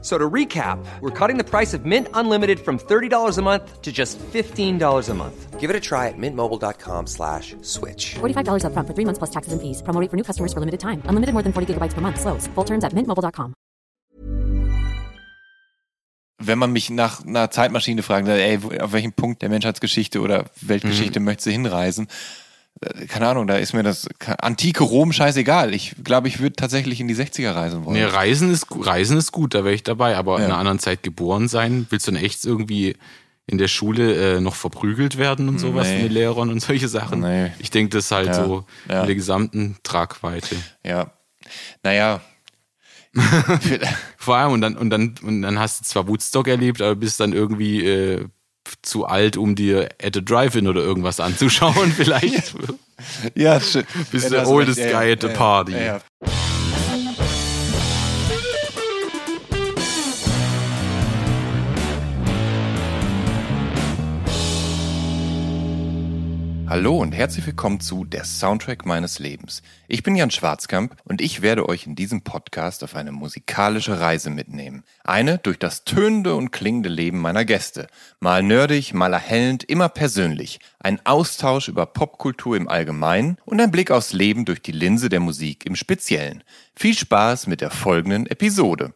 So to recap, we're cutting the price of Mint Unlimited from $30 a month to just $15 a month. Give it a try at mintmobile.com slash switch. $45 upfront for three months plus taxes and fees. Promo rate for new customers for limited time. Unlimited more than 40 gigabytes per month. Slows. Full terms at mintmobile.com. wenn man mich nach einer Zeitmaschine fragt, ey, auf welchem Punkt der Menschheitsgeschichte oder Weltgeschichte möchtest du hinreisen? Äh, Keine Ahnung, da ist mir das ke- antike Rom scheißegal. Ich glaube, ich würde tatsächlich in die 60er reisen wollen. Nee, Reisen ist, Reisen ist gut, da wäre ich dabei, aber in Ja. einer anderen Zeit geboren sein, willst du dann echt irgendwie in der Schule äh, noch verprügelt werden und sowas Nee. mit Lehrern und solche Sachen? Nee. Ich denke, das ist halt Ja. so Ja. mit der gesamten Tragweite. Ja. Naja. Vor allem, und dann, und dann, und dann hast du zwar Woodstock erlebt, aber bist dann irgendwie äh, zu alt, um dir at a Drive-In oder irgendwas anzuschauen, vielleicht. ja, schön. Bist Ja, der du oldest recht. guy at the party. Ja, Hallo und herzlich willkommen zu Der Soundtrack meines Lebens. Ich bin Jan Schwarzkamp und ich werde euch in diesem Podcast auf eine musikalische Reise mitnehmen. Eine durch das tönende und klingende Leben meiner Gäste. Mal nerdig, mal erhellend, immer persönlich. Ein Austausch über Popkultur im Allgemeinen und ein Blick aufs Leben durch die Linse der Musik im Speziellen. Viel Spaß mit der folgenden Episode.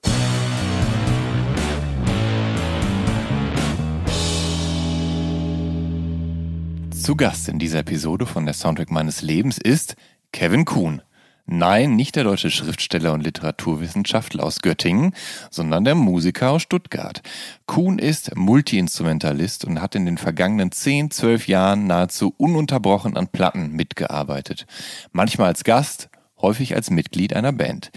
Zu Gast in dieser Episode von der Soundtrack meines Lebens ist Kevin Kuhn. Nein, nicht der deutsche Schriftsteller und Literaturwissenschaftler aus Göttingen, sondern der Musiker aus Stuttgart. Kuhn ist Multiinstrumentalist und hat in den vergangenen 10, 12 Jahren nahezu ununterbrochen an Platten mitgearbeitet. Manchmal als Gast, häufig als Mitglied einer Band.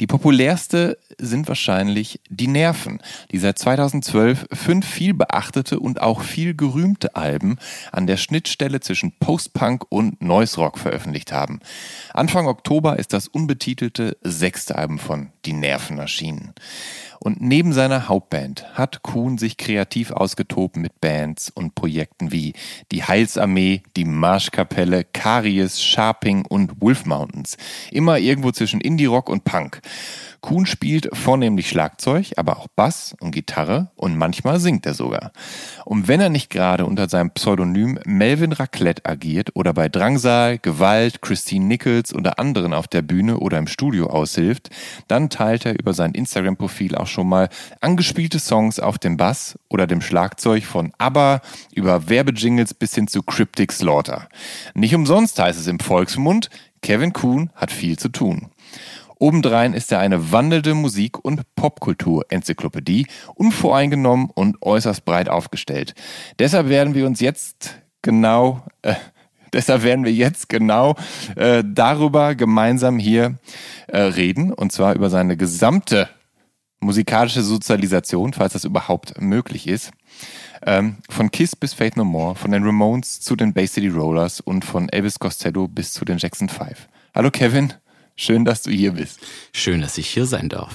Die populärste sind wahrscheinlich Die Nerven, die seit 2012 fünf viel beachtete und auch viel gerühmte Alben an der Schnittstelle zwischen Post-Punk und Noise Rock veröffentlicht haben. Anfang Oktober ist das unbetitelte sechste Album von Die Nerven erschienen. Und neben seiner Hauptband hat Kuhn sich kreativ ausgetobt mit Bands und Projekten wie die Heilsarmee, die Marschkapelle, Karies, Sharping und Wolf Mountains. Immer irgendwo zwischen Indie-Rock und Punk. Kuhn spielt vornehmlich Schlagzeug, aber auch Bass und Gitarre und manchmal singt er sogar. Und wenn er nicht gerade unter seinem Pseudonym Melvin Raclette agiert oder bei Drangsal, Gewalt, Christine Nichols oder anderen auf der Bühne oder im Studio aushilft, dann teilt er über sein Instagram-Profil auch schon mal angespielte Songs auf dem Bass oder dem Schlagzeug von ABBA über Werbejingles bis hin zu Cryptic Slaughter. Nicht umsonst heißt es im Volksmund, Kevin Kuhn hat viel zu tun. Obendrein ist er eine wandelnde Musik- und Popkultur-Enzyklopädie, unvoreingenommen und äußerst breit aufgestellt. Deshalb werden wir uns jetzt genau, äh, deshalb werden wir jetzt genau äh, darüber gemeinsam hier äh, reden, und zwar über seine gesamte musikalische Sozialisation, falls das überhaupt möglich ist. Ähm, von Kiss bis Faith No More, von den Ramones zu den Bay City Rollers und von Elvis Costello bis zu den Jackson 5. Hallo Kevin, schön, dass du hier bist. Schön, dass ich hier sein darf.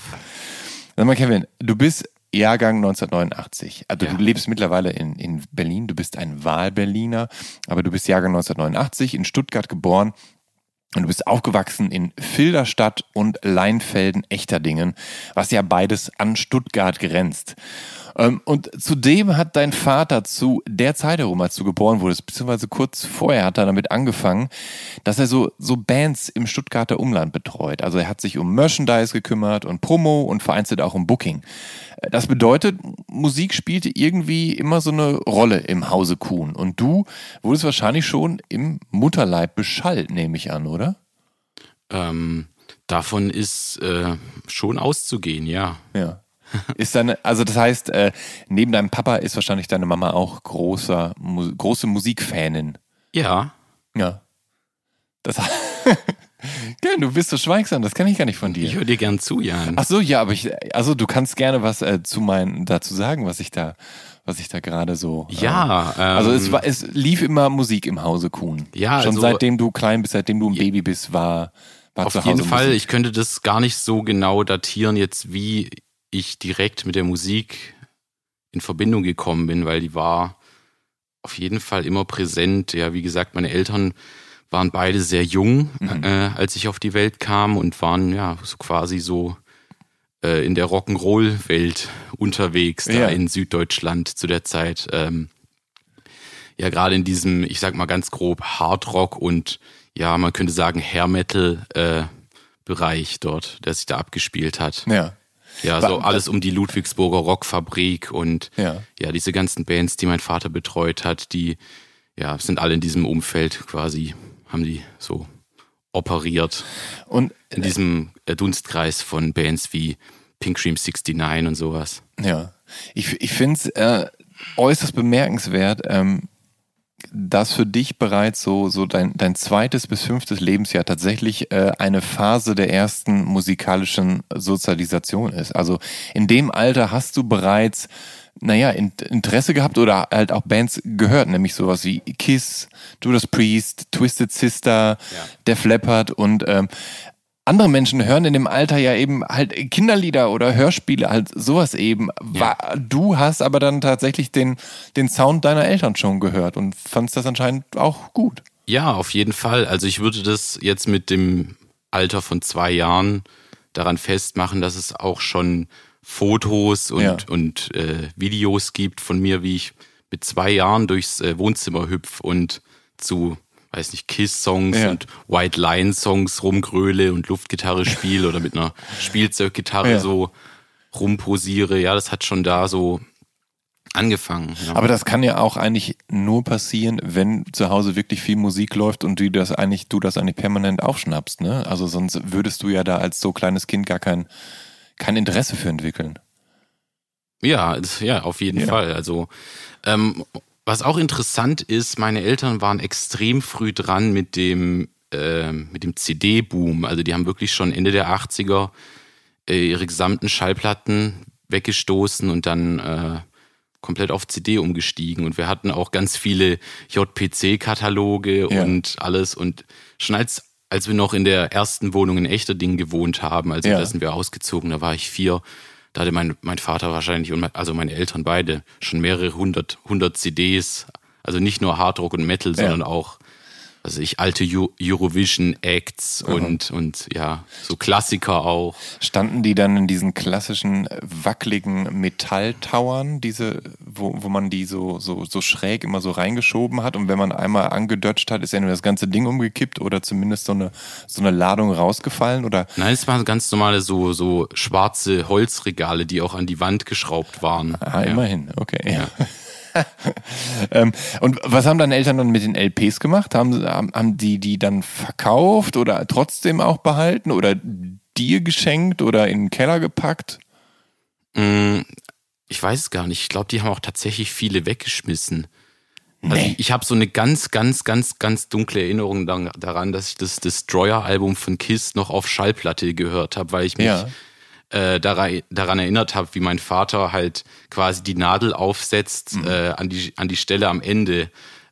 Sag mal Kevin, du bist Jahrgang 1989. Also Ja. du lebst mittlerweile in, in Berlin, du bist ein Wahlberliner, aber du bist Jahrgang 1989, in Stuttgart geboren. Und du bist aufgewachsen in Filderstadt und Leinfelden-Echterdingen, was ja beides an Stuttgart grenzt. Ähm, Und zudem hat dein Vater zu der Zeit herum, als du geboren wurdest, beziehungsweise kurz vorher hat er damit angefangen, dass er so, so Bands im Stuttgarter Umland betreut. Also er hat sich um Merchandise gekümmert und Promo und vereinzelt auch um Booking. Äh, Das bedeutet, Musik spielte irgendwie immer so eine Rolle im Hause Kuhn. Und du wurdest wahrscheinlich schon im Mutterleib beschallt, nehme ich an, oder? Ähm, davon ist äh, schon auszugehen, ja. Ja. Ist deine, also das heißt, äh, neben deinem Papa ist wahrscheinlich deine Mama auch großer, mu große Musikfanin. Ja, Ja. Das Gell, du bist so schweigsam, das kenne ich gar nicht von ich dir. höre dir gern zu, Jan. Ach so, ja, aber ich, also du kannst gerne was äh, zu meinen, dazu sagen, was ich da, was ich da gerade so. äh, Ja, ähm, also es war, es lief immer Musik im Hause Kuhn. Ja, Schon also- seitdem du klein bist, seitdem du ein Baby bist, war, War Auf zu Hause jeden Fall, Musik? ich könnte das gar nicht so genau datieren, jetzt wie ich direkt mit der Musik in Verbindung gekommen bin, weil die war auf jeden Fall immer präsent. Ja, wie gesagt, meine Eltern waren beide sehr jung, Mhm. äh, als ich auf die Welt kam und waren ja so quasi so äh, in der Rock'n'Roll-Welt unterwegs, da Ja. in Süddeutschland zu der Zeit. Ähm, ja, gerade in diesem, ich sag mal ganz grob, Hardrock und ja, man könnte sagen Hair Metal äh, Bereich dort, der sich da abgespielt hat. Ja. Ja, so alles um die Ludwigsburger Rockfabrik und Ja. ja, diese ganzen Bands, die mein Vater betreut hat, die ja, sind alle in diesem Umfeld quasi, haben die so operiert. Und In diesem äh, Dunstkreis von Bands wie Pink Cream 69 und sowas. Ja, ich, ich finde es äh, äußerst bemerkenswert, ähm, dass für dich bereits so, so dein, dein zweites bis fünftes Lebensjahr tatsächlich äh, eine Phase der ersten musikalischen Sozialisation ist. Also in dem Alter hast du bereits, naja, in, Interesse gehabt oder halt auch Bands gehört, nämlich sowas wie Kiss, Judas Priest, Twisted Sister, Def Leppard und ähm, andere Menschen hören in dem Alter ja eben halt Kinderlieder oder Hörspiele, halt sowas eben. War, du hast aber dann tatsächlich den, den Sound deiner Eltern schon gehört und fandst das anscheinend auch gut. Ja, auf jeden Fall. Also ich würde das jetzt mit dem Alter von zwei Jahren daran festmachen, dass es auch schon Fotos und, Ja. und äh, Videos gibt von mir, wie ich mit zwei Jahren durchs äh, Wohnzimmer hüpf und zu, weiß nicht, Kiss-Songs Ja. und White Line-Songs rumgröle und Luftgitarre spiele oder mit einer Spielzeuggitarre Ja. so rumposiere. Ja, das hat schon da so angefangen. Ja. Aber das kann ja auch eigentlich nur passieren, wenn zu Hause wirklich viel Musik läuft und du das eigentlich, du das eigentlich permanent aufschnappst, ne? Also sonst würdest du ja da als so kleines Kind gar kein, kein Interesse für entwickeln. Ja, ja, auf jeden Ja. Fall. Also, ähm, was auch interessant ist, meine Eltern waren extrem früh dran mit dem, mit dem CD-Boom. Also, die haben wirklich schon Ende der 80er äh, ihre gesamten Schallplatten weggestoßen und dann äh, komplett auf CD umgestiegen. Und wir hatten auch ganz viele JPC-Kataloge Ja. und alles. Und schon als, als wir noch in der ersten Wohnung in Echterding gewohnt haben, also Ja. da sind wir ausgezogen, da war ich vier, da hatte mein, mein Vater wahrscheinlich und mein, also meine Eltern beide schon mehrere hundert, hundert CDs. Also nicht nur Hardrock und Metal, sondern auch, also ich, alte Eu- Eurovision-Acts und, und ja, so Klassiker auch. Standen die dann in diesen klassischen wackeligen Metalltauern, diese, wo, wo man die so, so, so schräg immer so reingeschoben hat und wenn man einmal angedutscht hat, ist entweder das ganze Ding umgekippt oder zumindest so eine, so eine Ladung rausgefallen oder Nein, es waren ganz normale so, so schwarze Holzregale, die auch an die Wand geschraubt waren. Ah, ja. immerhin, okay. Ja. ähm, und was haben deine Eltern dann mit den LPs gemacht? Haben, sie- haben, haben die die dann verkauft oder trotzdem auch behalten oder dir geschenkt oder in den Keller gepackt? Mm, Ich weiß es gar nicht. Ich glaube, die haben auch tatsächlich viele weggeschmissen. Also Nee. ich habe so eine ganz, ganz, ganz, ganz dunkle Erinnerung daran, dass ich das Destroyer-Album von Kiss noch auf Schallplatte gehört habe, weil ich mich Ja. Äh, daran, daran erinnert habe, wie mein Vater halt quasi die Nadel aufsetzt Mhm. äh, an, die, an die Stelle am Ende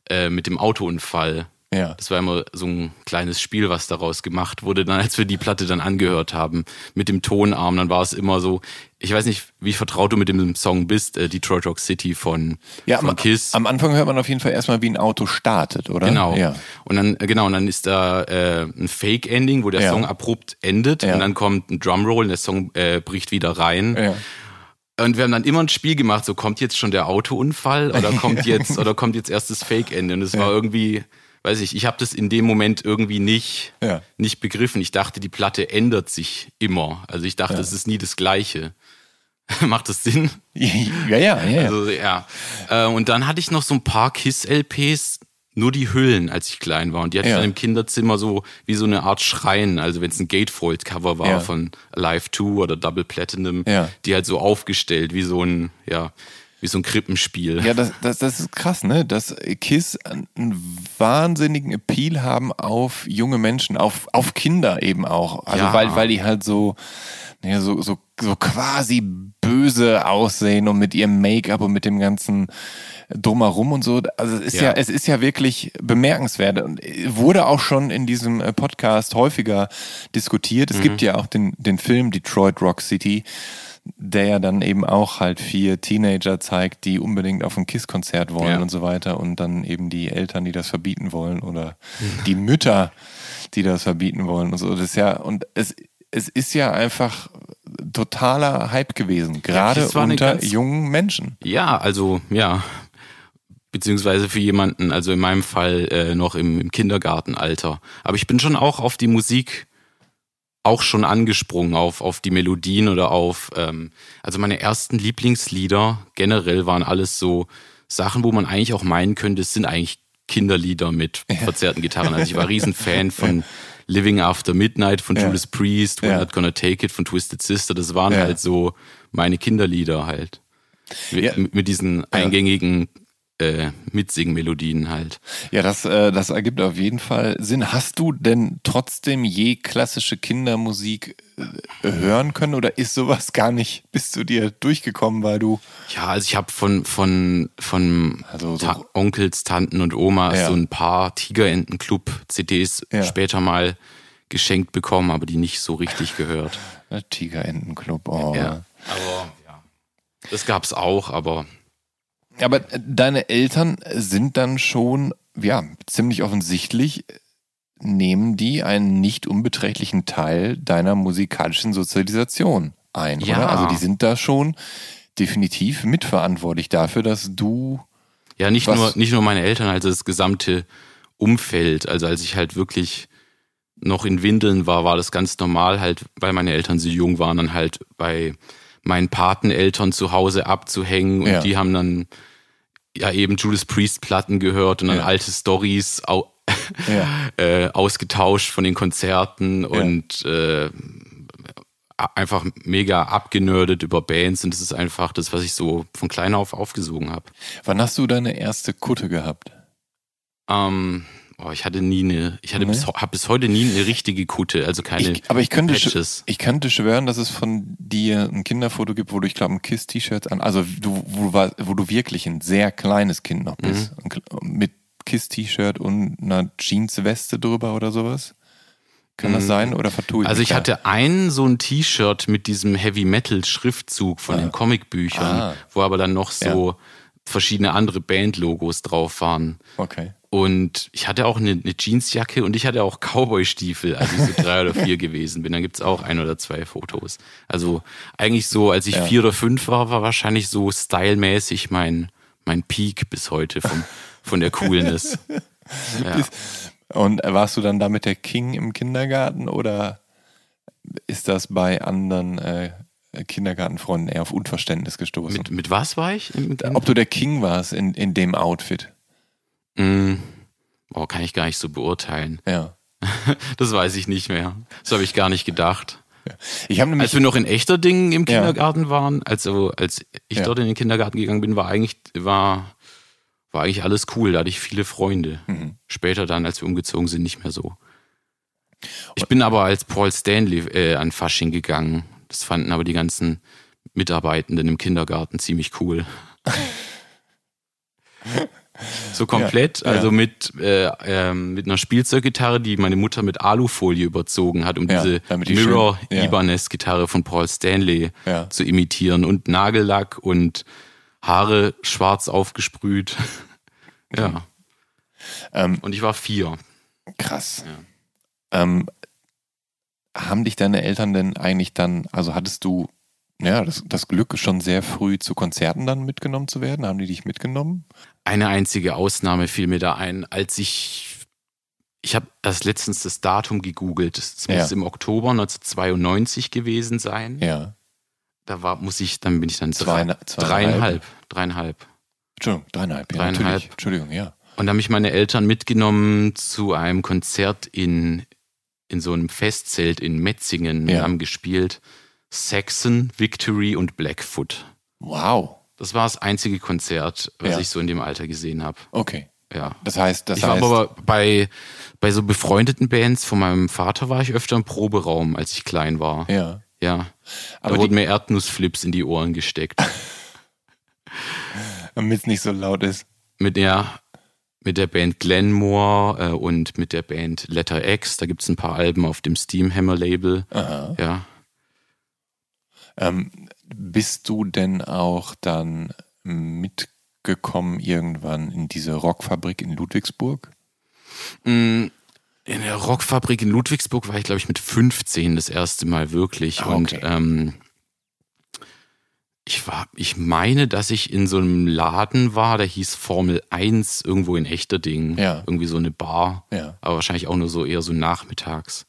äh, mit dem Autounfall. Ja. Das war immer so ein kleines Spiel, was daraus gemacht wurde. Dann, als wir die Platte dann angehört haben, mit dem Tonarm, dann war es immer so, ich weiß nicht, wie vertraut du mit dem Song bist, äh, Detroit Rock City von, Ja, von am, Kiss. am Anfang hört man auf jeden Fall erstmal, wie ein Auto startet, oder? Genau. Ja. Und dann, äh, genau, und dann ist da äh, ein Fake-Ending, wo der Ja. Song abrupt endet Ja. und dann kommt ein Drumroll und der Song äh, bricht wieder rein. Ja. Und wir haben dann immer ein Spiel gemacht, so kommt jetzt schon der Autounfall oder kommt jetzt oder kommt jetzt erst das Fake-Ende. Und es war irgendwie, weiß ich, ich habe das in dem Moment irgendwie nicht, Ja. nicht begriffen. Ich dachte, die Platte ändert sich immer. Also ich dachte, es ist nie das Gleiche. Macht das Sinn? Ja, ja, ja. Also ja. Äh, und dann hatte ich noch so ein paar Kiss-LPs, nur die Hüllen, als ich klein war. Und die hatte Ja. ich dann im Kinderzimmer so wie so eine Art Schrein. Also wenn es ein Gatefold-Cover war Ja. von Alive 2 oder Double Platinum, Ja. die halt so aufgestellt wie so ein, ja, wie so ein Krippenspiel. Ja, das, das, das ist krass, ne? Dass Kiss einen wahnsinnigen Appeal haben auf junge Menschen, auf, auf Kinder eben auch. Also weil, weil die halt so, naja, so, so, so quasi böse aussehen und mit ihrem Make-up und mit dem ganzen drumherum und so. Also es ist ja. Ja. es ist ja wirklich bemerkenswert und wurde auch schon in diesem äh, Podcast häufiger diskutiert. Es Mhm. gibt ja auch den, den Film Detroit Rock City, der ja dann eben auch halt vier Teenager zeigt, die unbedingt auf ein KISS-Konzert wollen Ja. und so weiter und dann eben die Eltern, die das verbieten wollen oder Mhm. die Mütter, die das verbieten wollen und so. Das ist ja, und es, es ist ja einfach totaler Hype gewesen, gerade eine unter ganz- jungen Menschen. Ja, also ja. Beziehungsweise für jemanden, also in meinem Fall äh, noch im, im Kindergartenalter. Aber ich bin schon auch auf die Musik auch schon angesprungen, auf, auf die Melodien oder auf, ähm, also meine ersten Lieblingslieder generell waren alles so Sachen, wo man eigentlich auch meinen könnte, es sind eigentlich Kinderlieder mit verzerrten Gitarren. Also ich war Riesenfan von Living After Midnight von Ja. Judas Priest, We're Ja. Not Gonna Take It von Twisted Sister. Das waren Ja. halt so meine Kinderlieder halt. Mit, mit diesen eingängigen äh, Mitsingmelodien halt. Ja, das, äh, das ergibt auf jeden Fall Sinn. Hast du denn trotzdem je klassische Kindermusik äh, hören können oder ist sowas gar nicht bis zu dir durchgekommen, weil du Ja, also ich habe von von von Also so- Ta Onkels, Tanten und Omas Ja. so ein paar Tigerentenclub-CDs Ja. später mal geschenkt bekommen, aber die nicht so richtig gehört. Tigerentenclub, oh. Ja. Aber ja. Das gab's auch, aber Aber äh, deine Eltern sind dann schon, ja, ziemlich offensichtlich, nehmen die einen nicht unbeträchtlichen Teil deiner musikalischen Sozialisation ein, Ja. oder? Also die sind da schon definitiv mitverantwortlich dafür, dass du Ja, nicht nur, nicht nur meine Eltern, also das gesamte Umfeld. Also als ich halt wirklich noch in Windeln war, war das ganz normal, halt, weil meine Eltern so jung waren, dann halt bei meinen Pateneltern zu Hause abzuhängen und Ja. die haben dann ja eben Judas Priest Platten gehört und dann Ja. alte Stories au Ja. äh, ausgetauscht von den Konzerten und äh, einfach mega abgenördet über Bands und das ist einfach das, was ich so von klein auf aufgesogen habe. Wann hast du deine erste Kutte gehabt? Ähm, oh, ich hatte nie eine, ich hatte Nee? bis, hab bis heute nie eine richtige Kutte, also keine Ich, aber ich könnte, Patches. ich könnte schwören, dass es von dir ein Kinderfoto gibt, wo du, ich glaube, ein Kiss-T-Shirt an, also du, wo, war, wo du wirklich ein sehr kleines Kind noch bist. Mhm. Mit Kiss-T-Shirt und einer Jeansweste drüber oder sowas. Kann das sein? Oder vertue ich Mhm. Also ich da? hatte ein so ein T-Shirt mit diesem Heavy Metal Schriftzug von den Comicbüchern, Ah. wo aber dann noch so verschiedene andere Bandlogos drauf waren. Okay. Und ich hatte auch eine, eine Jeansjacke und ich hatte auch Cowboy-Stiefel, als ich so drei oder vier gewesen bin. Dann gibt's auch ein oder zwei Fotos. Also eigentlich so, als ich Ja. vier oder fünf war, war wahrscheinlich so stylmäßig mein, mein Peak bis heute vom, von der Coolness. Ja. Und warst du dann da mit der King im Kindergarten oder ist das bei anderen äh, Kindergartenfreunden eher auf Unverständnis gestoßen? Mit, mit was war ich? Ob du der King warst in, in dem Outfit? Mm, oh, kann ich gar nicht so beurteilen. Ja. Das weiß ich nicht mehr. Das habe ich gar nicht gedacht. Nämlich Als wir noch in echter Dingen im Kindergarten waren, also als ich Ja. dort in den Kindergarten gegangen bin, war eigentlich, war, war eigentlich alles cool. Da hatte ich viele Freunde. Mhm. Später dann, als wir umgezogen sind, nicht mehr so. Ich bin aber als Paul Stanley äh, an Fasching gegangen. Das fanden aber die ganzen Mitarbeitenden im Kindergarten ziemlich cool. So komplett, Ja, ja. also mit, äh, ähm, mit einer Spielzeuggitarre, die meine Mutter mit Alufolie überzogen hat, um Ja, diese die Mirror schön- ja. Ibanez Gitarre von Paul Stanley zu imitieren und Nagellack und Haare schwarz aufgesprüht. ja. Ähm, Und ich war vier. krass. Ähm, haben dich deine Eltern denn eigentlich dann, also hattest du ja, das, das Glück, schon sehr früh zu Konzerten dann mitgenommen zu werden? Haben die dich mitgenommen? Eine einzige Ausnahme fiel mir da ein, als ich, ich habe erst letztens das Datum gegoogelt. Es Ja. muss im Oktober 1992 gewesen sein. Ja. Da war, muss ich, dann bin ich dann Zwei- drei, dreieinhalb, dreieinhalb. Entschuldigung, dreieinhalb. Ja, Dreieinhalb. Natürlich. Entschuldigung, ja. Und da haben mich meine Eltern mitgenommen zu einem Konzert in, in so einem Festzelt in Metzingen. Ja. Wir haben gespielt Saxon, Victory und Blackfoot. Wow. Das war das einzige Konzert, was Ja. ich so in dem Alter gesehen habe. Okay. Ja. Das heißt, das ich war heißt, aber bei, bei so befreundeten Bands von meinem Vater war ich öfter im Proberaum, als ich klein war. ja. Ja. Aber da wurden mir Erdnussflips in die Ohren gesteckt. Damit es nicht so laut ist. mit der mit der Band Glenmore äh, und mit der Band Letter X. Da gibt es ein paar Alben auf dem Steamhammer Label. Aha. Ja. Ähm, bist du denn auch dann mitgekommen irgendwann in diese Rockfabrik in Ludwigsburg? Mm, In der Rockfabrik in Ludwigsburg war ich, glaube ich, mit 15 das erste Mal wirklich. Ah, Und okay. ähm, ich war, ich meine, dass ich in so einem Laden war, der hieß Formel 1 irgendwo in Echterding. Ja. Irgendwie so eine Bar. Ja. Aber wahrscheinlich auch nur so eher so nachmittags.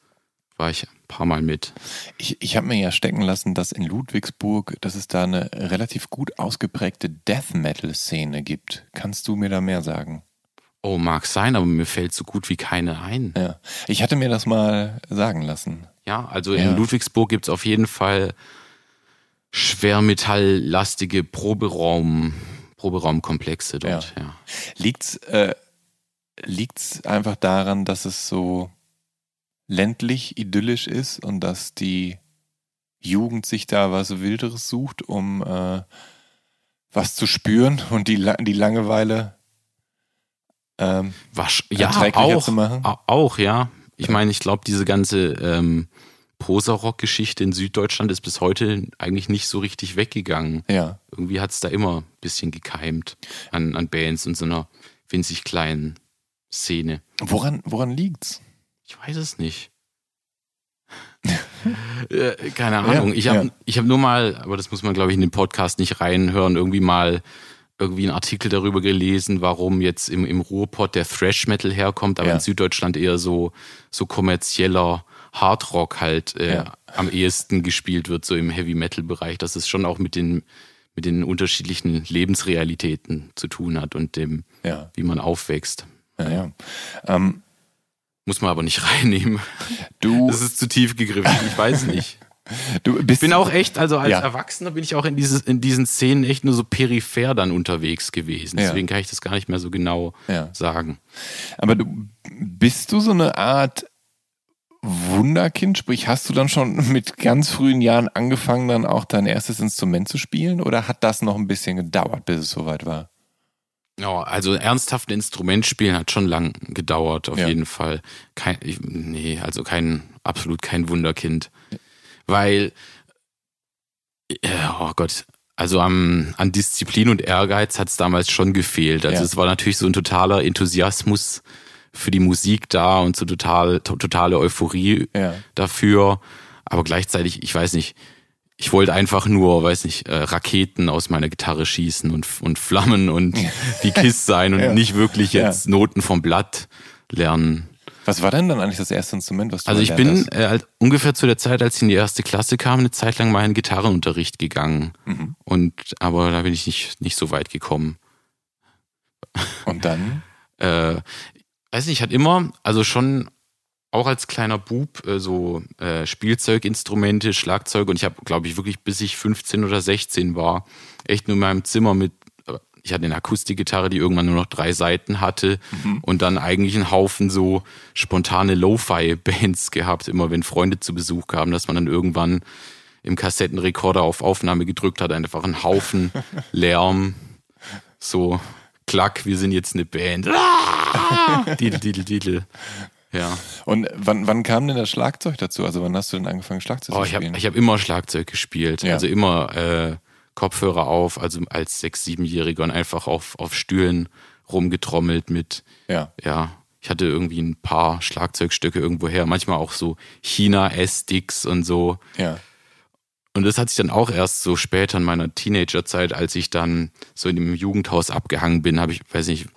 War ich ein paar Mal mit. Ich, ich habe mir ja stecken lassen, dass in Ludwigsburg, dass es da eine relativ gut ausgeprägte Death Metal Szene gibt. Kannst du mir da mehr sagen? Oh, mag sein, aber mir fällt so gut wie keine ein. Ja. Ich hatte mir das mal sagen lassen. Ja, also Ja. in Ludwigsburg gibt es auf jeden Fall schwermetalllastige Proberaum, Proberaumkomplexe dort. Ja. Liegt's, äh, liegt's einfach daran, dass es so ländlich, idyllisch ist und dass die Jugend sich da was Wilderes sucht, um äh, was zu spüren und die, die Langeweile ähm, Wasch, ja, auch, zu machen? au- auch, ja. Ich meine, ich glaube, diese ganze ähm, Poser-Rock-Geschichte in Süddeutschland ist bis heute eigentlich nicht so richtig weggegangen. ja. Irgendwie hat es da immer ein bisschen gekeimt an, an Bands und so einer winzig kleinen Szene. Woran, woran liegt's? Ich weiß es nicht. äh, keine Ahnung. ich habe ja. ich hab nur mal, aber das muss man, glaube ich, in den Podcast nicht reinhören, irgendwie mal irgendwie einen Artikel darüber gelesen, warum jetzt im, im Ruhrpott der Thrash Metal herkommt, aber Ja. in Süddeutschland eher so, so kommerzieller Hardrock halt äh, Ja. am ehesten gespielt wird, so im Heavy Metal Bereich, dass es schon auch mit den, mit den unterschiedlichen Lebensrealitäten zu tun hat und dem, Ja, wie man aufwächst. ja, ja. Ähm, Muss man aber nicht reinnehmen. du, Das ist zu tief gegriffen. Ich weiß nicht. du bist Ich bin auch echt, also als Ja. Erwachsener bin ich auch in, dieses, in diesen Szenen echt nur so peripher dann unterwegs gewesen. Ja. Deswegen kann ich das gar nicht mehr so genau Ja. sagen. Aber du bist du so eine Art Wunderkind? Sprich, hast du dann schon mit ganz frühen Jahren angefangen, dann auch dein erstes Instrument zu spielen? Oder hat das noch ein bisschen gedauert, bis es soweit war? Ja, also ernsthaft ein Instrument spielen hat schon lang gedauert, auf Ja. jeden Fall. Kein, ich, nee, also kein, absolut kein Wunderkind. Weil, oh Gott, also am, an Disziplin und Ehrgeiz hat es damals schon gefehlt. Also Ja. es war natürlich so ein totaler Enthusiasmus für die Musik da und so total, to, totale Euphorie Ja. dafür. Aber gleichzeitig, ich weiß nicht, ich wollte einfach nur, weiß nicht, äh, Raketen aus meiner Gitarre schießen und, und Flammen und wie Kiss sein und Ja. nicht wirklich Ja. jetzt Noten vom Blatt lernen. Was war denn dann eigentlich das erste Instrument, was du Also ich bin äh, halt ungefähr zu der Zeit, als ich in die erste Klasse kam, eine Zeit lang mal in Gitarrenunterricht gegangen. Mhm. Und aber da bin ich nicht, nicht so weit gekommen. Und dann? Äh, weiß nicht, ich hatte immer, also schon auch als kleiner Bub, äh, so äh, Spielzeuginstrumente, Schlagzeug. Und ich habe, glaube ich, wirklich bis ich 15 oder 16 war, echt nur in meinem Zimmer mit, äh, ich hatte eine Akustikgitarre, die irgendwann nur noch drei Seiten hatte. Und dann eigentlich einen Haufen so spontane Lo-Fi-Bands gehabt, immer wenn Freunde zu Besuch kamen, dass man dann irgendwann im Kassettenrekorder auf Aufnahme gedrückt hat, einfach einen Haufen Lärm, so klack, wir sind jetzt eine Band. Didel, didel, didel. Ja. Und wann, wann kam denn das Schlagzeug dazu? Also wann hast du denn angefangen, Schlagzeug Oh, zu ich habe spielen? ich hab immer Schlagzeug gespielt. Ja. Also immer äh, Kopfhörer auf, also als Sechs-, Siebenjähriger und einfach auf, auf Stühlen rumgetrommelt mit, ja. ja, ich hatte irgendwie ein paar Schlagzeugstücke irgendwo her, manchmal auch so China-S-Sticks und so. Ja. Und das hat sich dann auch erst so später in meiner Teenagerzeit, als ich dann so in dem Jugendhaus abgehangen bin, habe ich, weiß nicht,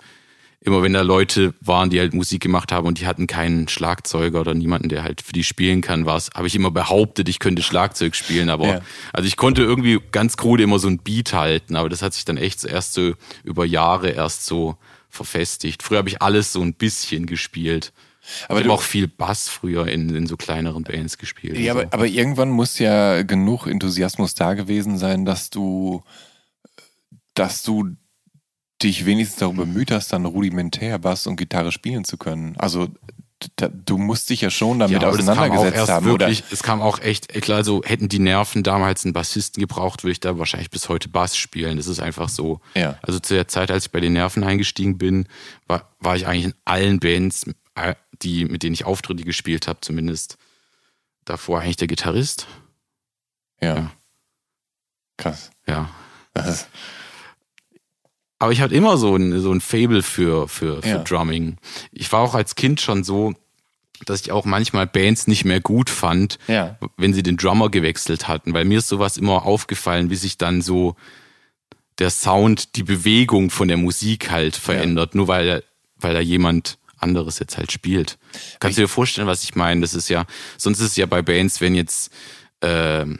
immer wenn da Leute waren, die halt Musik gemacht haben und die hatten keinen Schlagzeuger oder niemanden, der halt für die spielen kann, war's, habe ich immer behauptet, ich könnte Schlagzeug spielen, aber Ja. also ich konnte irgendwie ganz krude immer so ein Beat halten, aber das hat sich dann echt so erst so über Jahre erst so verfestigt. Früher habe ich alles so ein bisschen gespielt. Aber ich du- habe auch viel Bass früher in, in so kleineren Bands gespielt. Ja, und aber, aber irgendwann muss ja genug Enthusiasmus da gewesen sein, dass du, dass du dich wenigstens darum bemüht hast, dann rudimentär Bass und Gitarre spielen zu können. Also da, du musst dich ja schon damit auch auseinandergesetzt haben, wirklich, oder? Es kam auch echt, klar, also hätten die Nerven damals einen Bassisten gebraucht, würde ich da wahrscheinlich bis heute Bass spielen. Das ist einfach so. Ja. Also zu der Zeit, als ich bei den Nerven eingestiegen bin, war, war ich eigentlich in allen Bands, die, mit denen ich Auftritte gespielt habe, zumindest davor eigentlich der Gitarrist. Ja. Ja. Krass. Ja. Das Aber ich hatte immer so ein, so ein Fable für, für, für Ja. Drumming. Ich war auch als Kind schon so, dass ich auch manchmal Bands nicht mehr gut fand, Ja. wenn sie den Drummer gewechselt hatten, weil mir ist sowas immer aufgefallen, wie sich dann so der Sound, die Bewegung von der Musik halt verändert, nur weil, weil da jemand anderes jetzt halt spielt. Kannst du dir vorstellen, was ich meine? Das ist ja, sonst ist es ja bei Bands, wenn jetzt ähm,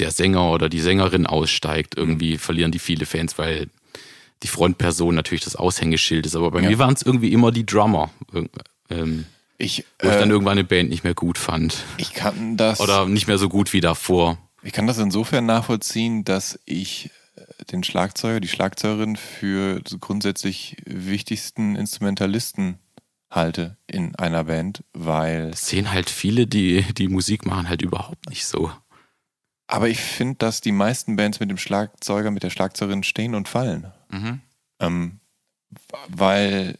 der Sänger oder die Sängerin aussteigt, irgendwie verlieren die viele Fans, weil die Frontperson natürlich das Aushängeschild ist. Aber bei Ja. mir waren es irgendwie immer die Drummer, ähm, ich, wo ich dann äh, irgendwann eine Band nicht mehr gut fand. ich kann das. Oder nicht mehr so gut wie davor. Ich kann das insofern nachvollziehen, dass ich äh, den Schlagzeuger, die Schlagzeugerin für grundsätzlich wichtigsten Instrumentalisten halte in einer Band, weil. Das sehen halt viele, die die Musik machen, halt überhaupt nicht so. Aber ich finde, dass die meisten Bands mit dem Schlagzeuger, mit der Schlagzeugerin stehen und fallen. Mhm. Ähm, weil,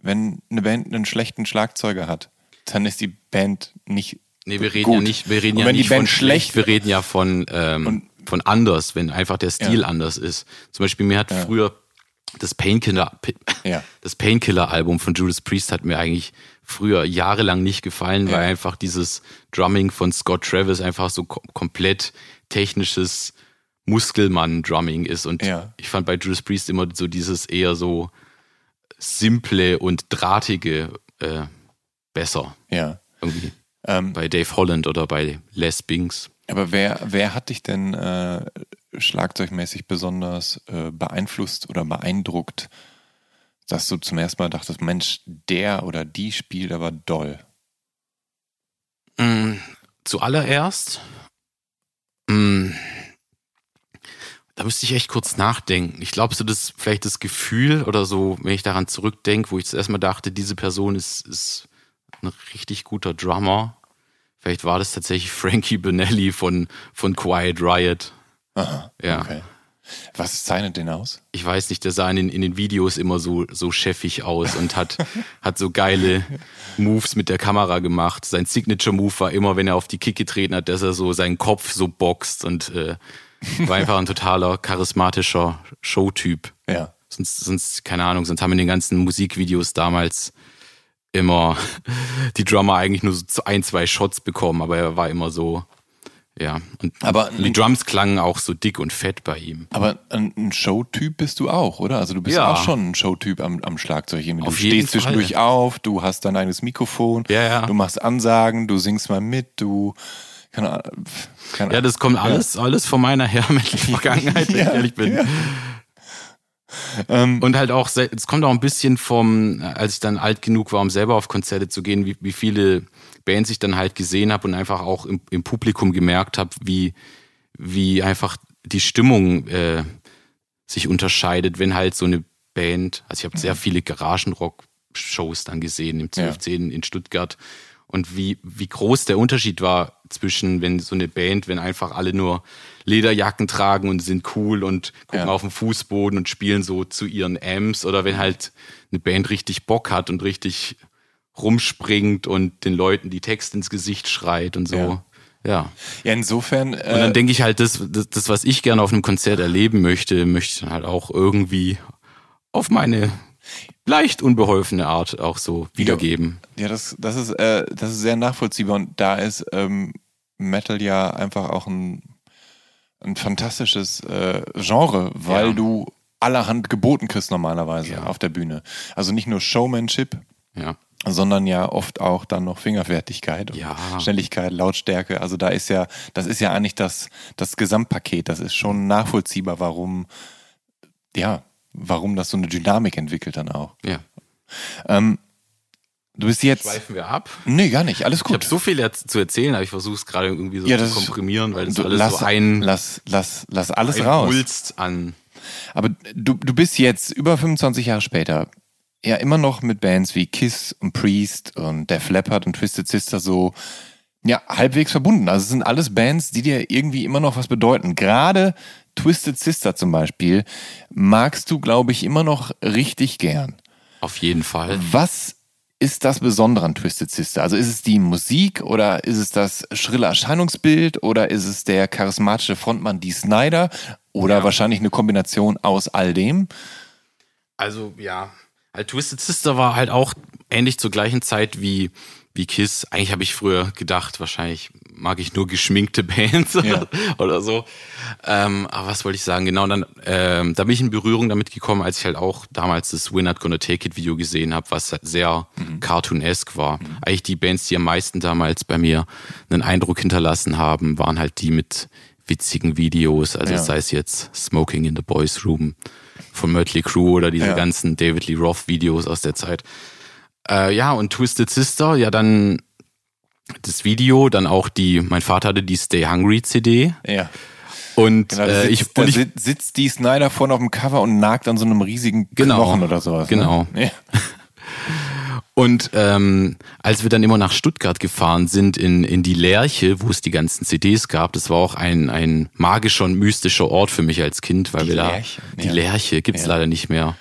wenn eine Band einen schlechten Schlagzeuger hat, dann ist die Band nicht. Nee, wir reden Gut. ja nicht, wir reden ja nicht von schlecht, wir reden ja von, ähm, von anders, wenn einfach der Stil Ja. anders ist. Zum Beispiel, mir hat Ja. früher das Painkiller, Ja. das Painkiller-Album von Judas Priest hat mir eigentlich früher jahrelang nicht gefallen, weil Ja. einfach dieses Drumming von Scott Travis einfach so kom komplett technisches Muskelmann-Drumming ist. Und Ja. ich fand bei Judas Priest immer so dieses eher so simple und drahtige äh, besser. Ja. Irgendwie. Ähm, Bei Dave Holland oder bei Les Binks. aber wer, wer hat dich denn äh, schlagzeugmäßig besonders äh, beeinflusst oder beeindruckt, dass du zum ersten Mal dachtest, Mensch, der oder die spielt aber doll? Mm, zuallererst, mm, da müsste ich echt kurz nachdenken. Ich glaube, so das vielleicht das Gefühl oder so, wenn ich daran zurückdenke, wo ich zuerst mal dachte, diese Person ist, ist ein richtig guter Drummer. Vielleicht war das tatsächlich Frankie Benelli von, von Quiet Riot. Aha, Ja. okay. Was zeichnet den aus? ich weiß nicht, der sah in den, in den Videos immer so, so chefig aus und hat, hat so geile Moves mit der Kamera gemacht. Sein Signature-Move war immer, wenn er auf die Kick getreten hat, dass er so seinen Kopf so boxt und äh, war einfach ein totaler charismatischer Showtyp. Ja. Sonst, sonst, keine Ahnung, sonst haben in den ganzen Musikvideos damals immer die Drummer eigentlich nur so ein, zwei Shots bekommen, aber er war immer so, ja. Und Aber- die Drums klangen auch so dick und fett bei ihm. Aber ein, Showtyp bist du auch, oder? Also du bist Ja. auch schon ein Showtyp am, am Schlagzeug. Du Auf jeden stehst zwischendurch auf, du hast dein eigenes Mikrofon, Ja, ja. du machst Ansagen, du singst mal mit, du keine Ahnung. Keine Ja, das kommt alles, alles von meiner hermettlichen Vergangenheit, wenn ich ehrlich bin. Ähm, Und halt auch, es kommt auch ein bisschen vom, als ich dann alt genug war, um selber auf Konzerte zu gehen, wie, wie viele Bands ich dann halt gesehen habe und einfach auch im, im Publikum gemerkt habe, wie, wie einfach die Stimmung äh, sich unterscheidet, wenn halt so eine Band, also ich habe sehr viele Garagenrock-Shows dann gesehen im 1210 in Stuttgart. Und wie, wie groß der Unterschied war zwischen, wenn so eine Band, wenn einfach alle nur Lederjacken tragen und sind cool und gucken Ja. auf den Fußboden und spielen so zu ihren Amps oder wenn halt eine Band richtig Bock hat und richtig rumspringt und den Leuten die Texte ins Gesicht schreit und so. Ja. Ja. ja, insofern. Und dann Äh, denke ich halt, das, das, das, was ich gerne auf einem Konzert erleben möchte, möchte ich dann halt auch irgendwie auf meine leicht unbeholfene Art auch so wiedergeben. ja, das, das, ist, äh, das ist sehr nachvollziehbar und da ist ähm, Metal ja einfach auch ein, ein fantastisches äh, Genre, weil Ja. du allerhand geboten kriegst normalerweise Ja. auf der Bühne. Also nicht nur Showmanship, Ja. Sondern ja oft auch dann noch Fingerfertigkeit und Ja. Schnelligkeit, Lautstärke. Also da ist ja, das ist ja eigentlich das, das Gesamtpaket. Das ist schon nachvollziehbar, warum, ja, warum das so eine Dynamik entwickelt dann auch. Ja. Ähm, du bist jetzt. Schweifen wir ab. Nee, gar nicht. Alles Ich habe gut. so viel zu erzählen, aber ich versuche es gerade irgendwie so Ja, zu komprimieren, weil das Du, alles lass, so ein, lass, lass, lass alles raus. Wulst an. Aber du, du bist jetzt über 25 Jahre später ja immer noch mit Bands wie Kiss und Priest und Def Leppard und Twisted Sister so ja, halbwegs verbunden. Also es sind alles Bands, die dir irgendwie immer noch was bedeuten. Gerade Twisted Sister zum Beispiel magst du, glaube ich, immer noch richtig gern. Auf jeden Fall. Was ist das Besondere an Twisted Sister? Also ist es die Musik oder ist es das schrille Erscheinungsbild oder ist es der charismatische Frontmann Dee Snyder oder Ja. wahrscheinlich eine Kombination aus all dem? Also ja, halt Twisted Sister war halt auch ähnlich zur gleichen Zeit wie wie Kiss. Eigentlich habe ich früher gedacht, wahrscheinlich mag ich nur geschminkte Bands Ja. oder so. Ähm, aber was wollte ich sagen? Genau, dann ähm, da bin ich in Berührung damit gekommen, als ich halt auch damals das We're Not Gonna Take It Video gesehen habe, was sehr cartoonesk war. Eigentlich die Bands, die am meisten damals bei mir einen Eindruck hinterlassen haben, waren halt die mit witzigen Videos. Also Ja. sei es jetzt Smoking in the Boys Room von Mötley Crüe oder diese Ja. ganzen David Lee Roth Videos aus der Zeit. Äh, ja, und Twisted Sister, ja dann das Video, dann auch die, mein Vater hatte die Stay Hungry CD Ja. und Genau, äh, ich, und ich sit- sitzt die Snyder vorne auf dem Cover und nagt an so einem riesigen Genau. Knochen oder sowas. Genau. Ne? Ja. Und ähm, als wir dann immer nach Stuttgart gefahren sind, in, in die Lerche, wo es die ganzen CDs gab, das war auch ein, ein magischer und mystischer Ort für mich als Kind, weil Die wir da Lerche, die ja. Lerche gibt's Ja. leider nicht mehr.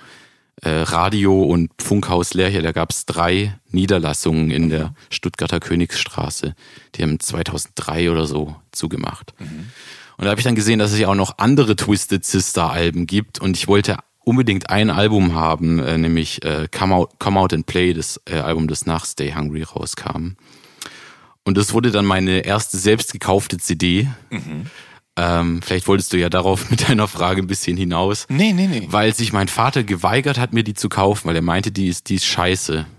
Äh, Radio und Funkhaus Lerche, da gab's drei Niederlassungen in der Stuttgarter Königsstraße. Die haben 2003 oder so zugemacht. Und da habe ich dann gesehen, dass es ja auch noch andere Twisted Sister Alben gibt und ich wollte unbedingt ein Album haben, äh, nämlich äh, Come, Out, Come Out and Play, das äh, Album, das nach Stay Hungry rauskam. Und das wurde dann meine erste selbst gekaufte CD. Ähm, vielleicht wolltest du ja darauf mit deiner Frage ein bisschen hinaus. Nee, nee, nee. Weil sich mein Vater geweigert hat, mir die zu kaufen, weil er meinte, die ist, die ist scheiße.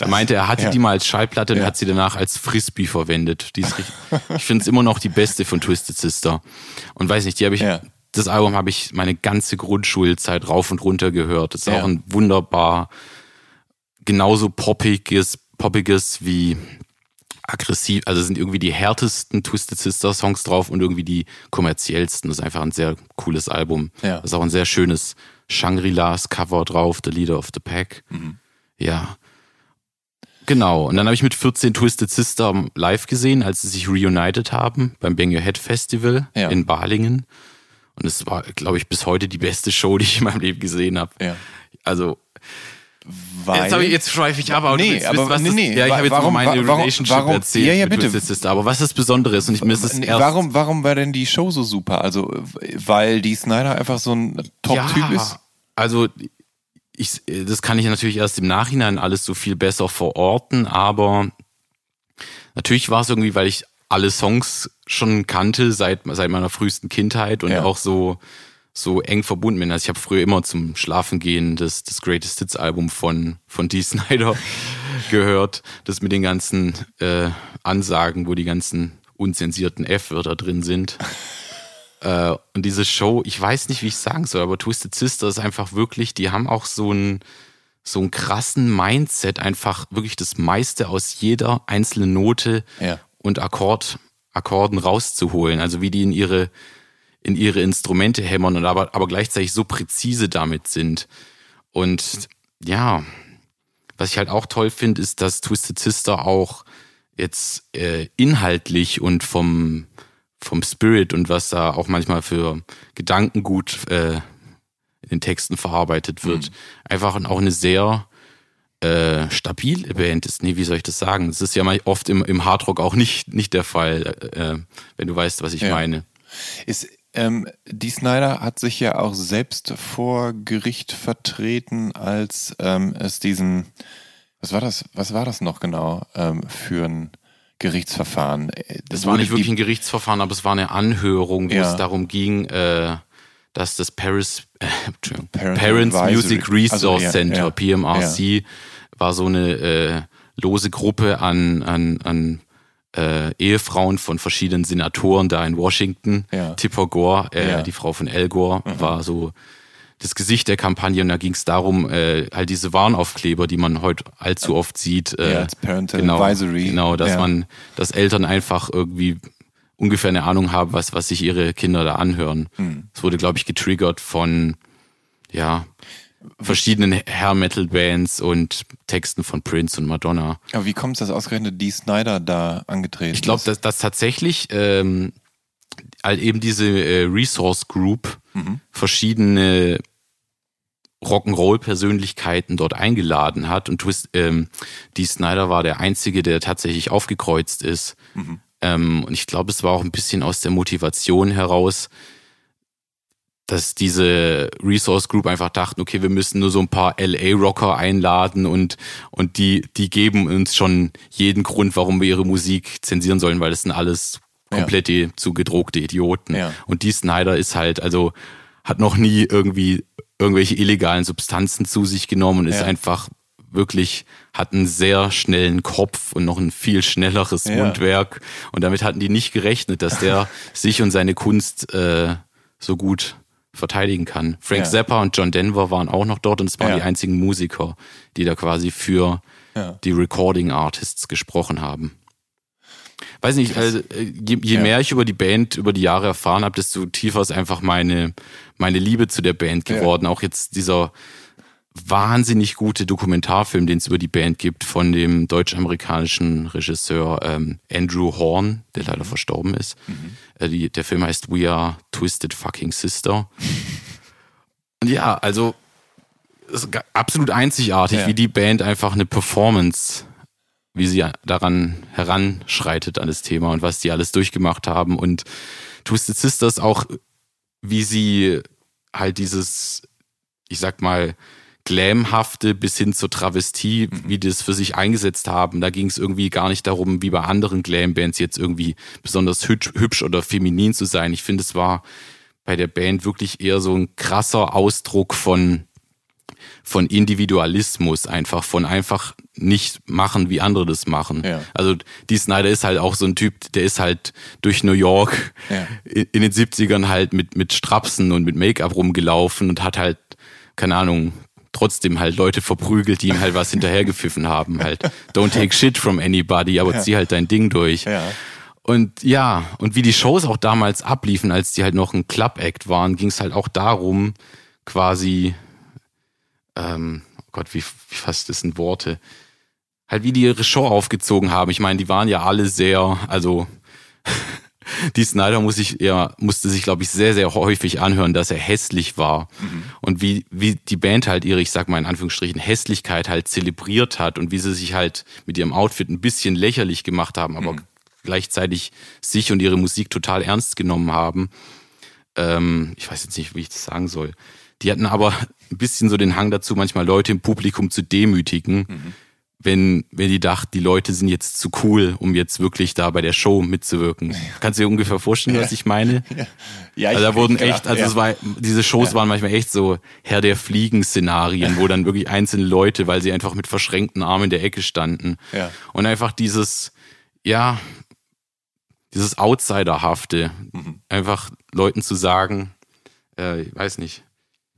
Er meinte, er hatte ja. die mal als Schallplatte und Ja. hat sie danach als Frisbee verwendet. Die ist richtig, ich finde es immer noch die beste von Twisted Sister. Und weiß nicht, die habe ich, Ja. Das Album habe ich meine ganze Grundschulzeit rauf und runter gehört. Das ist Ja. auch ein wunderbar, genauso poppiges, poppiges wie aggressiv, also sind irgendwie die härtesten Twisted Sister Songs drauf und irgendwie die kommerziellsten. Das ist einfach ein sehr cooles Album. Ja. Das ist auch ein sehr schönes Shangri-Las Cover drauf, The Leader of the Pack. Mhm. Ja. Genau. Und dann habe ich mit 14 Twisted Sister live gesehen, als sie sich reunited haben beim Bang Your Head Festival Ja. in Balingen. Und es war, glaube ich, bis heute die beste Show, die ich in meinem Leben gesehen habe. Ja. Also, Weil, jetzt, ich, jetzt schweife ich ab, aber Nee, willst aber- was nee, das, nee, ja, ich habe jetzt warum- meine warum- Relationship warum- erzählt ja, ja, bitte. Sister. Aber was das Besondere ist, und ich mir ist das Nee, erst, warum, warum war denn die Show so super? Also, weil die Snyder einfach so ein Top-Typ ja, ist? Also, ich, das kann ich natürlich erst im Nachhinein alles so viel besser verorten, aber natürlich war es irgendwie, weil ich alle Songs schon kannte seit, seit meiner frühesten Kindheit und Ja. auch so, so eng verbunden bin. Also ich habe früher immer zum Schlafengehen das, das Greatest Hits Album von, von Dee Snyder gehört. Das mit den ganzen äh, Ansagen, wo die ganzen unzensierten F-Wörter drin sind. Äh, und diese Show, ich weiß nicht, wie ich sagen soll, aber Twisted Sister ist einfach wirklich, die haben auch so einen so einen krassen Mindset, einfach wirklich das meiste aus jeder einzelnen Note Ja. Und Akkord, Akkorden rauszuholen. Also wie die in ihre, in ihre Instrumente hämmern und aber, aber gleichzeitig so präzise damit sind. Und ja, was ich halt auch toll finde, ist, dass Twisted Sister auch jetzt äh, inhaltlich und vom, vom Spirit und was da auch manchmal für Gedankengut äh, in den Texten verarbeitet wird, einfach auch eine sehr äh, stabile Band ist. Nee, wie soll ich das sagen? Das ist ja mal oft im, im Hardrock auch nicht, nicht der Fall, äh, wenn du weißt, was ich Ja. meine. Ist, ähm, die Snyder hat sich ja auch selbst vor Gericht vertreten, als ähm, es diesen, was war das, was war das noch genau ähm, für ein Gerichtsverfahren? Äh, Das war wurde nicht wirklich ein Gerichtsverfahren, aber es war eine Anhörung, wo Ja. es darum ging, äh, dass das Paris, äh, Parents Advisory. Music Resource Also, ja, Center, ja. PMRC, war so eine äh, lose Gruppe an, an, an äh, Ehefrauen von verschiedenen Senatoren da in Washington. Ja. Tipper Gore, äh, Ja. die Frau von Al Gore, war so das Gesicht der Kampagne und da ging es darum, äh, halt diese Warnaufkleber, die man heute allzu oft sieht. Äh, Ja, Parental genau, Advisory. Genau, dass Ja. man, dass Eltern einfach irgendwie ungefähr eine Ahnung haben, was, was sich ihre Kinder da anhören. Hm. Es wurde, glaube ich, getriggert von, ja, verschiedenen Hair Metal Bands und Texten von Prince und Madonna. Aber wie kommt es, dass ausgerechnet Dee Snyder da angetreten Ich glaube, dass, dass tatsächlich ähm, eben diese äh, Resource Group verschiedene Rock'n'Roll-Persönlichkeiten dort eingeladen hat und Twist, ähm, Dee Snyder war der Einzige, der tatsächlich aufgekreuzt ist. Ähm, und ich glaube, es war auch ein bisschen aus der Motivation heraus, dass diese Resource Group einfach dachten, okay, wir müssen nur so ein paar LA-Rocker einladen und, und die, die geben uns schon jeden Grund, warum wir ihre Musik zensieren sollen, weil das sind alles komplett die zu gedruckte Idioten. Ja. Und die Snyder ist halt, also hat noch nie irgendwie irgendwelche illegalen Substanzen zu sich genommen und ist Ja. einfach wirklich, hat einen sehr schnellen Kopf und noch ein viel schnelleres Ja. Mundwerk. Und damit hatten die nicht gerechnet, dass der sich und seine Kunst äh, so gut verteidigen kann. Frank Ja. Zappa und John Denver waren auch noch dort und es waren Ja. die einzigen Musiker, die da quasi für Ja. die Recording Artists gesprochen haben. Weiß nicht, also, äh, je, je mehr ich über die Band über die Jahre erfahren habe, desto tiefer ist einfach meine, meine Liebe zu der Band geworden. Auch jetzt dieser wahnsinnig gute Dokumentarfilm, den es über die Band gibt, von dem deutsch-amerikanischen Regisseur ähm, Andrew Horn, der Mhm. leider verstorben ist. Äh, die, der Film heißt We Are Twisted Fucking Sister. Und ja, also absolut einzigartig, Ja. wie die Band einfach eine Performance, wie sie daran heranschreitet an das Thema und was die alles durchgemacht haben. Und Twisted Sisters auch, wie sie halt dieses, ich sag mal, Glamhafte bis hin zur Travestie, wie die das für sich eingesetzt haben. Da ging es irgendwie gar nicht darum, wie bei anderen Glam-Bands jetzt irgendwie besonders hübsch, hübsch oder feminin zu sein. Ich finde, es war bei der Band wirklich eher so ein krasser Ausdruck von, von Individualismus einfach, von einfach nicht machen, wie andere das machen. Ja. Also die Snyder ist halt auch so ein Typ, der ist halt durch New York Ja. in, in den 70ern halt mit, mit Strapsen und mit Make-up rumgelaufen und hat halt, keine Ahnung, trotzdem halt Leute verprügelt, die ihm halt was hinterhergepfiffen haben. Halt, don't take shit from anybody, aber zieh halt dein Ding durch. Ja. Und ja, und wie die Shows auch damals abliefen, als die halt noch ein Club-Act waren, ging es halt auch darum, quasi, ähm, oh Gott, wie, wie fast das sind Worte, halt wie die ihre Show aufgezogen haben. Ich meine, die waren ja alle sehr, also die Snyder muss ich, ja, musste sich, glaube ich, sehr, sehr häufig anhören, dass er hässlich war. Und wie, wie die Band halt ihre, ich sag mal in Anführungsstrichen, Hässlichkeit halt zelebriert hat und wie sie sich halt mit ihrem Outfit ein bisschen lächerlich gemacht haben, aber gleichzeitig sich und ihre Musik total ernst genommen haben. Ähm, ich weiß jetzt nicht, wie ich das sagen soll. Die hatten aber ein bisschen so den Hang dazu, manchmal Leute im Publikum zu demütigen, wenn, wenn die dachten, die Leute sind jetzt zu cool, um jetzt wirklich da bei der Show mitzuwirken. Kannst du dir ungefähr vorstellen, was ich meine? Ja, Also da wurden echt, also ja. es war, diese Shows Ja. waren manchmal echt so Herr der Fliegen-Szenarien, wo dann wirklich einzelne Leute, weil sie einfach mit verschränkten Armen in der Ecke standen. Ja. Und einfach dieses, ja, dieses Outsiderhafte, Mhm. einfach Leuten zu sagen, äh, ich weiß nicht,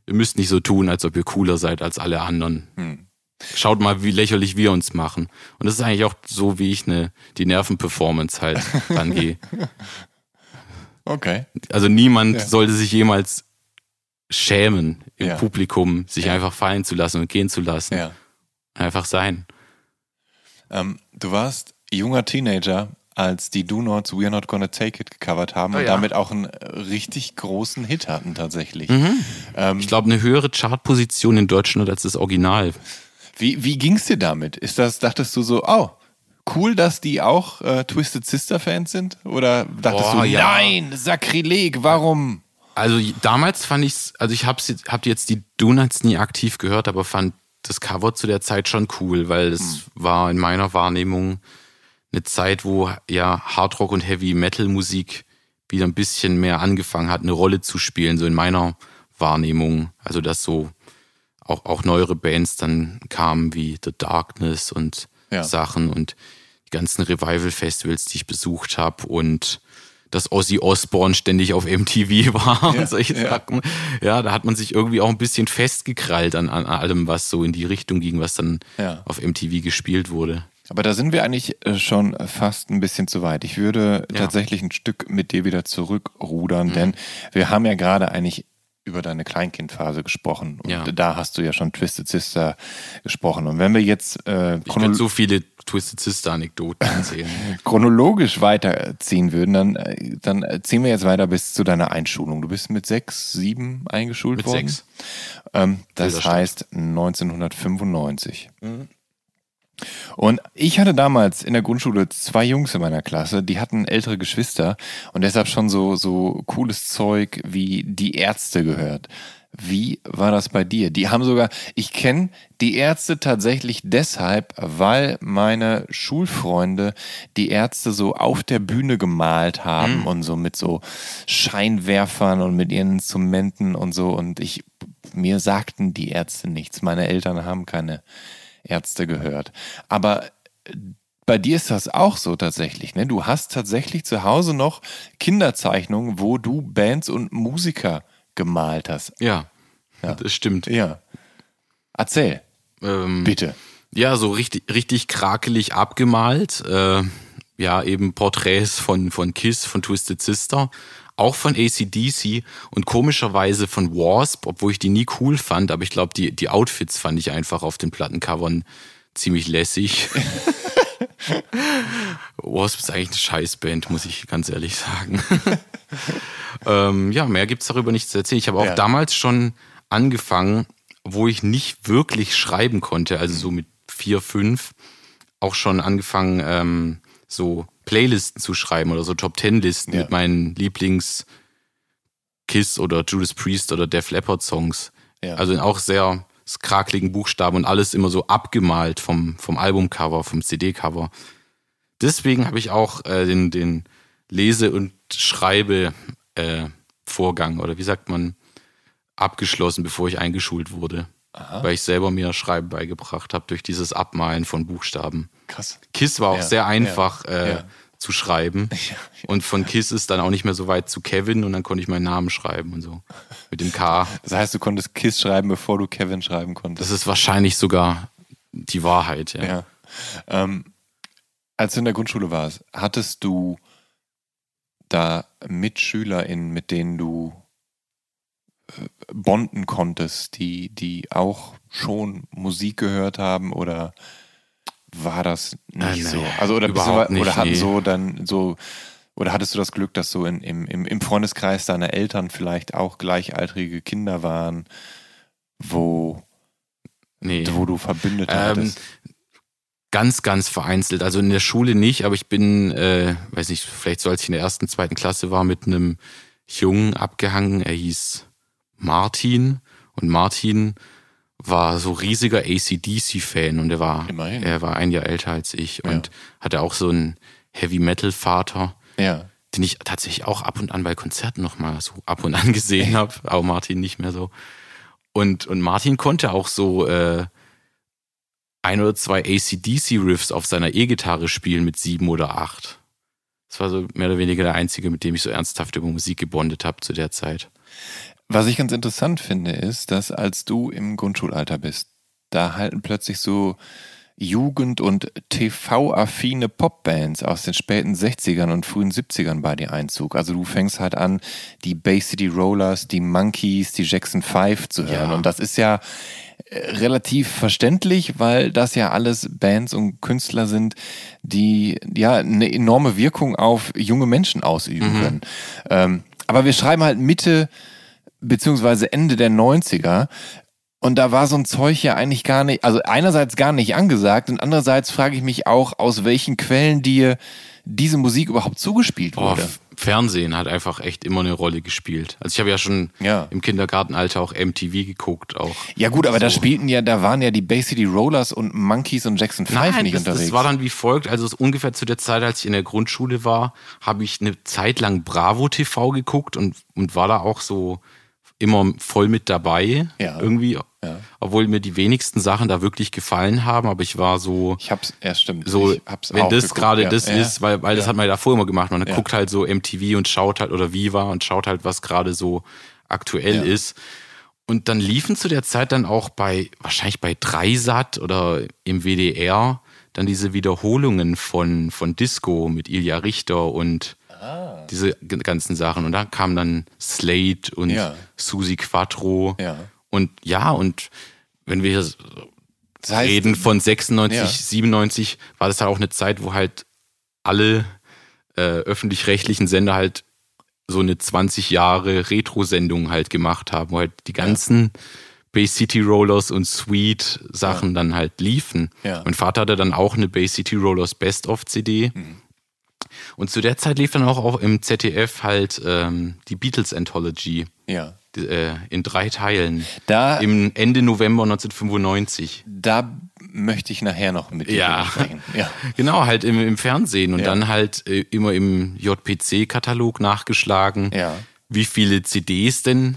ihr müsst nicht so tun, als ob ihr cooler seid als alle anderen. Hm. Schaut mal, wie lächerlich wir uns machen. Und das ist eigentlich auch so, wie ich eine, die Nervenperformance halt rangehe. Okay. Also niemand Ja. sollte sich jemals schämen, im Ja. Publikum sich Ja. einfach fallen zu lassen und gehen zu lassen. Ja. Einfach sein. Ähm, du warst junger Teenager, als die Do Nots We're Not Gonna Take It gecovert haben Oh und damit auch einen richtig großen Hit hatten tatsächlich. Mhm. Ähm, Ich glaube, eine höhere Chartposition in Deutschland als das Original. Wie wie ging's dir damit? Ist das, dachtest du so, oh, cool, dass die auch äh, Twisted Sister Fans sind? Oder dachtest Boah, du, ja. nein, Sakrileg, warum? Also damals fand ich's, also ich hab's jetzt, hab jetzt die Donuts nie aktiv gehört, aber fand das Cover zu der Zeit schon cool, weil es Hm. war in meiner Wahrnehmung eine Zeit, wo ja Hardrock und Heavy Metal Musik wieder ein bisschen mehr angefangen hat, eine Rolle zu spielen, so in meiner Wahrnehmung. Also dass so auch, auch neuere Bands dann kamen wie The Darkness und Ja. Sachen und die ganzen Revival-Festivals, die ich besucht habe und dass Ozzy Osbourne ständig auf MTV war Ja, und solche ja. Sachen. Ja, da hat man sich irgendwie auch ein bisschen festgekrallt an, an allem, was so in die Richtung ging, was dann Ja. auf MTV gespielt wurde. Aber da sind wir eigentlich äh, schon fast ein bisschen zu weit. Ich würde tatsächlich ein Stück mit dir wieder zurückrudern, Mhm. denn wir haben ja gerade eigentlich über deine Kleinkindphase gesprochen. Und Ja. da hast du ja schon Twisted Sister gesprochen. Und wenn wir jetzt äh, Ich könnte so viele Twisted Sister-Anekdoten erzählen. chronologisch weiterziehen würden, dann, äh, dann ziehen wir jetzt weiter bis zu deiner Einschulung. Du bist mit sechs, sieben eingeschult Mit worden. sechs. Ähm, das heißt 1995. Und ich hatte damals in der Grundschule zwei Jungs in meiner Klasse, die hatten ältere Geschwister und deshalb schon so, so cooles Zeug wie die Ärzte gehört. Wie war das bei dir? Die haben sogar, ich kenne die Ärzte tatsächlich deshalb, weil meine Schulfreunde die Ärzte so auf der Bühne gemalt haben und so mit so Scheinwerfern und mit ihren Instrumenten und so. Und ich, mir sagten die Ärzte nichts. Meine Eltern haben keine Ärzte gehört. Aber äh, bei dir ist das auch so tatsächlich, ne? Du hast tatsächlich zu Hause noch Kinderzeichnungen, wo du Bands und Musiker gemalt hast. Ja, das stimmt. Ja. Erzähl, Ähm, bitte. Ja, so richtig, richtig krakelig abgemalt. Äh, ja, eben Porträts von, von Kiss, von Twisted Sister, auch von ACDC und komischerweise von Wasp, obwohl ich die nie cool fand, aber ich glaube, die, die Outfits fand ich einfach auf den Plattencovern ziemlich lässig. Wasp ist eigentlich eine Scheißband, muss ich ganz ehrlich sagen. ähm, ja, mehr gibt's darüber nicht zu erzählen. Ich habe auch Ja. damals schon angefangen, wo ich nicht wirklich schreiben konnte, also so mit vier, fünf, auch schon angefangen, ähm, so Playlisten zu schreiben oder so Top Ten Listen Ja. mit meinen Lieblings Kiss oder Judas Priest oder Def Leppard Songs. Ja. Also in auch sehr krakeligen Buchstaben und alles immer so abgemalt vom, vom Albumcover, vom CD-Cover. Deswegen habe ich auch äh, den, den Lese- und Schreibe-Vorgang Vorgang, oder wie sagt man, abgeschlossen, bevor ich eingeschult wurde. Weil ich selber mir Schreiben beigebracht habe durch dieses Abmalen von Buchstaben. Krass. KISS war auch Ja, sehr einfach ja, äh, ja. zu schreiben. Und von KISS ist dann auch nicht mehr so weit zu Kevin und dann konnte ich meinen Namen schreiben und so. Mit dem K. Das heißt, du konntest Kiss schreiben, bevor du Kevin schreiben konntest. Das ist wahrscheinlich sogar die Wahrheit, ja. Ähm, als du in der Grundschule warst, hattest du da MitschülerInnen, mit denen du äh, bonden konntest, die, die auch schon Musik gehört haben oder war das nicht Äh, so? Also oder, überhaupt beziehungsweise- oder nicht, hatten nee. so dann so oder hattest du das Glück, dass so in, im, im, im Freundeskreis deiner Eltern vielleicht auch gleichaltrige Kinder waren, wo, Nee. wo du Verbündete Ähm, hattest? Ganz, ganz vereinzelt. Also in der Schule nicht, aber ich bin, äh, weiß nicht, vielleicht so als ich in der ersten, zweiten Klasse war, mit einem Jungen abgehangen. Er hieß Martin und Martin war so riesiger ACDC-Fan und er war, Immerhin. er war ein Jahr älter als ich Ja. und hatte auch so einen Heavy-Metal-Vater, Ja. den ich tatsächlich auch ab und an bei Konzerten nochmal so ab und an gesehen habe, aber Martin nicht mehr so. Und, und Martin konnte auch so äh, ein oder zwei ACDC-Riffs auf seiner E-Gitarre spielen mit sieben oder acht. Das war so mehr oder weniger der einzige, mit dem ich so ernsthaft über Musik gebondet habe zu der Zeit. Was ich ganz interessant finde, ist, dass als du im Grundschulalter bist, da halten plötzlich so Jugend- und TV-affine Popbands aus den späten 60ern und frühen 70ern bei dir Einzug. Also du fängst halt an, die Bay City Rollers, die Monkeys, die Jackson 5 zu hören. Ja. Und das ist ja äh, relativ verständlich, weil das ja alles Bands und Künstler sind, die ja eine enorme Wirkung auf junge Menschen ausüben können. Ähm, aber wir schreiben halt Mitte beziehungsweise Ende der 90er. Und da war so ein Zeug ja eigentlich gar nicht, also einerseits gar nicht angesagt und andererseits frage ich mich auch, aus welchen Quellen dir diese Musik überhaupt zugespielt Oh, wurde. F- Fernsehen hat einfach echt immer eine Rolle gespielt. Also ich habe ja schon Ja. im Kindergartenalter auch MTV geguckt, auch. Ja gut, aber da so. spielten ja, da waren ja die Bay City Rollers und Monkeys und Jackson 5 Nein, nicht das, unterwegs. das war dann wie folgt. Also es ungefähr zu der Zeit, als ich in der Grundschule war, habe ich eine Zeit lang Bravo TV geguckt und, und war da auch so immer voll mit dabei. Ja. Irgendwie. Ja. Obwohl mir die wenigsten Sachen da wirklich gefallen haben, aber ich war so. ich hab's, ja stimmt. so, wenn das gerade ja. das ja. ist, weil, weil das hat man ja davor immer gemacht. Man guckt halt so MTV und schaut halt oder Viva und schaut halt, was gerade so aktuell ist. Und dann liefen zu der Zeit dann auch bei, wahrscheinlich bei Dreisat oder im WDR, dann diese Wiederholungen von, von Disco mit Ilja Richter und Diese g- ganzen Sachen. Und da kam dann Slade und Ja. Susi Quattro. Ja. Und ja, und wenn wir Das heißt, reden von 96, Ja. 97, war das halt auch eine Zeit, wo halt alle äh, öffentlich-rechtlichen Sender halt so eine 20 Jahre Retro-Sendung halt gemacht haben, wo halt die ganzen Bay City Rollers und Sweet Sachen dann halt liefen. Ja. Mein Vater hatte dann auch eine Bay City Rollers Best-of CD. Mhm. Und zu der Zeit lief dann auch, auch im ZDF halt ähm, die Beatles Anthology ja. die, äh, in drei Teilen. Da- Im Ende November 1995. Da möchte ich nachher noch mit dir Ja. sprechen. Ja. Genau, halt im, im Fernsehen und Ja. dann halt äh, immer im JPC-Katalog nachgeschlagen, Ja. wie viele CDs denn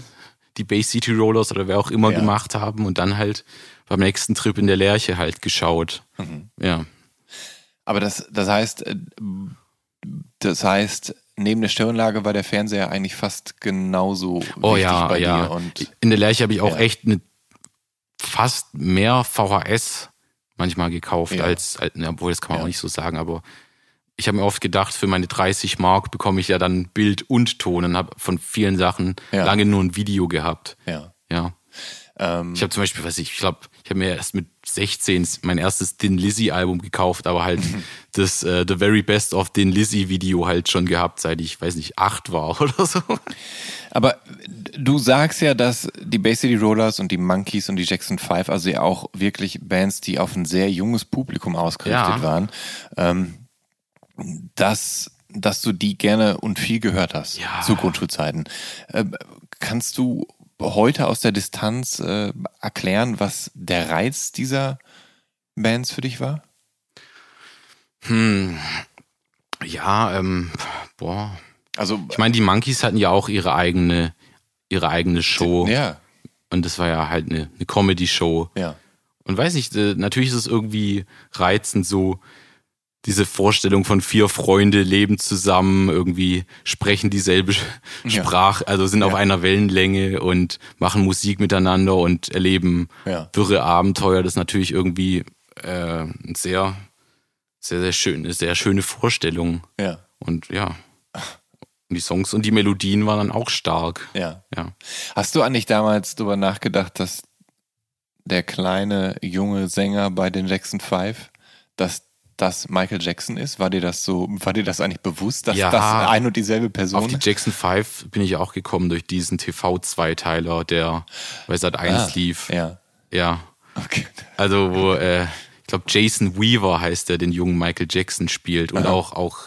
die Bay City Rollers oder wer auch immer Ja. gemacht haben und dann halt beim nächsten Trip in der Lerche halt geschaut. Mhm. Ja. Aber das, das heißt, äh, das heißt, neben der Stirnlage war der Fernseher eigentlich fast genauso Oh wichtig ja, bei ja. dir. Und in der Lerche habe ich auch Ja. echt eine, fast mehr VHS manchmal gekauft Ja. als, als ne, obwohl das kann man Ja. auch nicht so sagen, aber ich habe mir oft gedacht, für meine 30 Mark bekomme ich ja dann Bild und Ton und habe von vielen Sachen lange nur ein Video gehabt. ja. Ja. Ähm, Ich habe zum Beispiel, was ich, ich glaube, ich habe mir erst mit 16 mein erstes Din Lizzy Album gekauft, aber halt das äh, The Very Best of Din Lizzy Video halt schon gehabt, seit ich, weiß nicht, acht war oder so. Aber du sagst ja, dass die Bay City Rollers und die Monkeys und die Jackson 5, also ja auch wirklich Bands, die auf ein sehr junges Publikum ausgerichtet Ja. waren, ähm, dass, dass du die gerne und viel gehört hast Ja. zu Grundschulzeiten. Ähm, kannst du heute aus der Distanz äh, erklären, was der Reiz dieser Bands für dich war? Hm. Ja, ähm, boah. Also, Ich meine, die Monkeys hatten ja auch ihre eigene, ihre eigene Show. ja, Und das war ja halt eine, eine Comedy-Show. ja, Und weiß ich, äh, natürlich ist es irgendwie reizend, so diese Vorstellung von vier Freunde leben zusammen, irgendwie sprechen dieselbe Ja. Sprache, also sind auf Ja. einer Wellenlänge und machen Musik miteinander und erleben Ja. wirre Abenteuer. Das ist natürlich irgendwie äh, ein sehr, sehr, sehr schön, eine sehr schöne Vorstellung. ja, Und ja. Und die Songs und die Melodien waren dann auch stark. ja. Ja. Hast du eigentlich damals darüber nachgedacht, dass der kleine junge Sänger bei den Jackson 5, dass das Michael Jackson ist? War dir das so, war dir das eigentlich bewusst, dass Ja. das ein und dieselbe Person Auf die Jackson 5 bin ich auch gekommen durch diesen TV-Zweiteiler, der bei Sat 1 Ah, lief. Ja. Ja. Okay. Also, wo, äh, ich glaube, Jason Weaver heißt der, den jungen Michael Jackson spielt und Aha. auch, auch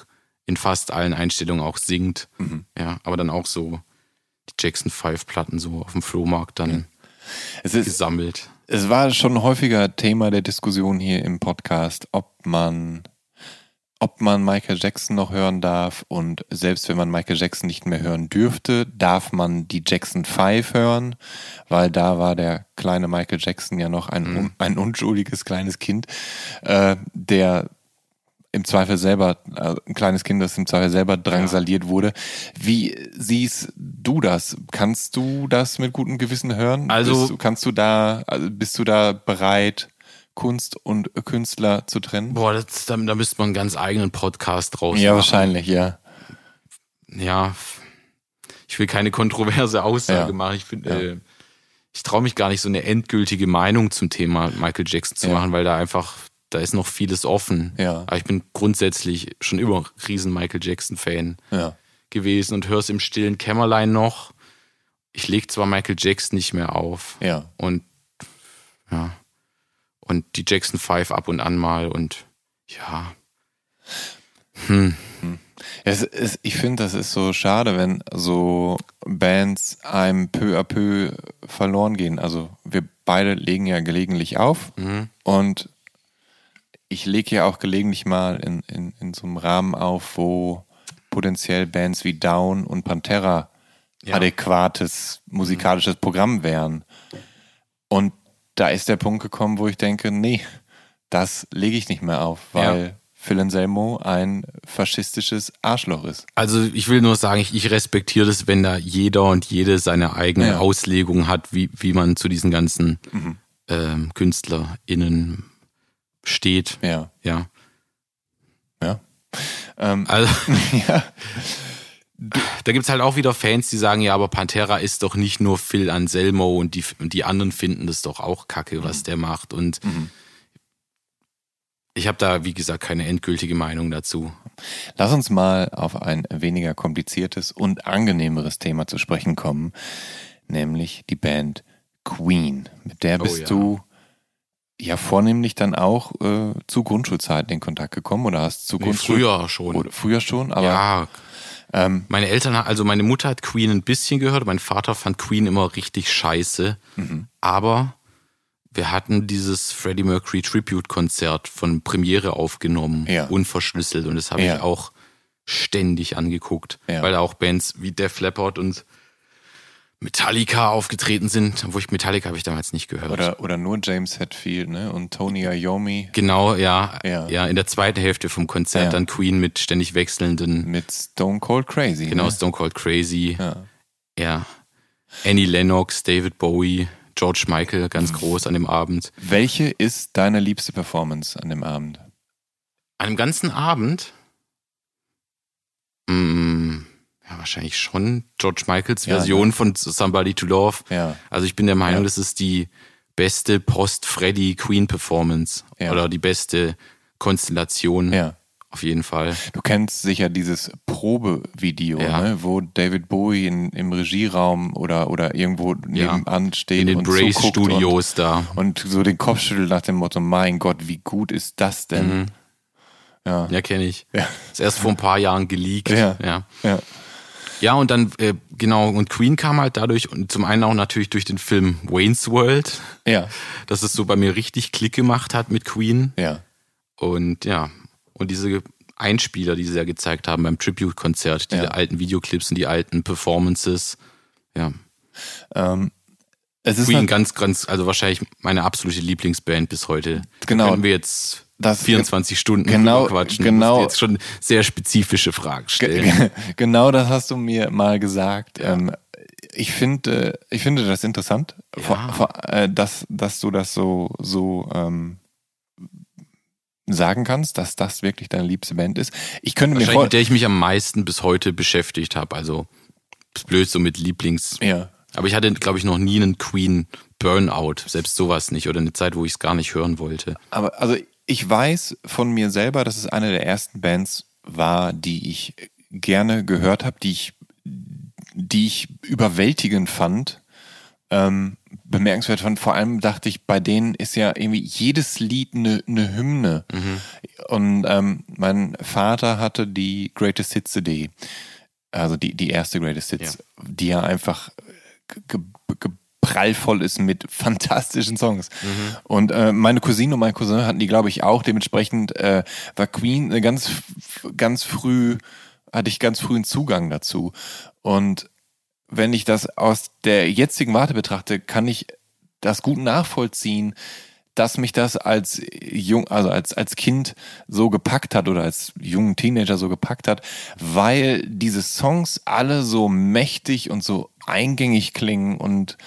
in fast allen Einstellungen auch singt. Mhm. Ja, aber dann auch so die Jackson 5 Platten so auf dem Flohmarkt dann ist, gesammelt. Es war schon häufiger Thema der Diskussion hier im Podcast, ob man, ob man Michael Jackson noch hören darf. Und selbst wenn man Michael Jackson nicht mehr hören dürfte, darf man die Jackson 5 hören, weil da war der kleine Michael Jackson ja noch ein, un, ein unschuldiges kleines Kind, äh, der im Zweifel selber, äh, ein kleines Kind, das im Zweifel selber drangsaliert wurde. Wie siehst du das? Kannst du das mit gutem Gewissen hören? Also- Bist du, kannst du da, also bist du da bereit, Kunst und Künstler zu trennen? Boah, das, da, da müsste man einen ganz eigenen Podcast draus ja, machen. wahrscheinlich, ja. ja, ich will keine kontroverse Aussage Ja. machen. Ich finde, Ja. äh, ich traue mich gar nicht so eine endgültige Meinung zum Thema Michael Jackson zu Ja. machen, weil da einfach, da ist noch vieles offen. Ja. Aber ich bin grundsätzlich schon immer riesen Michael Jackson Fan Ja. gewesen und höre es im stillen Kämmerlein noch. Ich lege zwar Michael Jackson nicht mehr auf Ja. und ja und die Jackson 5 ab und an mal und ja. Hm. Es ist, ich finde, das ist so schade, wenn so Bands einem peu à peu verloren gehen. Also wir beide legen ja gelegentlich auf Mhm. und ich lege ja auch gelegentlich mal in, in, in so einem Rahmen auf, wo potenziell Bands wie Down und Pantera Ja. adäquates musikalisches Programm wären. Und da ist der Punkt gekommen, wo ich denke, nee, das lege ich nicht mehr auf, weil Ja. Phil Anselmo ein faschistisches Arschloch ist. Also ich will nur sagen, ich, ich respektiere das, wenn da jeder und jede seine eigene Ja. Auslegung hat, wie, wie man zu diesen ganzen Mhm. ähm, KünstlerInnen steht. Ja, Ja. ja. Ähm, Also, ja. da gibt's halt auch wieder Fans, die sagen, ja, aber Pantera ist doch nicht nur Phil Anselmo und die, und die anderen finden das doch auch kacke, was der macht. Und ich habe da, wie gesagt, keine endgültige Meinung dazu. Lass uns mal auf ein weniger kompliziertes und angenehmeres Thema zu sprechen kommen, nämlich die Band Queen. Mit der Oh bist ja. du ja vornehmlich dann auch äh, zu Grundschulzeiten in Kontakt gekommen oder hast zu Nee, Grundschul früher schon. Oder früher schon, aber ja, ähm, meine Eltern, also meine Mutter hat Queen ein bisschen gehört, mein Vater fand Queen immer richtig scheiße. Mhm. Aber wir hatten dieses Freddie Mercury Tribute-Konzert von Premiere aufgenommen, Ja. unverschlüsselt. Und das habe Ja. ich auch ständig angeguckt, Ja. weil da auch Bands wie Def Leppard und Metallica aufgetreten sind. Wo ich Metallica habe ich damals nicht gehört. oder, oder nur James Hetfield ne? und Tony Iommi Genau, ja, Ja. ja. in der zweiten Hälfte vom Konzert Ja. dann Queen mit ständig wechselnden, mit Stone Cold Crazy. genau, ne? Stone Cold Crazy, Ja. ja. Annie Lennox, David Bowie, George Michael, ganz groß an dem Abend. Welche ist deine liebste Performance an dem Abend? An dem ganzen Abend, mm, ja, wahrscheinlich schon George Michaels Ja, Version von Somebody to Love. Ja. Also ich bin der Meinung, Ja. das ist die beste Post-Freddy-Queen-Performance Ja. oder die beste Konstellation. Ja. Auf jeden Fall. Du kennst sicher dieses Probevideo, Ja. ne, wo David Bowie in, im Regieraum oder, oder irgendwo Ja. nebenan steht In den und zuguckt Brace-Studios da. und, und so den Kopf schüttelt nach dem Motto, mein Gott, wie gut ist das denn? Mhm. Ja. Ja, kenne ich. Ja. Ist erst vor ein paar Jahren geleakt. Ja. ja. Ja. Ja, und dann, äh, genau, und Queen kam halt dadurch und zum einen auch natürlich durch den Film Wayne's World, Ja. dass es so bei mir richtig Klick gemacht hat mit Queen. Ja. Und ja, und diese Einspieler, die sie ja gezeigt haben beim Tribute-Konzert, diese Ja. alten Videoclips und die alten Performances. Ja, Ähm, Queen nat- ganz, ganz, also wahrscheinlich meine absolute Lieblingsband bis heute. Genau. Können wir jetzt Das- 24 Stunden genau- quatschen. genau- Du jetzt schon sehr spezifische Fragen stellen. Ge- genau das hast du mir mal gesagt. Ähm, ich finde, ich finde das interessant, vor, vor, äh, dass, dass du das so, so ähm, sagen kannst, dass das wirklich deine liebste Band ist. Ich könnte mir vor mit der ich mich am meisten bis heute beschäftigt habe. Also blöd so mit Lieblings. ja, Aber ich hatte, glaube ich, noch nie einen Queen Burnout. Selbst sowas nicht. Oder eine Zeit, wo ich es gar nicht hören wollte. aber also ich weiß von mir selber, dass es eine der ersten Bands war, die ich gerne gehört habe, die ich, die ich überwältigend fand. Ähm, bemerkenswert fand. Vor allem dachte ich, bei denen ist ja irgendwie jedes Lied eine ne Hymne. Und ähm, mein Vater hatte die Greatest Hits CD, also die, die erste Greatest Hits, die ja einfach ge ge prallvoll ist mit fantastischen Songs. Und äh, meine Cousine und mein Cousin hatten die, glaube ich, auch. Dementsprechend äh, war Queen eine ganz, ganz früh, hatte ich ganz früh einen Zugang dazu. Und wenn ich das aus der jetzigen Warte betrachte, kann ich das gut nachvollziehen, dass mich das als jung, also als, als Kind so gepackt hat oder als jungen Teenager so gepackt hat, weil diese Songs alle so mächtig und so eingängig klingen und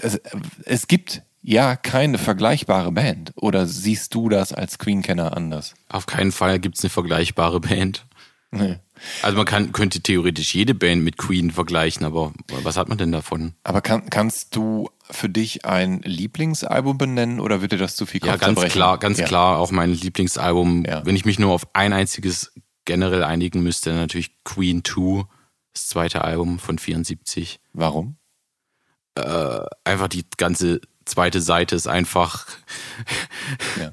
es, es gibt ja keine vergleichbare Band. Oder siehst du das als Queen-Kenner anders? Auf keinen Fall gibt es eine vergleichbare Band. Nee. Also man kann, könnte theoretisch jede Band mit Queen vergleichen, aber was hat man denn davon? Aber kann, kannst du für dich ein Lieblingsalbum benennen oder wird dir das zu viel Ja, ganz Kopfzerbrechen? klar, ganz Ja. klar, auch mein Lieblingsalbum. Ja. Wenn ich mich nur auf ein einziges generell einigen müsste, dann natürlich Queen 2, das zweite Album von 74. Warum? Einfach die ganze zweite Seite ist einfach Ja.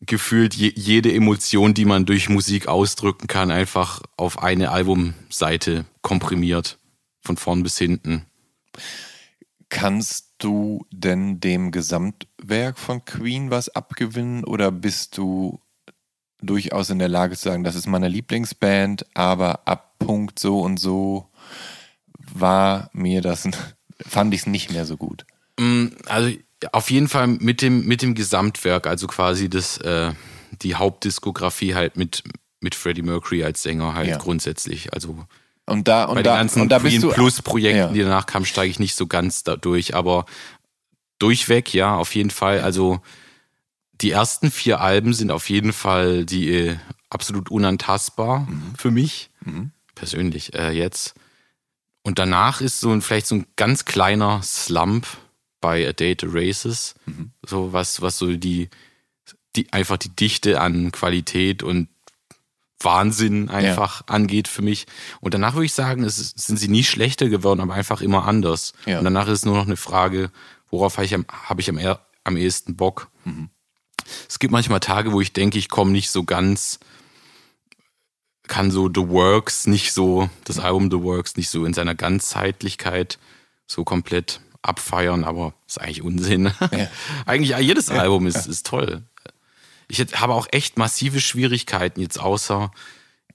gefühlt je, jede Emotion, die man durch Musik ausdrücken kann, einfach auf eine Albumseite komprimiert. Von vorn bis hinten. Kannst du denn dem Gesamtwerk von Queen was abgewinnen oder bist du durchaus in der Lage zu sagen, das ist meine Lieblingsband, aber ab Punkt so und so war mir das, fand ich es nicht mehr so gut. Mm, Also auf jeden Fall mit dem, mit dem Gesamtwerk, also quasi das, äh, die Hauptdiskografie halt mit, mit Freddie Mercury als Sänger halt Ja. grundsätzlich. Also Und da, und bei da, den ganzen und da Queen du, Plus Projekten, Ja. die danach kamen, steige ich nicht so ganz da durch, aber durchweg, ja, auf jeden Fall. Also die ersten vier Alben sind auf jeden Fall die äh, absolut unantastbar für mich persönlich äh, jetzt. Und danach ist so ein, vielleicht so ein ganz kleiner Slump bei A Date Races, so was, was so die, die einfach die Dichte an Qualität und Wahnsinn einfach angeht für mich. Und danach würde ich sagen, es sind sie nie schlechter geworden, aber einfach immer anders. Ja. Und danach ist es nur noch eine Frage, worauf habe ich am, habe ich am, eher, am ehesten Bock. Es gibt manchmal Tage, wo ich denke, ich komme nicht so ganz, kann so The Works nicht so, das Album The Works nicht so in seiner Ganzheitlichkeit so komplett abfeiern, aber ist eigentlich Unsinn. eigentlich ja, jedes Album ist, ist toll. Ich habe auch echt massive Schwierigkeiten jetzt, außer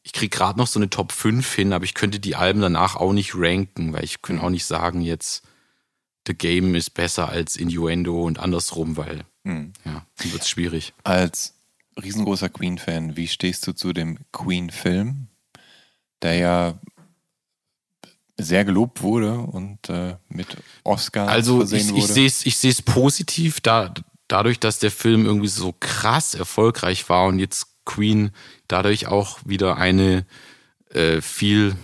ich kriege gerade noch so eine Top 5 hin, aber ich könnte die Alben danach auch nicht ranken, weil ich könnte auch nicht sagen, jetzt The Game ist besser als Innuendo und andersrum, weil ja, dann wird es schwierig. Als riesengroßer Queen-Fan, wie stehst du zu dem Queen-Film, der ja sehr gelobt wurde und äh, mit Oscar Also versehen ich, ich wurde? sehe es ich seh's positiv, da, dadurch, dass der Film irgendwie so krass erfolgreich war und jetzt Queen dadurch auch wieder eine äh, viel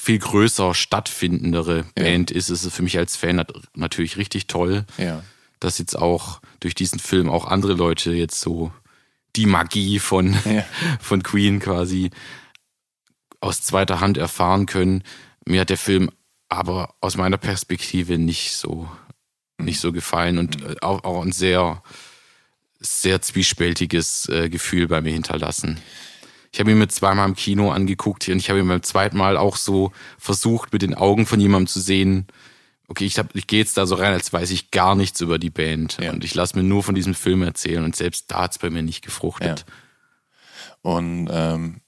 viel größer stattfindendere Band ist, ist es für mich als Fan nat natürlich richtig toll, ja. dass jetzt auch durch diesen Film auch andere Leute jetzt so die Magie von, Ja. von Queen quasi aus zweiter Hand erfahren können. Mir hat der Film aber aus meiner Perspektive nicht so, nicht so gefallen und äh, auch, auch ein sehr, sehr zwiespältiges äh, Gefühl bei mir hinterlassen. Ich habe ihn mir zweimal im Kino angeguckt und ich habe ihn beim zweiten Mal auch so versucht, mit den Augen von jemandem zu sehen, okay, ich, hab, ich gehe jetzt da so rein, als weiß ich gar nichts über die Band Ja. und ich lasse mir nur von diesem Film erzählen und selbst da hat es bei mir nicht gefruchtet. Und ähm,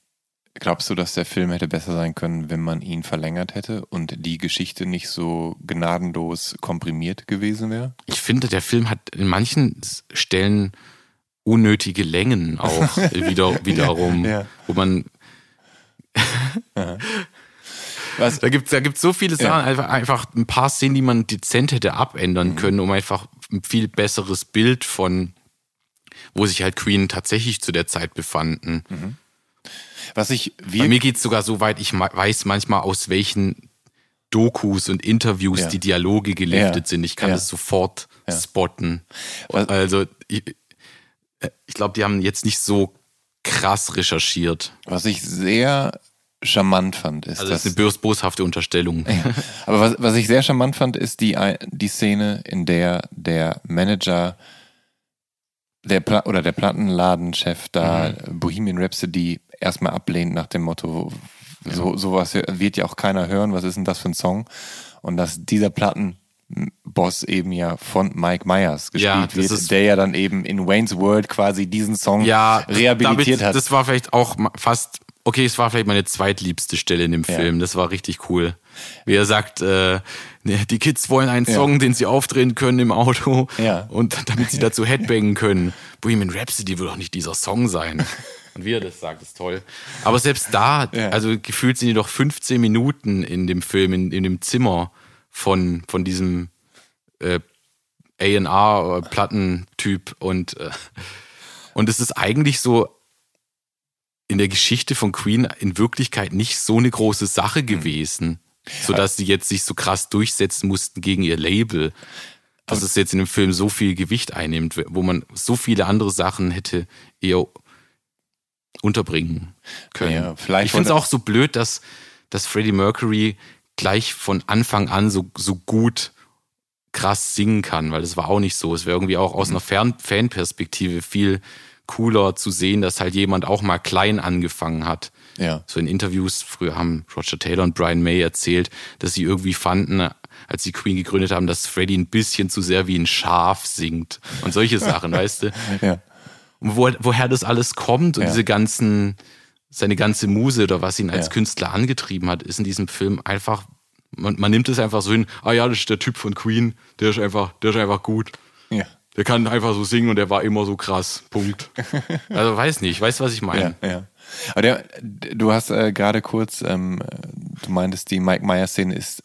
glaubst du, dass der Film hätte besser sein können, wenn man ihn verlängert hätte und die Geschichte nicht so gnadenlos komprimiert gewesen wäre? Ich finde, der Film hat in manchen Stellen unnötige Längen auch wieder, wiederum, Ja. wo man Was? Da gibt es da gibt's so viele Sachen, Ja. einfach, einfach ein paar Szenen, die man dezent hätte abändern können, um einfach ein viel besseres Bild von, wo sich halt Queen tatsächlich zu der Zeit befanden. Was ich Bei mir geht es sogar so weit, ich weiß manchmal, aus welchen Dokus und Interviews Ja. die Dialoge geliftet Ja. sind. Ich kann Ja. das sofort spotten. Was- Also, ich, ich glaube, die haben jetzt nicht so krass recherchiert. was ich sehr charmant fand, ist, Also, das ist eine bös boshafte Unterstellung. Aber was, was ich sehr charmant fand, ist die, die Szene, in der der Manager der Pla oder der Plattenladenchef da Bohemian Rhapsody erstmal ablehnt nach dem Motto, so sowas wird ja auch keiner hören, was ist denn das für ein Song? Und dass dieser Plattenboss eben ja von Mike Myers Ja, gespielt das wird, ist- der ja dann eben in Wayne's World quasi diesen Song ja, rehabilitiert damit, hat. Das war vielleicht auch fast, okay, es war vielleicht meine zweitliebste Stelle in dem Ja. Film. Das war richtig cool. Wie er sagt, äh, die Kids wollen einen Ja. Song, den sie aufdrehen können im Auto. Ja. Und damit sie dazu headbangen können. Bohemian Rhapsody will doch nicht dieser Song sein. Und wie er das sagt, ist toll. Aber selbst da, Ja. also gefühlt sind die doch 15 Minuten in dem Film, in, in dem Zimmer von, von diesem äh, A&R-Plattentyp und, äh, und es ist eigentlich so in der Geschichte von Queen in Wirklichkeit nicht so eine große Sache gewesen, sodass sie jetzt sich so krass durchsetzen mussten gegen ihr Label, dass es jetzt in dem Film so viel Gewicht einnimmt, wo man so viele andere Sachen hätte eher unterbringen können. Ja, ich finde es auch so blöd, dass, dass Freddie Mercury gleich von Anfang an so, so gut krass singen kann, weil das war auch nicht so. Es wäre irgendwie auch aus einer Fern Fanperspektive viel cooler zu sehen, dass halt jemand auch mal klein angefangen hat. Ja. So in Interviews, früher haben Roger Taylor und Brian May erzählt, dass sie irgendwie fanden, als sie Queen gegründet haben, dass Freddie ein bisschen zu sehr wie ein Schaf singt und solche Sachen, weißt du? ja. Und wo, woher das alles kommt und Ja. diese ganzen, seine ganze Muse oder was ihn als Ja. Künstler angetrieben hat, ist in diesem Film einfach, man, man nimmt es einfach so hin, ah ja, das ist der Typ von Queen, der ist einfach, der ist einfach gut. Ja. Der kann einfach so singen und der war immer so krass. Punkt. Also weiß nicht, weißt du, was ich meine? Ja, ja. Aber der, du hast äh, gerade kurz, ähm, du meintest, die Mike Myers Szene ist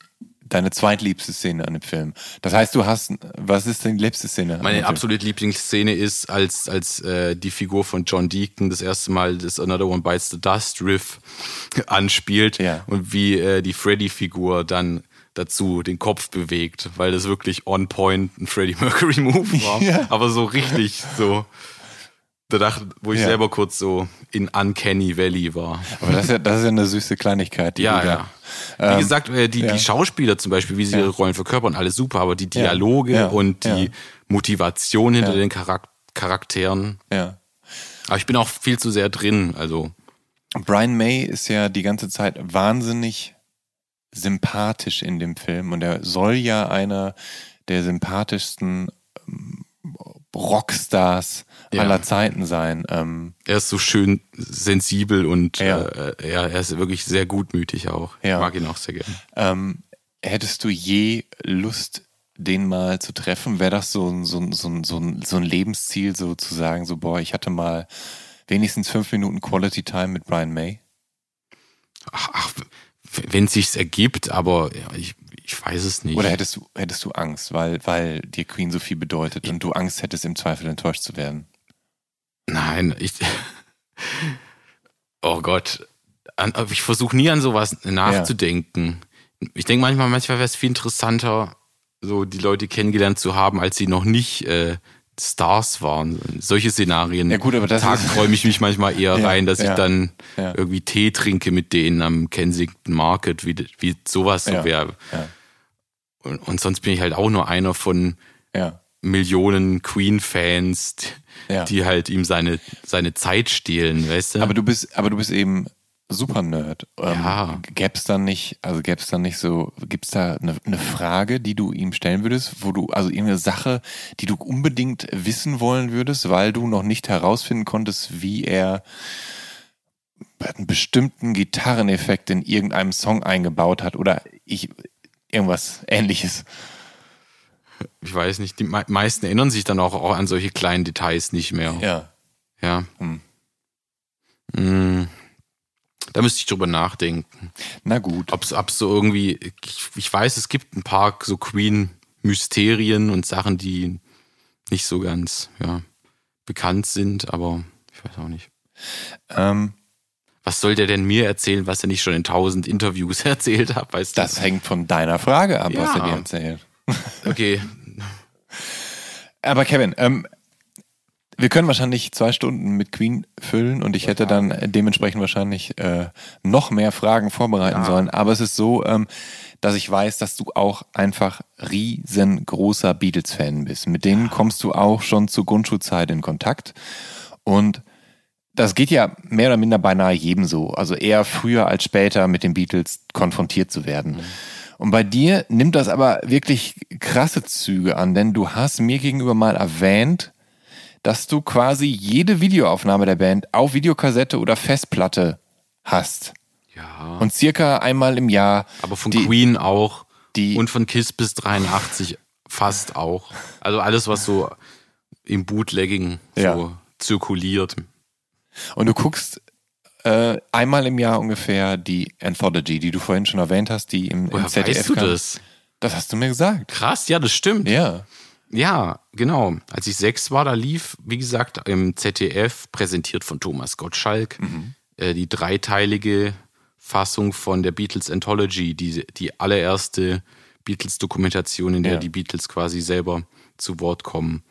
deine zweitliebste Szene an dem Film. Das heißt, du hast, was ist deine liebste Szene? Meine absolut Lieblingsszene ist, als, als äh, die Figur von John Deacon das erste Mal das Another One Bites the Dust Riff anspielt Ja. und wie äh, die Freddy-Figur dann dazu den Kopf bewegt, weil das wirklich on point ein Freddie Mercury Move war. Ja. Aber so richtig so. Da dachte, wo ich Ja. selber kurz so in Uncanny Valley war. Aber das ist ja, das ist ja eine süße Kleinigkeit. Die Ja, ja. da, Wie Ähm, gesagt, äh, die, ja. die Schauspieler zum Beispiel, wie sie ihre Rollen verkörpern, alles super, aber die Dialoge und die. Motivation hinter den Charak Charakteren. ja. Aber ich bin auch viel zu sehr drin. Also, Brian May ist ja die ganze Zeit wahnsinnig sympathisch in dem Film und er soll ja einer der sympathischsten ähm, Rockstars Ja. aller Zeiten sein. Ähm, er ist so schön sensibel und Ja. äh, ja, er ist wirklich sehr gutmütig auch. Ja. Ich mag ihn auch sehr gerne. ähm, hättest du je Lust, den mal zu treffen? Wäre das so ein, so, ein, so, ein, so, so ein Lebensziel, so zu sagen, so, boah, ich hatte mal wenigstens fünf Minuten Quality Time mit Brian May? Ach, ach wenn es sich ergibt, aber ja, ich, ich weiß es nicht. Oder hättest du, hättest du Angst, weil, weil dir Queen so viel bedeutet und du Angst hättest, im Zweifel enttäuscht zu werden? Nein, ich. Oh Gott. Ich versuche nie an sowas nachzudenken. Ich denke manchmal, manchmal wäre es viel interessanter, so die Leute kennengelernt zu haben, als sie noch nicht äh, Stars waren. Solche Szenarien. Ja, gut, aber das ist- träume ich mich manchmal eher Ja, rein, dass ja, ich dann ja. irgendwie Tee trinke mit denen am Kensington Market, wie, wie sowas so wäre. Und, und sonst bin ich halt auch nur einer von. Millionen Queen-Fans, die halt ihm seine, seine Zeit stehlen, weißt du? Aber du bist, aber du bist eben super Nerd. Ähm, Ja. Gäb's dann nicht, also gäb's dann nicht so, gibt's da eine, eine Frage, die du ihm stellen würdest, wo du, also irgendeine Sache, die du unbedingt wissen wollen würdest, weil du noch nicht herausfinden konntest, wie er einen bestimmten Gitarreneffekt in irgendeinem Song eingebaut hat oder ich, irgendwas ähnliches. ich weiß nicht, die mei- meisten erinnern sich dann auch, auch an solche kleinen Details nicht mehr. Ja. Ja. Hm. Mm. Da müsste ich drüber nachdenken. Na gut. Ob es so irgendwie, ich, ich weiß, es gibt ein paar so Queen-Mysterien und Sachen, die nicht so ganz ja, bekannt sind, aber ich weiß auch nicht. Ähm, Was soll der denn mir erzählen, was er nicht schon in tausend Interviews erzählt hat? Weißt du? das hängt von deiner Frage ab, was Ja. er dir erzählt. Okay, Aber Kevin, ähm, wir können wahrscheinlich zwei Stunden mit Queen füllen und ich hätte dann dementsprechend wahrscheinlich äh, noch mehr Fragen vorbereiten sollen. Aber es ist so, ähm, dass ich weiß, dass du auch einfach riesengroßer Beatles-Fan bist. Mit denen kommst du auch schon zur Grundschulzeit in Kontakt. Und das geht ja mehr oder minder beinahe jedem so. Also eher früher als später mit den Beatles konfrontiert zu werden. Und bei dir nimmt das aber wirklich krasse Züge an, denn du hast mir gegenüber mal erwähnt, dass du quasi jede Videoaufnahme der Band auf Videokassette oder Festplatte hast. ja. Und circa einmal im Jahr. Aber von die, Queen auch. die- und von Kiss bis 83 fast auch. Also alles, was so im Bootlegging so Ja. zirkuliert. Und du guckst äh, einmal im Jahr ungefähr die Anthology, die du vorhin schon erwähnt hast, die im, Woher im ZDF weißt du kam. das? Das hast du mir gesagt. Krass, ja, das stimmt. Ja. Ja, genau. Als ich sechs war, da lief, wie gesagt, im ZDF, präsentiert von Thomas Gottschalk, Mhm. äh, die dreiteilige Fassung von der Beatles Anthology, die, die allererste Beatles-Dokumentation, in der Ja. die Beatles quasi selber zu Wort kommen.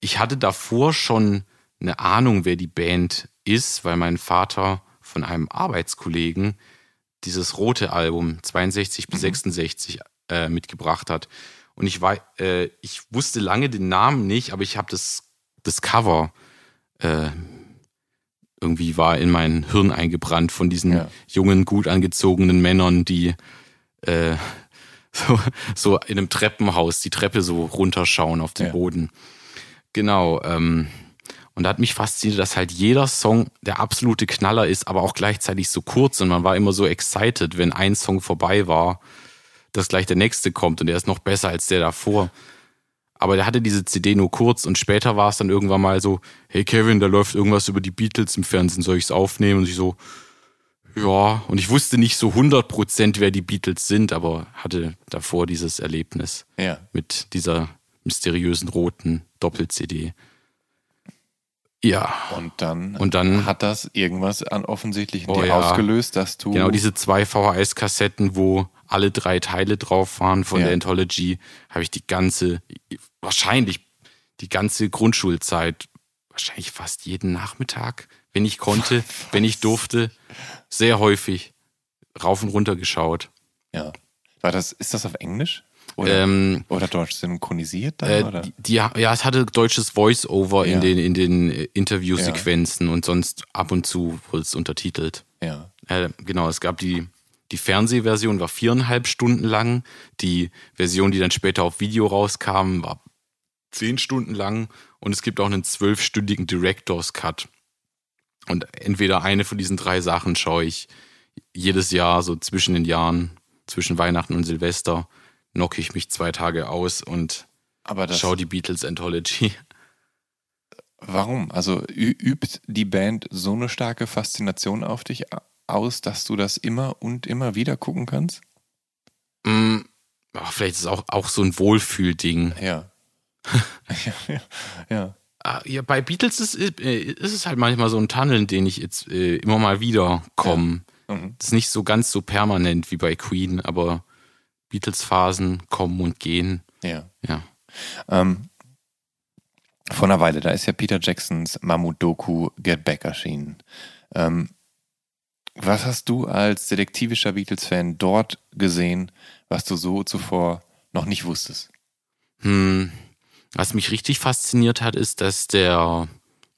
Ich hatte davor schon eine Ahnung, wer die Band ist, weil mein Vater von einem Arbeitskollegen dieses rote Album 62 bis 66 äh, mitgebracht hat. Und ich war, äh, ich wusste lange den Namen nicht, aber ich habe das, das Cover äh, irgendwie war in mein Hirn eingebrannt von diesen Ja. jungen, gut angezogenen Männern, die äh, so, so in einem Treppenhaus die Treppe so runterschauen auf den Ja. Boden. Genau. Ähm, und da hat mich fasziniert, dass halt jeder Song der absolute Knaller ist, aber auch gleichzeitig so kurz und man war immer so excited, wenn ein Song vorbei war, dass gleich der nächste kommt und der ist noch besser als der davor. Aber der hatte diese CD nur kurz und später war es dann irgendwann mal so, hey Kevin, da läuft irgendwas über die Beatles im Fernsehen, soll ich es aufnehmen? Und ich so, Ja, und ich wusste nicht so 100% wer die Beatles sind, aber hatte davor dieses Erlebnis Ja. mit dieser mysteriösen roten Doppel-CD. Ja, Und dann, Und dann- hat das irgendwas an offensichtlich Oh ja. ausgelöst, dass du. genau diese zwei VHS-Kassetten, wo alle drei Teile drauf waren von Ja. der Anthology, habe ich die ganze, wahrscheinlich die ganze Grundschulzeit, wahrscheinlich fast jeden Nachmittag, wenn ich konnte, wenn ich durfte, sehr häufig rauf und runter geschaut. Ja. War das, ist das auf Englisch? Oder, Ähm, oder deutsch synchronisiert dann? Äh, oder? die, ja, es hatte deutsches Voice-Over Ja. in den, in den äh, Interviewsequenzen und sonst ab und zu wurde es untertitelt. Ja. Äh, genau, es gab die, die Fernsehversion, war viereinhalb Stunden lang. Die Version, die dann später auf Video rauskam, war zehn Stunden lang. Und es gibt auch einen zwölfstündigen Director's Cut. Und entweder eine von diesen drei Sachen schaue ich jedes Jahr, so zwischen den Jahren, zwischen Weihnachten und Silvester, knocke ich mich zwei Tage aus und Aber das, schau die Beatles Anthology. warum? Also übt die Band so eine starke Faszination auf dich aus, dass du das immer und immer wieder gucken kannst? Mm, ach, vielleicht ist es auch, auch so ein Wohlfühlding. Ja. ja, ja, ja. Ah, Ja, bei Beatles ist, äh, ist es halt manchmal so ein Tunnel, in den ich jetzt äh, immer mal wieder komme. Mhm. Das ist nicht so ganz so permanent wie bei Queen, aber Beatles-Phasen kommen und gehen. ja. Ja. Ähm, vor einer Weile, da ist ja Peter Jacksons Mammut-Doku Get Back erschienen. Ähm, was hast du als detektivischer Beatles-Fan dort gesehen, was du so zuvor noch nicht wusstest? Hm, was mich richtig fasziniert hat, ist, dass der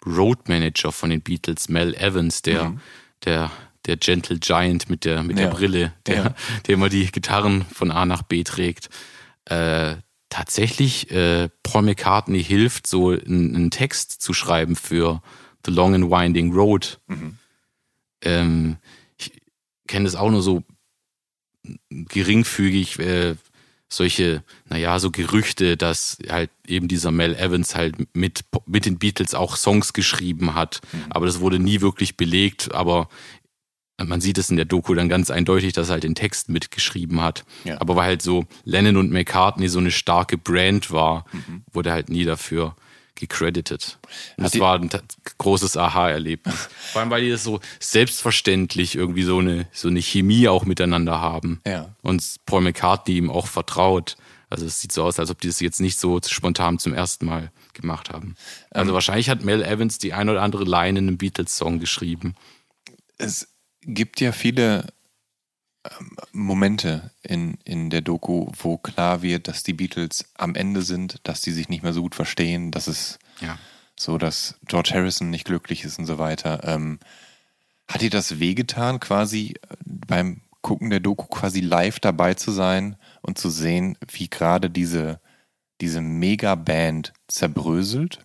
Road Manager von den Beatles, Mel Evans, der, der, der Gentle Giant mit der, mit Ja. der Brille, der, Ja. der immer die Gitarren von A nach B trägt, äh, tatsächlich äh, Paul McCartney hilft, so einen, einen Text zu schreiben für The Long and Winding Road. Ähm, ich kenne das auch nur so geringfügig, äh, solche, naja, so Gerüchte, dass halt eben dieser Mel Evans halt mit, mit den Beatles auch Songs geschrieben hat. Aber das wurde nie wirklich belegt, aber man sieht es in der Doku dann ganz eindeutig, dass er halt den Text mitgeschrieben hat. Ja. Aber weil halt so Lennon und McCartney so eine starke Brand war, wurde halt nie dafür gecredited. Das war ein großes Aha-Erlebnis. Vor allem, weil die das so selbstverständlich irgendwie so eine, so eine Chemie auch miteinander haben. Ja. Und Paul McCartney ihm auch vertraut. Also es sieht so aus, als ob die das jetzt nicht so spontan zum ersten Mal gemacht haben. Also wahrscheinlich hat Mel Evans die ein oder andere Line in einem Beatles-Song geschrieben. Es gibt ja viele ähm, Momente in, in der Doku, wo klar wird, dass die Beatles am Ende sind, dass die sich nicht mehr so gut verstehen, dass es Ja. so, dass George Harrison nicht glücklich ist und so weiter. Ähm, hat dir das wehgetan, quasi äh, beim Gucken der Doku quasi live dabei zu sein und zu sehen, wie gerade diese, diese Megaband zerbröselt?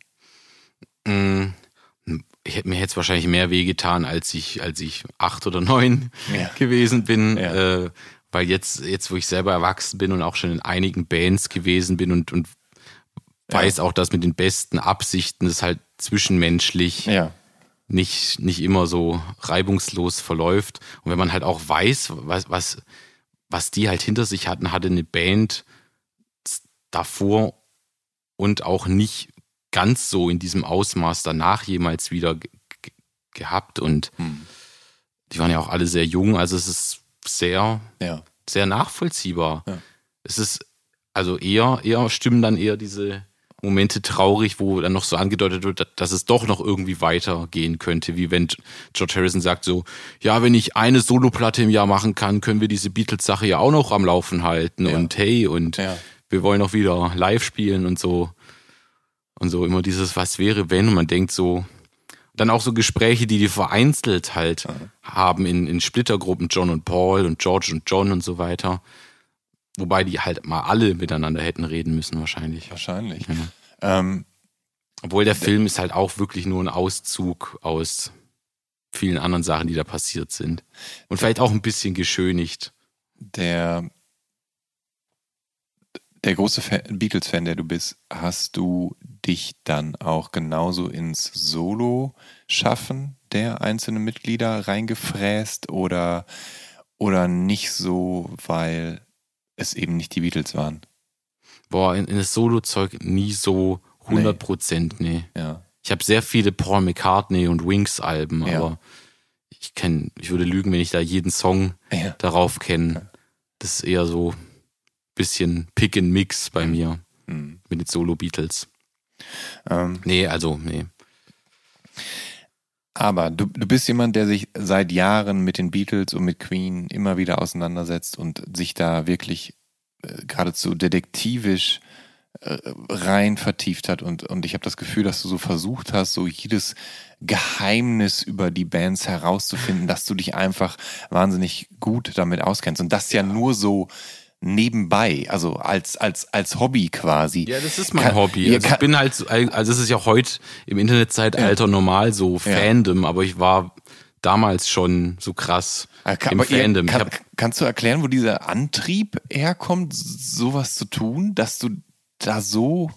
Mm, Ich hätte mir jetzt wahrscheinlich mehr wehgetan, als ich, als ich acht oder neun Ja. gewesen bin. Ja. Äh, weil jetzt, jetzt, wo ich selber erwachsen bin und auch schon in einigen Bands gewesen bin und, und weiß auch, dass mit den besten Absichten es halt zwischenmenschlich Ja. nicht, nicht immer so reibungslos verläuft. Und wenn man halt auch weiß, was, was, was die halt hinter sich hatten, hatte eine Band davor und auch nicht ganz so in diesem Ausmaß danach jemals wieder ge ge gehabt. Und die waren ja auch alle sehr jung, also es ist sehr, Ja. sehr nachvollziehbar. Ja. Es ist also eher, eher stimmen dann eher diese Momente traurig, wo dann noch so angedeutet wird, dass es doch noch irgendwie weitergehen könnte, wie wenn George Harrison sagt so, ja, wenn ich eine Soloplatte im Jahr machen kann, können wir diese Beatles-Sache ja auch noch am Laufen halten Ja. und hey und wir wollen auch wieder live spielen und so und so immer dieses was wäre wenn und man denkt so dann auch so Gespräche, die die vereinzelt halt haben in, in Splittergruppen, John und Paul und George und John und so weiter. Wobei die halt mal alle miteinander hätten reden müssen wahrscheinlich. Wahrscheinlich. Ähm, Obwohl der Film ist halt auch wirklich nur ein Auszug aus vielen anderen Sachen, die da passiert sind. Und vielleicht auch ein bisschen geschönigt. der, der große Fan- Beatles-Fan, der du bist, hast du dich dann auch genauso ins Solo-Schaffen der einzelnen Mitglieder reingefräst oder, oder nicht so, weil es eben nicht die Beatles waren? Boah, in, in das Solo-Zeug nie so 100 Prozent, nee. Ja. Ich habe sehr viele Paul McCartney und Wings-Alben, Ja. aber ich kenn, ich würde lügen, wenn ich da jeden Song Ja. darauf kenne. Das ist eher so ein bisschen Pick and Mix bei mir Hm. mit den Solo-Beatles. Ähm, Nee, also, nee. aber du, du bist jemand, der sich seit Jahren mit den Beatles und mit Queen immer wieder auseinandersetzt und sich da wirklich äh, geradezu detektivisch äh, rein vertieft hat. Und, und ich habe das Gefühl, dass du so versucht hast, so jedes Geheimnis über die Bands herauszufinden, dass du dich einfach wahnsinnig gut damit auskennst. Und das ja nur so nebenbei, also als, als, als Hobby quasi. Ja, das ist mein Kann- Hobby. Ja, Also ich bin halt, so- also es ist ja heute im Internetzeitalter normal so Fandom, aber ich war damals schon so krass Ah, kann- im aber ihr- Fandom. Ich Kann, kannst du erklären, wo dieser Antrieb herkommt, sowas zu tun, dass du da so,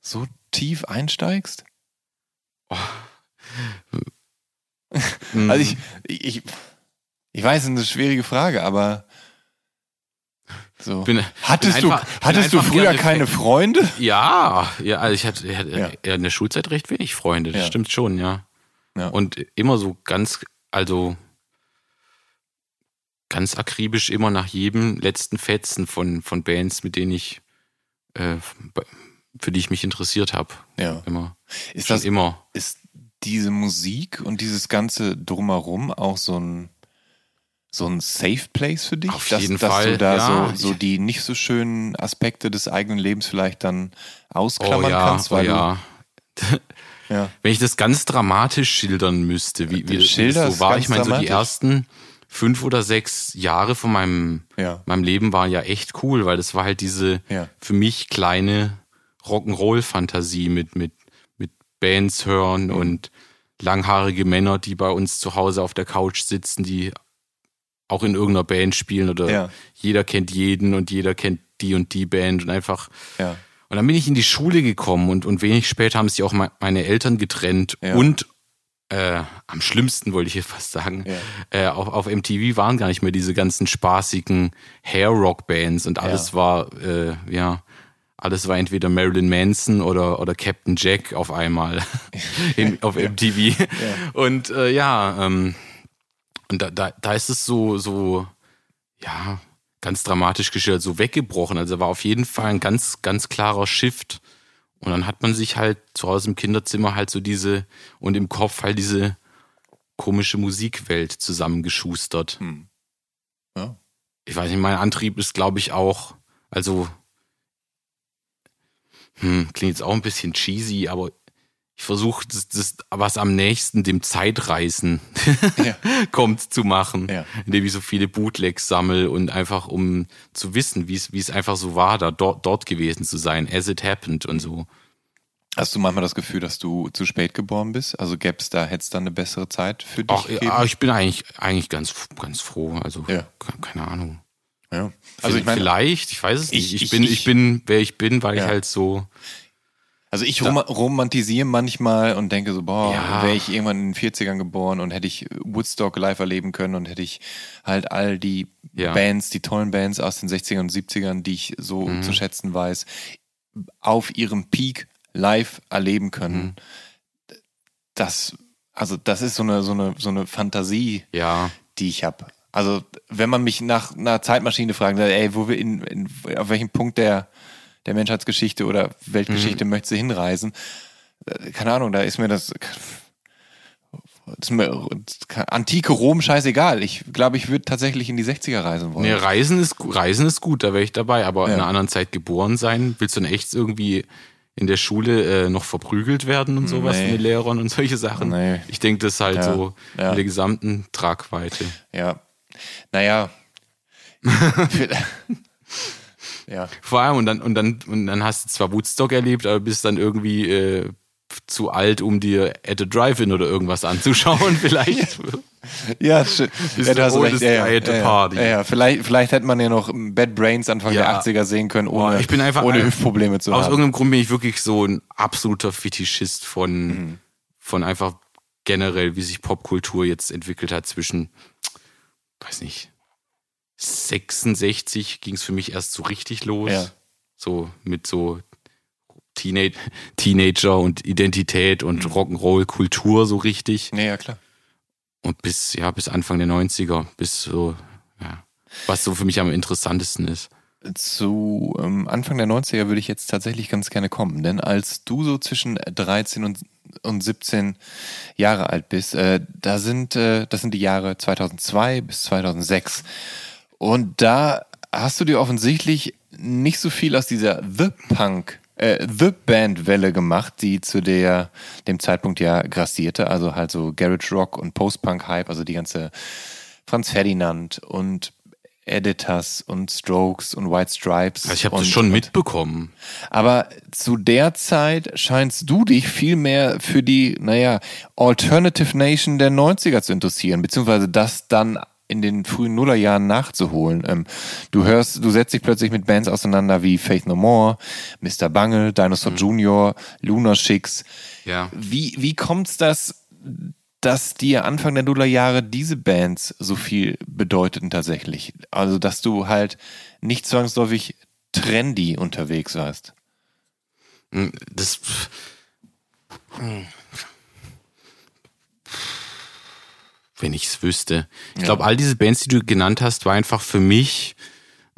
so tief einsteigst? hm, Also ich, ich, ich weiß, es ist eine schwierige Frage, aber so. Bin- hattest bin du, einfach- bin hattest du früher keine. Freunde? Ja, ja, also ich hatte, ich hatte Ja. in der Schulzeit recht wenig Freunde, das Ja. stimmt schon, ja. Ja. Und immer so ganz, also ganz akribisch immer nach jedem letzten Fetzen von, von Bands, mit denen ich, äh, für die ich mich interessiert habe. Ja. Immer. Ist Schon das immer. ist diese Musik und dieses ganze drumherum auch so ein so ein Safe Place für dich, Auf dass, jeden dass Fall, du da ja. so, so die nicht so schönen Aspekte des eigenen Lebens vielleicht dann Oh ausklammern ja, kannst, oh weil ja. du ja Wenn ich das ganz dramatisch schildern müsste, wie, wie, Schilder so war, ich meine, so die ersten fünf oder sechs Jahre von meinem, Ja. meinem Leben waren ja echt cool, weil das war halt diese Ja. für mich kleine Rock'n'Roll-Fantasie mit, mit, mit Bands hören Mhm. und langhaarige Männer, die bei uns zu Hause auf der Couch sitzen, die auch in irgendeiner Band spielen oder Ja. jeder kennt jeden und jeder kennt die und die Band und einfach ja und dann bin ich in die Schule gekommen und, und wenig später haben sich auch me- meine Eltern getrennt Ja. und äh, am schlimmsten wollte ich jetzt fast sagen, äh, auf, auf MTV waren gar nicht mehr diese ganzen spaßigen Hair-Rock-Bands und alles war, äh, ja, alles war entweder Marilyn Manson oder, oder Captain Jack auf einmal in, auf MTV. Und äh, ja, ähm, und da, da, da ist es so, so, ja, ganz dramatisch geschildert, so weggebrochen. Also war auf jeden Fall ein ganz, ganz klarer Shift. Und dann hat man sich halt zu Hause im Kinderzimmer halt so diese und im Kopf halt diese komische Musikwelt zusammengeschustert. Ja. Ich weiß nicht, mein Antrieb ist, glaube ich, auch, also, hm, klingt jetzt auch ein bisschen cheesy, aber ich versuche, das, das, was am nächsten dem Zeitreisen Ja. kommt, zu machen, Ja. indem ich so viele Bootlegs sammle und einfach um zu wissen, wie es wie es einfach so war, da dort, dort gewesen zu sein, as it happened und so. Hast du manchmal das Gefühl, dass du zu spät geboren bist? Also gäbe es da, hätte es da eine bessere Zeit für dich Ach, gegeben? ja, ich bin eigentlich, eigentlich ganz, ganz froh. Also, Ja. ke- keine Ahnung. ja. Also ich meine, Vielleicht, ich weiß es nicht. Ich- Ich, ich- bin, ich, bin, wer ich bin, weil ich halt so. Also ich rom romantisiere manchmal und denke so, boah, Ja. wäre ich irgendwann in den 40ern geboren und hätte ich Woodstock live erleben können und hätte ich halt all die Ja. Bands, die tollen Bands aus den 60ern und 70ern, die ich so Mhm. zu schätzen weiß, auf ihrem Peak live erleben können. Mhm. Das, also das ist so eine, so eine, so eine Fantasie, Ja, die ich habe. Also wenn man mich nach einer Zeitmaschine fragt, ey, wo wir in, in auf welchem Punkt der der Menschheitsgeschichte oder Mhm. Weltgeschichte möchtest du hinreisen? Äh, Keine Ahnung, da ist mir das, das ist mir, antike Rom scheißegal. Ich glaube, ich würde tatsächlich in die 60er reisen wollen. nee, Reisen ist, Reisen ist gut, da wäre ich dabei, aber in Ja. einer anderen Zeit geboren sein, willst du dann echt irgendwie in der Schule äh, noch verprügelt werden und sowas Nee. von den Lehrern und solche Sachen? Nee. Ich denke, das ist halt Ja. so Ja. in der gesamten Tragweite. Ja. Naja. ja. Vor allem, und dann, und dann, und dann hast du zwar Woodstock erlebt, aber bist dann irgendwie äh, zu alt, um dir at a Drive-In oder irgendwas anzuschauen, vielleicht. Ja, schön. Ja, du hast recht. Ja, ja, party. Ja. Vielleicht, vielleicht hätte man ja noch Bad Brains Anfang Ja. der 80er sehen können, ohne, ich bin einfach ohne Hüftprobleme zu Aus haben. irgendeinem Grund bin ich wirklich so ein absoluter Fetischist von, Mhm. von einfach generell, wie sich Popkultur jetzt entwickelt hat zwischen, weiß nicht, 66 ging es für mich erst so richtig los. Ja. So mit so Teenage, Teenager und Identität und Rock'n'Roll-Kultur so richtig. Nee, ja, klar. Und bis, ja, bis Anfang der 90er, bis so, ja, was so für mich am interessantesten ist. Zu ähm, Anfang der 90er würde ich jetzt tatsächlich ganz gerne kommen, denn als du so zwischen 13 und, und 17 Jahre alt bist, äh, da sind, äh, das sind die Jahre 2002 bis 2006. Und da hast du dir offensichtlich nicht so viel aus dieser The Punk, äh, The Band Welle gemacht, die zu der, dem Zeitpunkt ja grassierte, also halt so Garage Rock und Post-Punk Hype, also die ganze Franz Ferdinand und Editors und Strokes und White Stripes. Also ich habe das schon mitbekommen. aber zu der Zeit scheinst du dich viel mehr für die, naja, Alternative Nation der 90er zu interessieren, beziehungsweise das dann in den frühen Nullerjahren nachzuholen. Ähm, du hörst, du setzt dich plötzlich mit Bands auseinander wie Faith No More, Mr. Bungle, Dinosaur Jr., Lunar Chicks. Ja. Wie, wie kommt's das, dass dir Anfang der Nullerjahre diese Bands so viel bedeuteten tatsächlich? Also, dass du halt nicht zwangsläufig trendy unterwegs warst. Das. Wenn ich es wüsste. Ich glaube, all diese Bands, die du genannt hast, war einfach für mich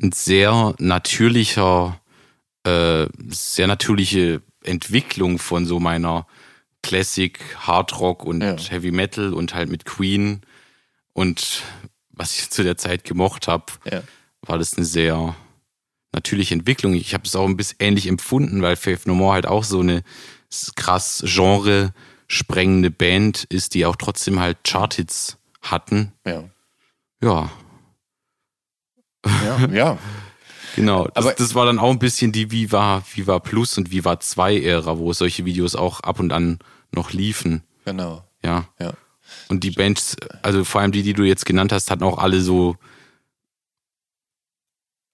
ein sehr natürlicher, äh, sehr natürliche Entwicklung von so meiner Classic, Hard Rock und Ja. Heavy Metal und halt mit Queen und was ich zu der Zeit gemocht habe, Ja. war das eine sehr natürliche Entwicklung. Ich habe es auch ein bisschen ähnlich empfunden, weil Faith No More halt auch so eine krass Genre sprengende Band ist, die auch trotzdem halt Charthits hatten. Ja. Ja, Ja, ja. genau. Das, Aber- das war dann auch ein bisschen die Viva, Viva Plus und Viva 2 Ära, wo solche Videos auch ab und an noch liefen. genau. Ja. Ja. Und die Bands, also vor allem die, die du jetzt genannt hast, hatten auch alle so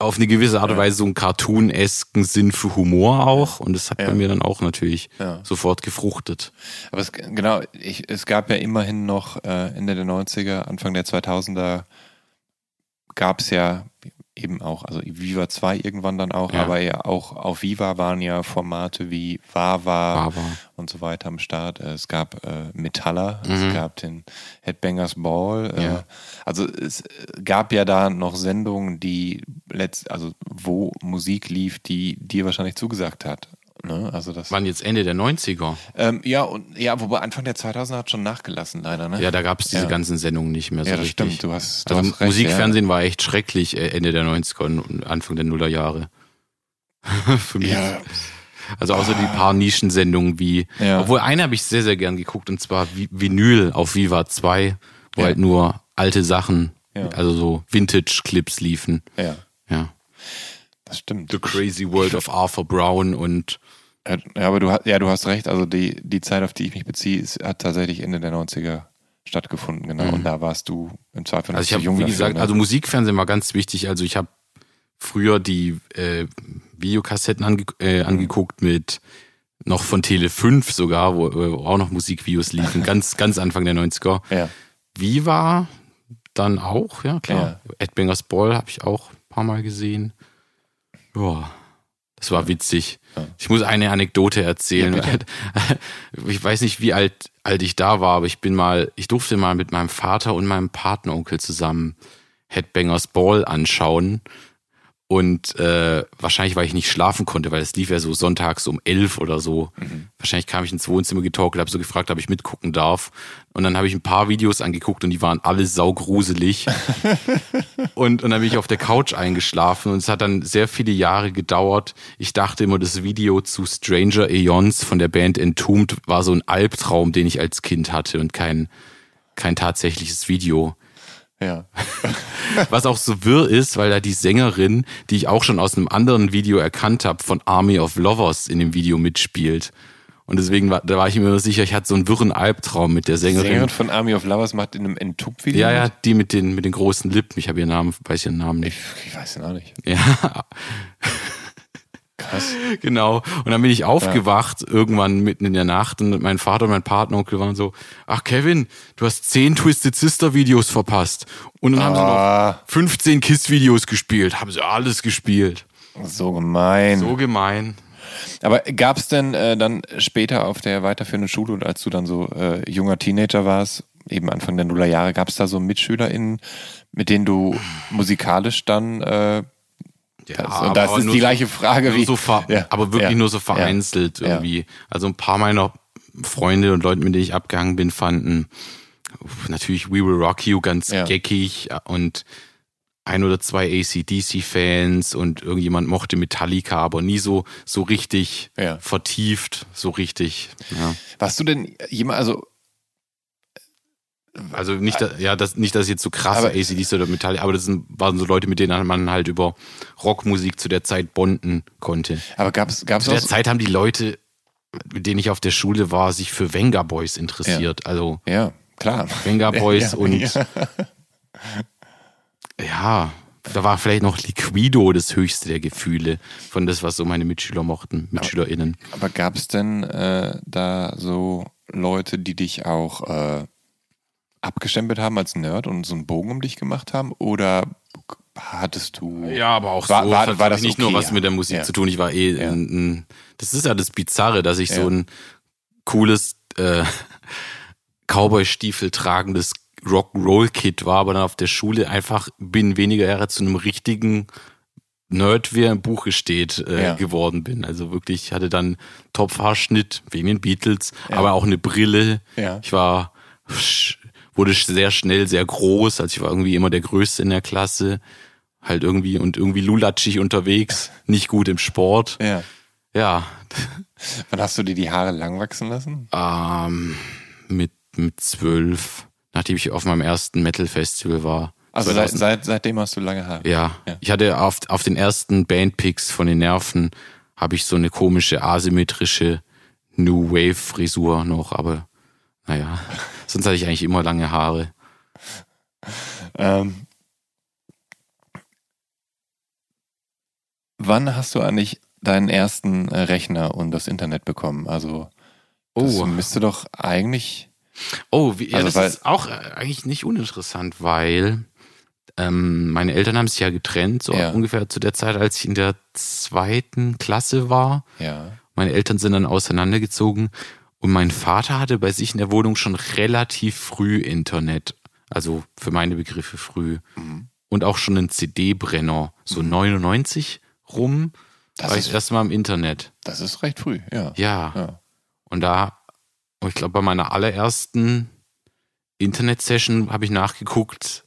auf eine gewisse Art und Weise so einen cartoon-esken Sinn für Humor auch. Und das hat Ja. bei mir dann auch natürlich Ja. sofort gefruchtet. Aber es, genau, ich, es gab ja immerhin noch äh, Ende der 90er, Anfang der 2000er gab es ja eben auch, also Viva 2 irgendwann dann auch, Ja. aber ja auch auf Viva waren ja Formate wie Wawa Wawa. und so weiter am Start. Äh, Es gab äh, Metaller, Mhm. es gab den Headbangers Ball. Äh, Ja. Also es gab ja da noch Sendungen, die letzt, also wo Musik lief, die dir wahrscheinlich zugesagt hat. Ne? Also das Waren jetzt Ende der 90er. ähm, ja, und ja, wobei Anfang der 2000er hat schon nachgelassen, leider, ne? Ja, da gab es diese Ja. ganzen Sendungen nicht mehr so Ja, das richtig. stimmt, du hast- du also hast recht, Musikfernsehen war echt schrecklich äh, Ende der 90er und Anfang der Nullerjahre. Für mich. Ja, Also außer die paar Nischensendungen wie, Ja. obwohl eine habe ich sehr, sehr gern geguckt und zwar Vi- Vinyl auf Viva 2, wo Ja. halt nur alte Sachen, Ja. also so Vintage-Clips liefen. ja, Ja. das stimmt. The Crazy World of Arthur Brown und Ja, ja, aber du hast, ja, du hast recht, also die, die Zeit, auf die ich mich beziehe, ist, hat tatsächlich Ende der 90er stattgefunden, genau. Und da warst du im Zweifel noch also ich zu habe, jung wie dafür, gesagt, ne? also Musikfernsehen war ganz wichtig. Also ich habe früher die äh, Videokassetten ange äh, angeguckt mit noch von Tele 5 sogar, wo, wo auch noch Musikvideos liefen, ganz, ganz Anfang der 90er. Ja, Viva dann auch, ja klar. Ja. Ball habe ich auch ein paar Mal gesehen. Ja, das war witzig. Ich muss eine Anekdote erzählen. Ich weiß nicht, wie alt, alt ich da war, aber ich bin mal, ich durfte mal mit meinem Vater und meinem Patenonkel zusammen Headbangers Ball anschauen. Und äh, wahrscheinlich, weil ich nicht schlafen konnte, weil es lief ja so sonntags um elf oder so. Wahrscheinlich kam ich ins Wohnzimmer getorkelt, habe so gefragt, ob ich mitgucken darf. Und dann habe ich ein paar Videos angeguckt und die waren alle saugruselig. und, und dann bin ich auf der Couch eingeschlafen und es hat dann sehr viele Jahre gedauert. Ich dachte immer, das Video zu Stranger Aeons von der Band Entombed war so ein Albtraum, den ich als Kind hatte und kein, kein tatsächliches Video. Ja. Was auch so wirr ist, weil da die Sängerin, die ich auch schon aus einem anderen Video erkannt habe, von Army of Lovers in dem Video mitspielt. Und deswegen war, da war ich mir immer sicher, ich hatte so einen wirren Albtraum mit der Sängerin. Sängerin von Army of Lovers macht in einem Entombed-Video ja, ja, die mit den, mit den großen Lippen. Ich habe ihren Namen, weiß ihren Namen nicht. Ich weiß den auch nicht. Ja, Krass. Genau. Und dann bin ich aufgewacht irgendwann mitten in der Nacht und mein Vater und mein Partneronkel waren so, ach Kevin, du hast zehn Twisted Sister Videos verpasst. Und dann haben sie Ah. noch 15 Kiss Videos gespielt. Haben sie alles gespielt. So gemein. So gemein. Aber gab es denn äh, dann später auf der weiterführenden Schule und als du dann so äh, junger Teenager warst, eben Anfang der Nullerjahre, gab es da so MitschülerInnen, mit denen du musikalisch dann äh, Ja, das, aber und das ist die gleiche Frage wie so Ja, aber wirklich ja, nur so vereinzelt Ja. irgendwie. Also ein paar meiner Freunde und Leute, mit denen ich abgehangen bin, fanden natürlich We Will Rock You ganz geckig und ein oder zwei ACDC-Fans und irgendjemand mochte Metallica, aber nie so, so richtig vertieft, so richtig. Warst du denn jemand, also Also nicht, dass, ja, das, nicht, dass jetzt so krasse Aber- ACDC oder Metallica, aber das sind, waren so Leute, mit denen man halt über Rockmusik zu der Zeit bonden konnte. aber gab es gab es Zu der Zeit haben die Leute, mit denen ich auf der Schule war, sich für Venga Boys interessiert. Also ja klar Venga Boys Ja, und ja. ja, da war vielleicht noch Liquido das höchste der Gefühle von das, was so meine Mitschüler mochten, MitschülerInnen. Aber gab es denn äh, da so Leute, die dich auch äh, abgestempelt haben als Nerd und so einen Bogen um dich gemacht haben? Oder hattest du. Ja, aber auch War- so. war- das war hat das nicht okay, nur was ja. mit der Musik Ja. zu tun. Ich war eh Ja. ein, das ist ja das Bizarre, dass ich so ein cooles äh, Cowboy-Stiefel tragendes Rock'n'Roll-Kid war, aber dann auf der Schule einfach binnen weniger Jahre zu einem richtigen Nerd, wie er im Buche steht, äh, Ja. geworden bin. Also wirklich, ich hatte dann Topfhaarschnitt wegen den Beatles, Ja. aber auch eine Brille. Ja. Ich war, sch- wurde sehr schnell sehr groß, also ich war irgendwie immer der Größte in der Klasse. Halt irgendwie und irgendwie lulatschig unterwegs, nicht gut im Sport. Ja. Ja, Wann hast du dir die Haare lang wachsen lassen? ähm, mit, mit zwölf, nachdem ich auf meinem ersten Metal-Festival war. Also 2000 seit, seit, seitdem hast du lange Haare. Ja, Ja. ich hatte auf, auf den ersten Bandpicks von den Nerven habe ich so eine komische asymmetrische New Wave Frisur noch, aber naja, sonst hatte ich eigentlich immer lange Haare. Ähm, wann hast du eigentlich deinen ersten äh, Rechner und das Internet bekommen? Also, das Oh. müsste doch eigentlich. Oh, wie, ja, Also, das weil- ist auch äh, eigentlich nicht uninteressant, weil ähm, meine Eltern haben sich ja getrennt, so Ja. ungefähr zu der Zeit, als ich in der zweiten Klasse war. Ja. Meine Eltern sind dann auseinandergezogen und mein Vater hatte bei sich in der Wohnung schon relativ früh Internet. Also für meine Begriffe früh. Mhm. Und auch schon einen CD-Brenner. So 99 rum Das war ist- ich erstmal im Internet. Das ist recht früh, ja. Ja. Ja. Und da, ich glaube, bei meiner allerersten Internet-Session habe ich nachgeguckt,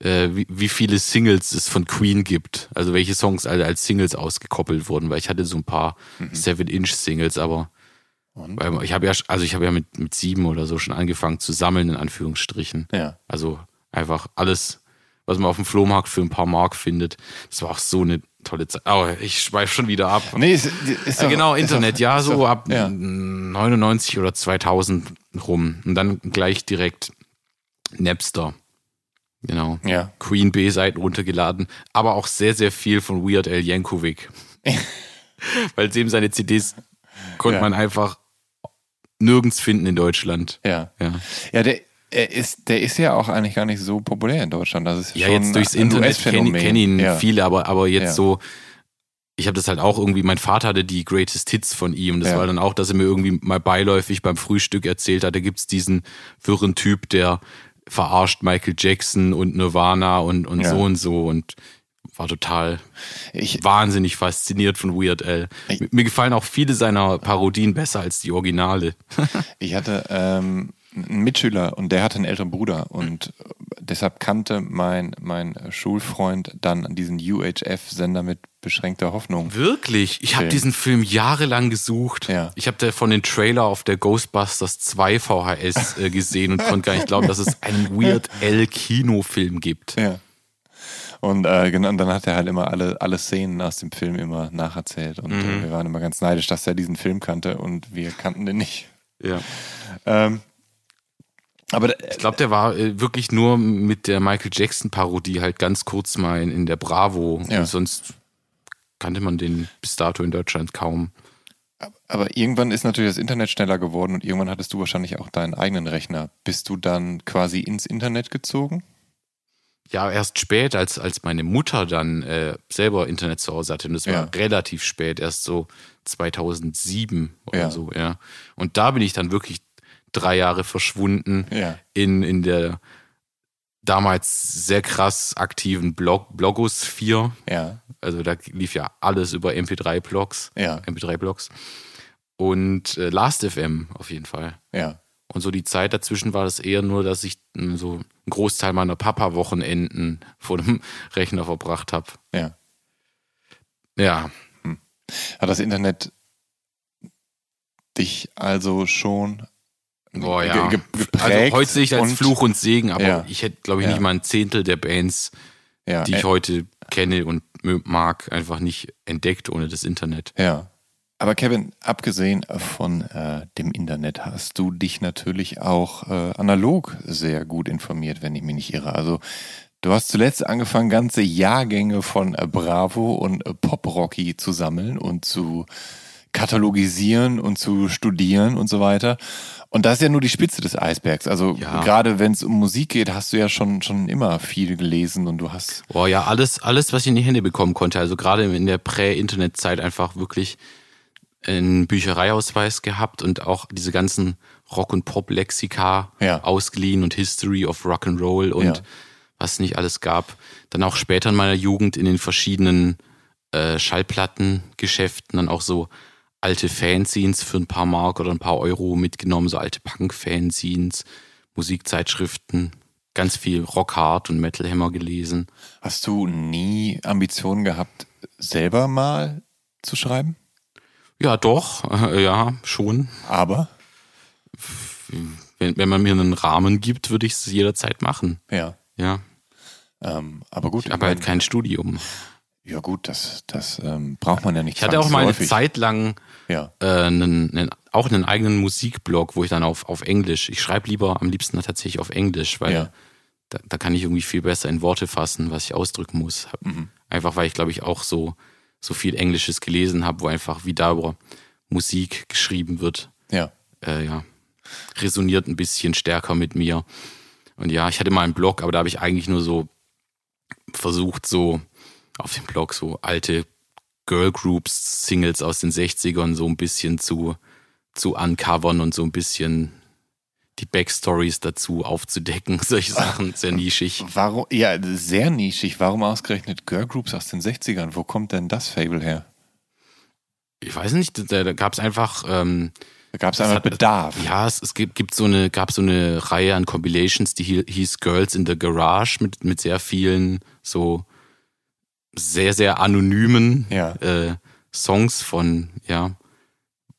äh, wie, wie viele Singles es von Queen gibt. Also welche Songs alle als Singles ausgekoppelt wurden, weil ich hatte so ein paar Seven-Inch-Singles, aber Und? weil ich habe ja, also ich habe ja mit, mit sieben oder so schon angefangen zu sammeln, in Anführungsstrichen. Ja. Also einfach alles, was man auf dem Flohmarkt für ein paar Mark findet. Das war auch so eine tolle Zeit. Aber ich schweife schon wieder ab. Nee, ist, ist Ja, doch, genau, Internet, doch, ja, so doch, ab Ja. 99 oder 2000 rum. Und dann gleich direkt Napster. Genau. Ja. Queen B-Seiten runtergeladen, aber auch sehr, sehr viel von Weird Al Yankovic. Weil dem seine CDs konnte Ja. man einfach nirgends finden in Deutschland. Ja. Ja, Ja, der, er ist, der ist ja auch eigentlich gar nicht so populär in Deutschland. Das ist ja schon jetzt durchs Internet kennen kenn ihn ja. viele, aber, aber jetzt Ja. so, ich habe das halt auch irgendwie, mein Vater hatte die Greatest Hits von ihm. Das Ja. war dann auch, dass er mir irgendwie mal beiläufig beim Frühstück erzählt hat, da gibt's diesen wirren Typ, der verarscht Michael Jackson und Nirvana und, und Ja. so und so und war total Ich, wahnsinnig fasziniert von Weird Al. Ich- Mir- gefallen auch viele seiner Parodien besser als die Originale. ich hatte ähm, einen Mitschüler und der hatte einen älteren Bruder und deshalb kannte mein, mein Schulfreund dann diesen UHF-Sender mit beschränkter Hoffnung. Wirklich? Ich habe diesen Film jahrelang gesucht. Ja. Ich habe von den Trailer auf der Ghostbusters 2 VHS äh, gesehen und konnte gar nicht glauben, dass es einen Weird Al Kinofilm gibt. Ja. Und äh, genau, und dann hat er halt immer alle, alle Szenen aus dem Film immer nacherzählt. Und Mhm. äh, wir waren immer ganz neidisch, dass er diesen Film kannte und wir kannten den nicht. Ja. Ähm, aber äh, Ich glaube, der war äh, wirklich nur mit der Michael Jackson Parodie halt ganz kurz mal in, in der Bravo. Ja. Und sonst kannte man den bis dato in Deutschland kaum. Aber irgendwann ist natürlich das Internet schneller geworden und irgendwann hattest du wahrscheinlich auch deinen eigenen Rechner. Bist du dann quasi ins Internet gezogen? Ja, erst spät, als, als meine Mutter dann äh, selber Internet zu Hause hatte. Und das war Ja. relativ spät, erst so 2007 oder Ja. so, ja. Und da bin ich dann wirklich drei Jahre verschwunden Ja. in, in der damals sehr krass aktiven Blog, Blogosphäre. Ja. Also da lief ja alles über MP3-Blogs. Ja. MP3-Blogs. Und äh, Last.fm auf jeden Fall. Ja. Und so die Zeit dazwischen war das eher nur, dass ich mh, so einen Großteil meiner Papa-Wochenenden vor dem Rechner verbracht habe. Ja. Ja, Hat das Internet dich also schon boah, ja. Also geprägt? heute sehe ich als und- Fluch und Segen, aber Ja. ich hätte, glaube ich, Ja. nicht mal ein Zehntel der Bands, ja, die ich heute kenne und mag, einfach nicht entdeckt ohne das Internet. Ja. Aber Kevin, abgesehen von äh, dem Internet hast du dich natürlich auch äh, analog sehr gut informiert, wenn ich mich nicht irre. Also du hast zuletzt angefangen, ganze Jahrgänge von äh, Bravo und äh, Pop Rocky zu sammeln und zu katalogisieren und zu studieren und so weiter. Und das ist ja nur die Spitze des Eisbergs. Also Ja. gerade wenn es um Musik geht, hast du ja schon, schon immer viel gelesen und du hast Boah, ja, alles, alles, was ich in die Hände bekommen konnte. Also gerade in der Prä-Internet-Zeit einfach wirklich einen Büchereiausweis gehabt und auch diese ganzen Rock- und Pop-Lexika Ja. ausgeliehen und History of Rock'n'Roll und Ja. was nicht alles gab. Dann auch später in meiner Jugend in den verschiedenen äh, Schallplattengeschäften dann auch so alte Fanzines für ein paar Mark oder ein paar Euro mitgenommen, so alte Punk-Fanzines, Musikzeitschriften, ganz viel Rock Hard und Metal Hammer gelesen. Hast du nie Ambitionen gehabt, selber mal zu schreiben? Ja, doch, äh, ja, schon. Aber? Wenn, wenn man mir einen Rahmen gibt, würde ich es jederzeit machen. Ja. Ja, Ähm, aber gut. habe halt kein Studium. Ja gut, das, das ähm, braucht man ja nicht. Ich hatte auch mal eine. Zeit lang Ja. äh, einen, einen, auch einen eigenen Musikblog, wo ich dann auf, auf Englisch, ich schreibe lieber am liebsten tatsächlich auf Englisch, weil Ja. da, da kann ich irgendwie viel besser in Worte fassen, was ich ausdrücken muss. Mhm. Einfach weil ich, glaube ich, auch so, so viel Englisches gelesen habe, wo einfach wie da über Musik geschrieben wird. Ja. äh, ja, resoniert ein bisschen stärker mit mir. Und ja, ich hatte mal einen Blog, aber da habe ich eigentlich nur so versucht, so auf dem Blog so alte Girl Groups, Singles aus den 60ern so ein bisschen zu, zu uncovern und so ein bisschen die Backstories dazu aufzudecken. Solche Sachen, sehr nischig. Warum, ja, sehr nischig. Warum ausgerechnet Girlgroups aus den 60ern? Wo kommt denn das Fable her? Ich weiß nicht, da, da gab es einfach ähm, Da gab es einfach Bedarf. Ja, es, es gibt, gibt so eine, gab so eine Reihe an Compilations, die hie- hieß Girls in the Garage mit, mit sehr vielen so sehr, sehr anonymen Ja. äh, Songs von ja,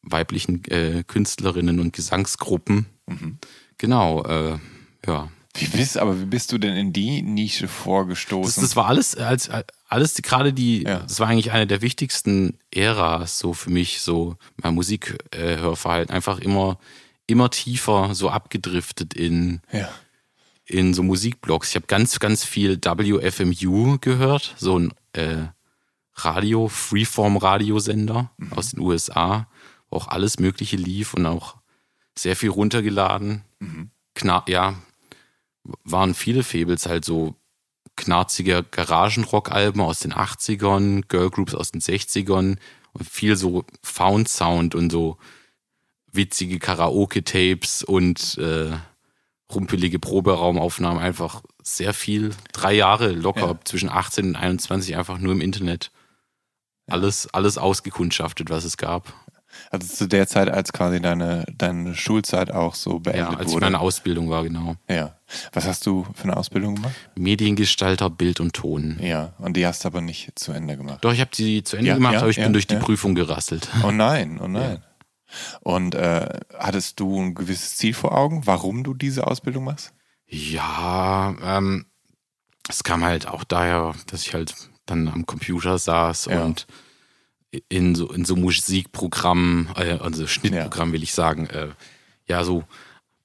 weiblichen äh, Künstlerinnen und Gesangsgruppen. Mhm. Genau, äh, ja. Wie bist, aber wie bist du denn in die Nische Das, vorgestoßen? das war alles, als alles gerade die, Ja. das war eigentlich eine der wichtigsten Äras so für mich, so mein Musikhörverhalten, einfach immer, immer tiefer so abgedriftet in, ja. in so Musikblogs. Ich habe ganz, ganz viel WFMU gehört, so ein äh, Radio, Freeform-Radiosender aus den USA, wo auch alles Mögliche lief und auch sehr viel runtergeladen. Kna ja, waren viele Fables halt so knarzige Garagenrock-Alben aus den 80ern, Girlgroups aus den 60ern und viel so Found Sound und so witzige Karaoke-Tapes und äh, rumpelige Proberaumaufnahmen. Einfach sehr viel. Drei Jahre locker, Ja. zwischen 18 und 21 einfach nur im Internet. Alles, alles ausgekundschaftet, was es gab. Also zu der Zeit, als quasi deine, deine Schulzeit auch so Ja, beendet als ich wurde. meine Ausbildung war, genau. ja. Was hast du für eine Ausbildung gemacht? Mediengestalter, Bild und Ton. Ja. Und die hast du aber nicht zu Ende gemacht. Doch, ich habe die zu Ende Ja, gemacht, ja, aber ich ja, bin durch die ja. Prüfung gerasselt. Oh nein, oh nein. Und äh, hattest du ein gewisses Ziel vor Augen, warum du diese Ausbildung machst? Ja, ähm, es kam halt auch daher, dass ich halt dann am Computer saß Ja. und in so, in so Musikprogrammen, äh, also Schnittprogramm will ich sagen, äh, ja, so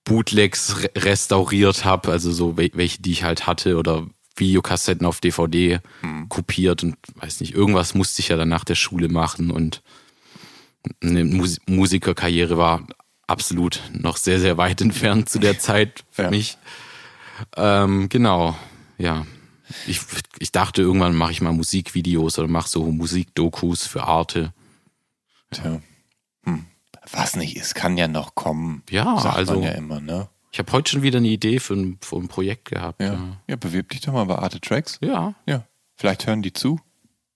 Bootlegs re restauriert habe, also so wel welche, die ich halt hatte oder Videokassetten auf DVD kopiert und weiß nicht, irgendwas musste ich ja dann nach der Schule machen und eine Mus Musikerkarriere war absolut noch sehr, sehr weit entfernt zu der Zeit für Ja. mich. Ähm, genau, ja. Ich, ich dachte, irgendwann mache ich mal Musikvideos oder mache so Musikdokus für Arte. Tja. Hm. Was nicht ist, kann ja noch kommen. Ja, sagt also- man ja immer, ne? Ich habe heute schon wieder eine Idee für ein, für ein Projekt gehabt. Ja. Ja. ja, bewirb dich doch mal bei Arte Tracks. ja, Ja. Vielleicht hören die zu.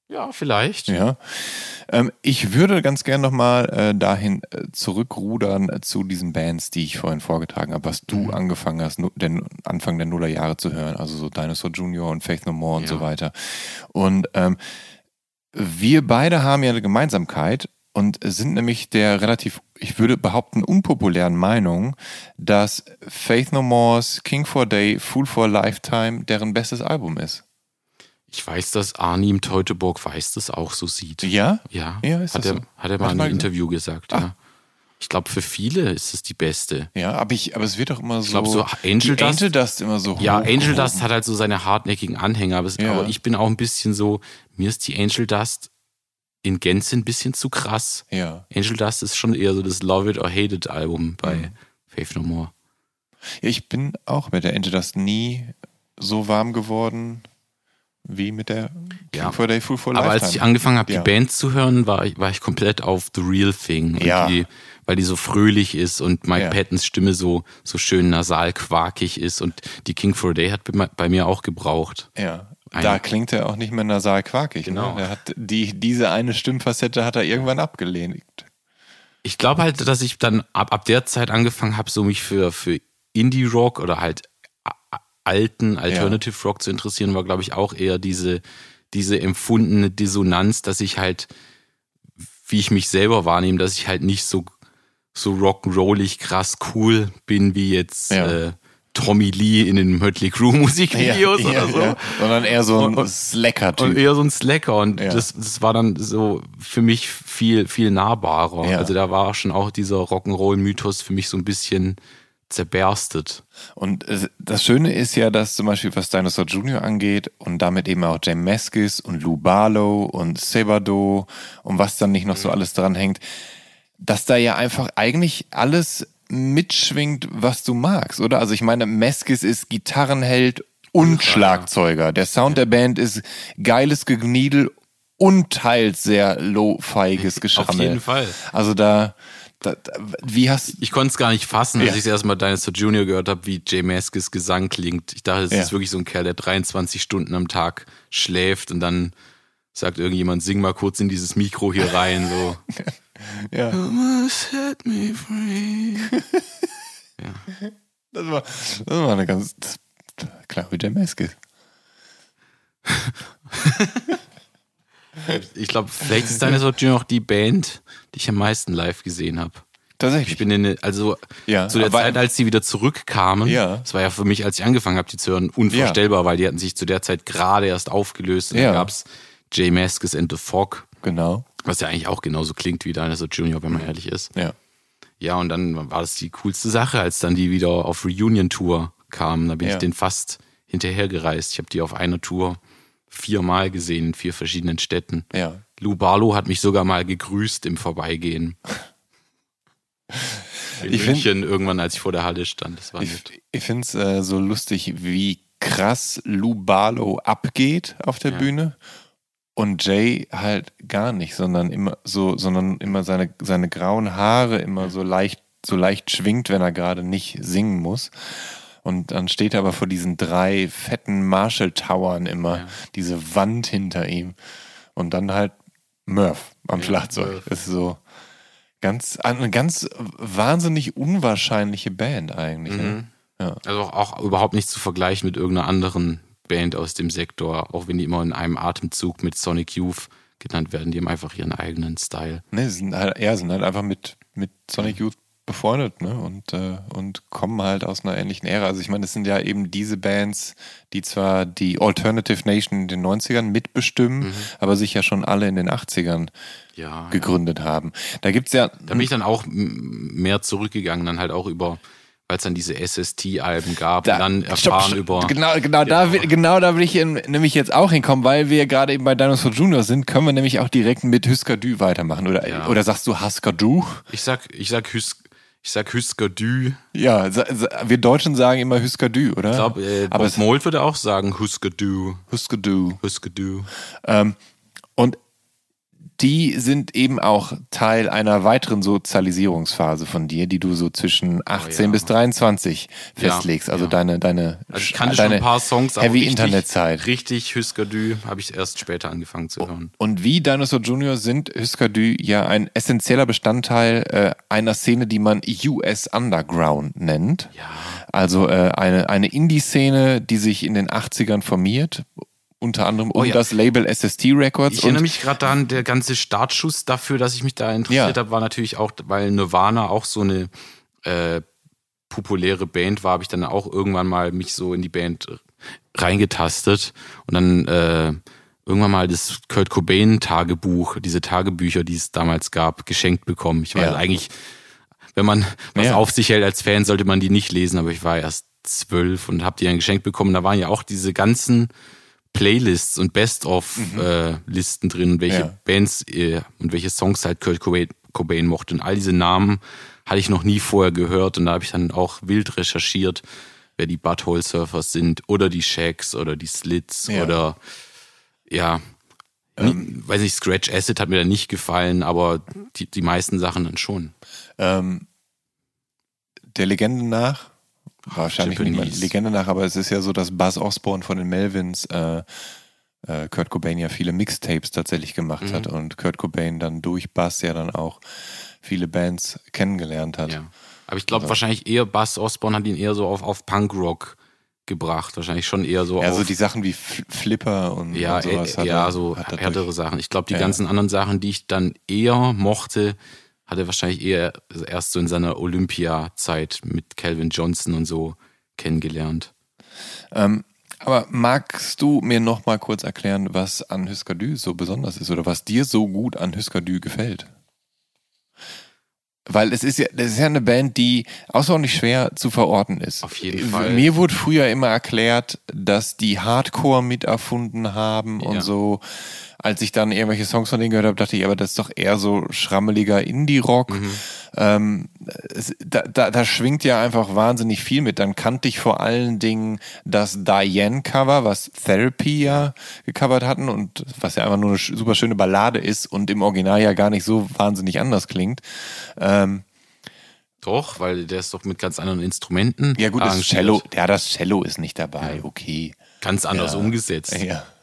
Ja, vielleicht. Ja. Ähm, ich würde ganz gern nochmal äh, dahin äh, zurückrudern äh, zu diesen Bands, die ich vorhin vorgetragen habe, was du angefangen hast, nu- den Anfang der Nullerjahre zu hören, also so Dinosaur Junior und Faith No More und Ja. so weiter. Und ähm, wir beide haben ja eine Gemeinsamkeit und sind nämlich der relativ, ich würde behaupten, unpopulären Meinung, dass Faith No More's King for Day, Fool for a Lifetime deren bestes Album ist. Ich weiß, dass Arnim Teutoburg weiß das auch so sieht. Ja? Ja, Ja, ist hat, das er, so? hat er mal in einem? Interview gesagt. Ah. Ja. Ich glaube, für viele ist es die beste. Ja, aber ich, aber es wird doch immer so. glaub, so Angel Dust- Angel Dust immer so Ja, Angel. Dust hat halt so seine hartnäckigen Anhänger, aber, es, Ja. aber ich bin auch ein bisschen so, mir ist die Angel Dust in Gänze ein bisschen zu krass. Ja. Angel Dust ist schon eher so das Love It or Hate It Album bei Mhm. Faith No More. ja. Ich bin auch mit der Angel Dust nie so warm geworden wie mit der Ja. King for Day Fool for Aber als ich Lifetime. angefangen habe, Ja. die Band zu hören, war ich, war ich komplett auf The Real Thing. Ja. Die, weil die so fröhlich ist und Mike Ja. Pattons Stimme so, so schön nasal quakig ist. Und die King for a Day hat bei, mir auch gebraucht. Ja. Ein- Da klingt er auch nicht mehr nasal quakig. Genau. Ne? Er hat die, diese eine Stimmfacette hat er irgendwann abgelehnt. Ich glaube halt, dass ich dann ab, ab der Zeit angefangen habe, so mich für, für Indie-Rock oder halt alten Alternative Rock zu interessieren, war, glaube ich, auch eher diese, diese empfundene Dissonanz, dass ich halt, wie ich mich selber wahrnehme, dass ich halt nicht so, so rock'n'rollig krass cool bin wie jetzt Ja. äh, Tommy Lee in den Mötley Crew Musikvideos ja, oder so. ja. Sondern eher so ein Slacker-Typ. Und eher so ein Slacker. Und Ja. das, das war dann so für mich viel, viel nahbarer. Ja. Also da war schon auch dieser Rock'n'Roll-Mythos für mich so ein bisschen zerberstet. Und äh, das Schöne ist ja, dass zum Beispiel was Dinosaur Jr. angeht und damit eben auch Jay Maskis und Lou Barlow und Sebado und was dann nicht noch so alles dran hängt, dass da ja einfach eigentlich alles mitschwingt, was du magst, oder? Also ich meine, Maskis ist Gitarrenheld und Schlagzeuger. Der Sound der Band ist geiles Gegniedel und teils sehr low-feiges Geschrammel. jeden Fall. Also da, da, da wie hast Ich konnte es gar nicht fassen, als Ja. ich das erste Mal Dinosaur Jr. gehört habe, wie Jay Maskis Gesang klingt. Ich dachte, es Ja. ist wirklich so ein Kerl, der 23 Stunden am Tag schläft und dann sagt irgendjemand, sing mal kurz in dieses Mikro hier rein, so. ja. You must set me free. Das war, das war eine ganz das, klar wie der Maske. Ich glaube, vielleicht ist Dinosaur Jr. auch die Band, die ich am meisten live gesehen habe. Tatsächlich. Ich bin in also Ja, zu der Zeit, als sie wieder zurückkamen, Ja. das war ja für mich, als ich angefangen habe, die zu hören, unvorstellbar, weil die hatten sich zu der Zeit gerade erst aufgelöst und Ja. da gab's Jay Maskis and the Fog, genau. was ja eigentlich auch genauso klingt wie Dinosaur Jr., wenn man ehrlich ist. Ja. Ja, und dann war das die coolste Sache, als dann die wieder auf Reunion-Tour kamen. Da bin Ja. ich denen fast hinterhergereist. Ich habe die auf einer Tour viermal gesehen in vier verschiedenen Städten. Ja. Lou Barlow hat mich sogar mal gegrüßt im Vorbeigehen. In Ich find- München irgendwann, als ich vor der Halle stand. Das war Ich, nett. ich finde es äh, so lustig, wie krass Lou Barlow abgeht auf der Ja. Bühne. Und Jay halt gar nicht, sondern immer so, sondern immer seine, seine grauen Haare immer so leicht, so leicht schwingt, wenn er gerade nicht singen muss. Und dann steht er aber vor diesen drei fetten Marshall-Towern immer, Ja. diese Wand hinter ihm. Und dann halt Murph am Ja, Schlagzeug. Murph. Ist so ganz, eine ganz wahnsinnig unwahrscheinliche Band eigentlich. Ne? Ja. Also auch, auch überhaupt nicht zu vergleichen mit irgendeiner anderen Band aus dem Sektor, auch wenn die immer in einem Atemzug mit Sonic Youth genannt werden. Die haben einfach ihren eigenen Style. Ne, sie sind halt, ja, sind halt einfach mit, mit Sonic Youth befreundet, ne? Und, äh, und kommen halt aus einer ähnlichen Ära. Also ich meine, es sind ja eben diese Bands, die zwar die Alternative Nation in den 90ern mitbestimmen, aber sich ja schon alle in den 80ern Ja. ja. gegründet haben. Da gibt's ja. Da bin ich dann auch mehr zurückgegangen, dann halt auch über weil es dann diese SST-Alben gab Da- und dann stopp, erfahren stopp. über. Genau, genau, da, will- genau da will ich in, nämlich jetzt auch hinkommen, weil wir gerade eben bei Dinosaur Junior sind, können wir nämlich auch direkt mit Husker Du weitermachen. Oder, Ja. oder sagst du Husker Du? Ich sag, ich sag Hüs, ich sag Hüsker Dü. Ja, wir Deutschen sagen immer Husker Du, oder? Ich glaube, äh, Aber Bob Mold würde auch sagen Husker Dü. Husker Du. Husker Dü. Ähm, die sind eben auch Teil einer weiteren Sozialisierungsphase von dir, die du so zwischen 18 ja. bis 23 Ja, festlegst. Also ja. deine, deine, Also ich kannte schon deine ein paar Songs, Heavy richtig, Internetzeit. Richtig Hüsker Dü habe ich erst später angefangen zu hören. Und wie Dinosaur Junior sind Husker Du ja ein essentieller Bestandteil äh, einer Szene, die man US Underground nennt. Ja. Also äh, eine, eine Indie-Szene, die sich in den 80ern formiert, unter anderem um Oh ja. das Label SST Records. Ich erinnere mich gerade daran, der ganze Startschuss dafür, dass ich mich da interessiert Ja. habe, war natürlich auch, weil Nirvana auch so eine äh, populäre Band war, habe ich dann auch irgendwann mal mich so in die Band reingetastet und dann äh, irgendwann mal das Kurt Cobain Tagebuch, diese Tagebücher, die es damals gab, geschenkt bekommen. Ich war Ja. eigentlich, wenn man was auf sich hält als Fan, sollte man die nicht lesen, aber ich war erst zwölf und habe die dann geschenkt bekommen. Da waren ja auch diese ganzen Playlists und Best-of-Listen drin, welche Ja. Bands äh, und welche Songs halt Kurt Cobain, Cobain mochte. Und all diese Namen hatte ich noch nie vorher gehört und da habe ich dann auch wild recherchiert, wer die Butthole Surfers sind oder die Shacks oder die Slits Ja. oder ja, nie, weiß nicht, Scratch Acid hat mir da nicht gefallen, aber die, die meisten Sachen dann schon. Ähm, der Legende nach, wahrscheinlich Japanese. niemand Legende nach, aber es ist ja so, dass Buzz Osborne von den Melvins äh, äh, Kurt Cobain ja viele Mixtapes tatsächlich gemacht hat Mhm. und Kurt Cobain dann durch Buzz ja dann auch viele Bands kennengelernt hat. Ja. Aber ich glaube wahrscheinlich eher Buzz Osborne hat ihn eher so auf, auf Punkrock gebracht. Wahrscheinlich schon eher so Ja, auf so die Sachen wie Fl Flipper und, Ja, und sowas. äh, hat ja, er- so hat er härtere Sachen. Ich glaube, die Ja. ganzen anderen Sachen, die ich dann eher mochte, hat er wahrscheinlich eher erst so in seiner Olympia-Zeit mit Calvin Johnson und so kennengelernt. Ähm, aber magst du mir noch mal kurz erklären, was an Husker Du so besonders ist oder was dir so gut an Husker Du gefällt? Weil es ist ja, das ist ja eine Band, die außerordentlich schwer zu verorten ist. Auf jeden Fall. Mir wurde früher immer erklärt, dass die Hardcore mit erfunden haben und Ja. so. Als ich dann irgendwelche Songs von denen gehört habe, dachte ich, aber das ist doch eher so schrammeliger Indie-Rock. Mhm. Ähm, es, da, da, da schwingt ja einfach wahnsinnig viel mit. Dann kannte ich vor allen Dingen das Diane-Cover, was Therapy ja gecovert hatten und was ja einfach nur eine super schöne Ballade ist und im Original ja gar nicht so wahnsinnig anders klingt. Ähm, Doch, weil der ist doch mit ganz anderen Instrumenten. ja gut, das. Cello, ja, das Cello ist nicht dabei, okay. Ganz anders Ja. umgesetzt. Ja.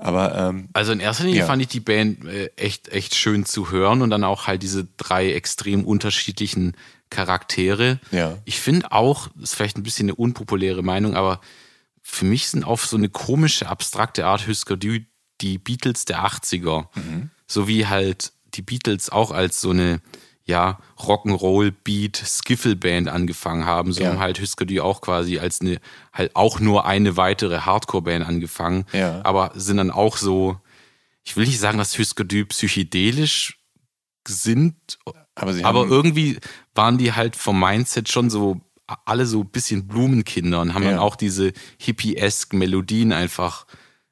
Aber ähm, Also in erster Linie Ja. fand ich die Band äh, echt, echt schön zu hören und dann auch halt diese drei extrem unterschiedlichen Charaktere. Ja. Ich finde auch, das ist vielleicht ein bisschen eine unpopuläre Meinung, aber für mich sind auf so eine komische, abstrakte Art Husker Du die Beatles der 80er. So wie halt die Beatles auch als so eine, ja, Rock'n'Roll-Beat, Skiffle-Band angefangen haben. So Ja. haben halt Husker Du auch quasi als eine, halt auch nur eine weitere Hardcore-Band angefangen. Ja. Aber sind dann auch so, ich will nicht sagen, dass Husker Du psychedelisch sind, aber aber irgendwie waren die halt vom Mindset schon so alle so ein bisschen Blumenkinder und haben Ja. dann auch diese hippie-esque Melodien einfach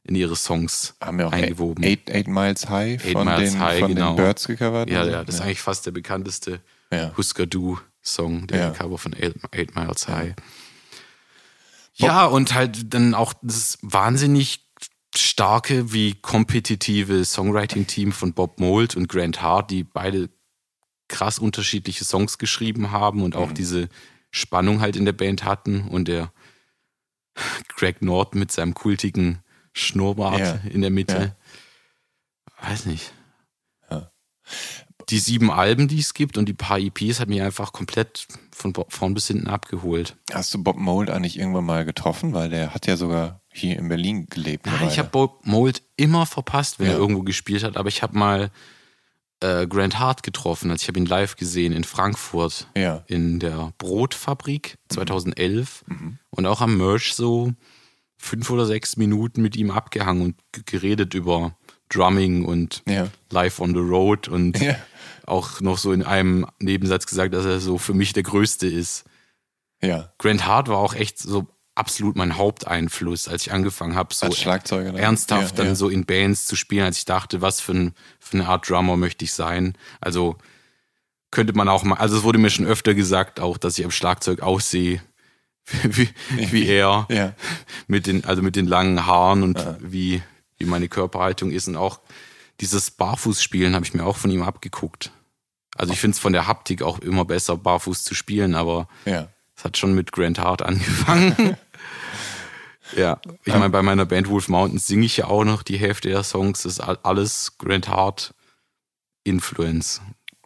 in ihre Songs haben ja auch eingewoben. Eight, Eight Miles High Eight von, Miles den, High, von genau. den Birds gecovert. ja, ja, das ist eigentlich fast der bekannteste Ja. Husker Du-Song, der Ja. Cover von Eight, Eight Miles High. Ja, und halt dann auch das wahnsinnig starke wie kompetitive Songwriting-Team von Bob Mould und Grant Hart, die beide krass unterschiedliche Songs geschrieben haben und Mhm. auch diese Spannung halt in der Band hatten und der Greg Norton mit seinem kultigen Schnurrbart Ja. in der Mitte. Weiß nicht. Ja. Die sieben Alben, die es gibt und die paar EPs hat mich einfach komplett von vorn bis hinten abgeholt. Hast du Bob Mould eigentlich irgendwann mal getroffen? Weil der hat ja sogar hier in Berlin gelebt. Ja, ich Weile. habe Bob Mold immer verpasst, wenn Ja. er irgendwo gespielt hat, aber ich habe mal äh, Grant Hart getroffen. Also ich habe ihn live gesehen in Frankfurt Ja. in der Brotfabrik 2011 und auch am Merch so fünf oder sechs Minuten mit ihm abgehangen und geredet über Drumming und Ja. Live on the Road und Ja. auch noch so in einem Nebensatz gesagt, dass er so für mich der Größte ist. Ja. Grant Hart war auch echt so absolut mein Haupteinfluss, als ich angefangen habe, so ernsthaft Ja, dann so in Bands zu spielen, als ich dachte, was für, ein, für eine Art Drummer möchte ich sein. Also könnte man auch mal, also es wurde mir schon öfter gesagt, auch, dass ich am Schlagzeug aussehe wie, wie er, Ja. mit den, also mit den langen Haaren und wie, wie meine Körperhaltung ist und auch dieses Barfußspielen habe ich mir auch von ihm abgeguckt. Also ich finde es von der Haptik auch immer besser, barfuß zu spielen, aber Ja. es hat schon mit Grant Hart angefangen. ja, ich meine, bei meiner Band Wolf Mountains singe ich ja auch noch die Hälfte der Songs. Das ist all- alles Grant Hart Influence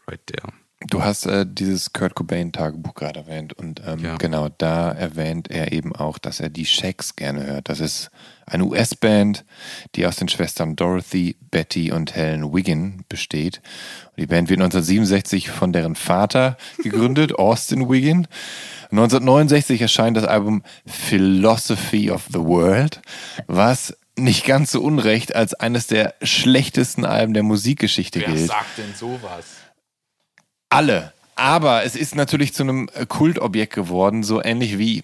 right there. Du hast äh, dieses Kurt Cobain-Tagebuch gerade erwähnt und ähm, Ja. genau, da erwähnt er eben auch, dass er die Shacks gerne hört. Das ist eine US-Band, die aus den Schwestern Dorothy, Betty und Helen Wiggin besteht. Und die Band wird 1967 von deren Vater gegründet, Austin Wiggin. 1969 erscheint das Album Philosophy of the World, was nicht ganz so unrecht als eines der schlechtesten Alben der Musikgeschichte gilt sagt denn sowas? Alle. Aber es ist natürlich zu einem äh, Kultobjekt geworden, so ähnlich wie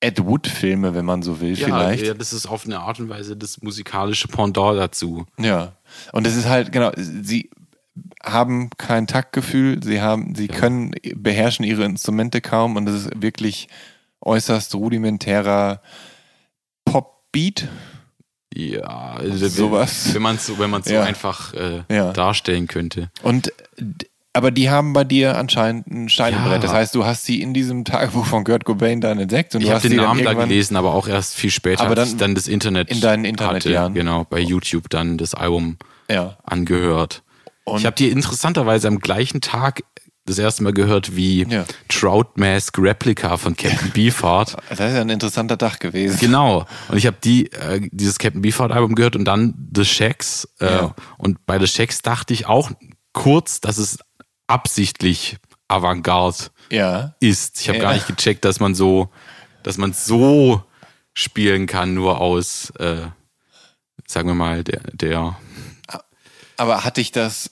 Ed Wood-Filme, wenn man so will, vielleicht. Ja, das ist auf eine Art und Weise das musikalische Pendant dazu. Ja. Und es ist halt, genau, sie haben kein Taktgefühl, sie haben, sie können, beherrschen ihre Instrumente kaum und es ist wirklich äußerst rudimentärer Pop-Beat. Ja, also Sowas. Wenn man es so, wenn man's so Ja. einfach äh, Ja. darstellen könnte. Und aber die haben bei dir anscheinend ein Steinebrett. Ja. Das heißt, du hast sie in diesem Tagebuch von Kurt Cobain dann entdeckt und Ich du habe den Namen da gelesen, aber auch erst viel später, Aber dann dann das Internet in deinen Internetjahren. Genau, bei YouTube dann das Album Ja. angehört. Und- ich habe die interessanterweise am gleichen Tag das erste Mal gehört, wie Ja. Trout Mask Replica von Captain Beefheart. Das ist ja ein interessanter Tag gewesen. Genau. Und ich habe die äh, dieses Captain Beefheart Album gehört und dann The Shacks. Äh, Ja. Und bei The Shacks dachte ich auch kurz, dass es absichtlich Avantgarde Ja. ist. Ich habe Ja. gar nicht gecheckt, dass man so, dass man so spielen kann, nur aus, äh, sagen wir mal, der, der Aber hat dich das,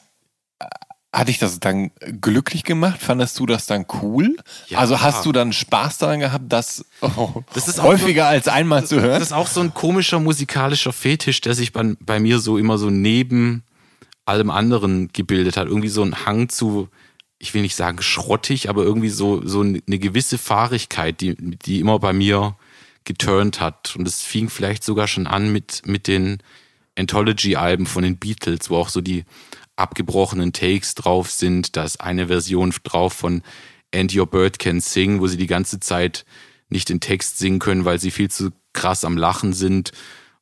hat dich das dann glücklich gemacht? Fandest du das dann cool? Ja. Also hast du dann Spaß daran gehabt, das, oh, Das häufiger als einmal zu hören? Das ist auch so ein komischer musikalischer Fetisch, der sich bei, bei mir so immer so neben allem anderen gebildet hat. Irgendwie so ein Hang zu, ich will nicht sagen schrottig, aber irgendwie so, so eine gewisse Fahrigkeit, die, die immer bei mir geturnt hat. Und es fing vielleicht sogar schon an mit, mit den Anthology-Alben von den Beatles, wo auch so die abgebrochenen Takes drauf sind. Da ist eine Version drauf von And Your Bird Can Sing, wo sie die ganze Zeit nicht den Text singen können, weil sie viel zu krass am Lachen sind.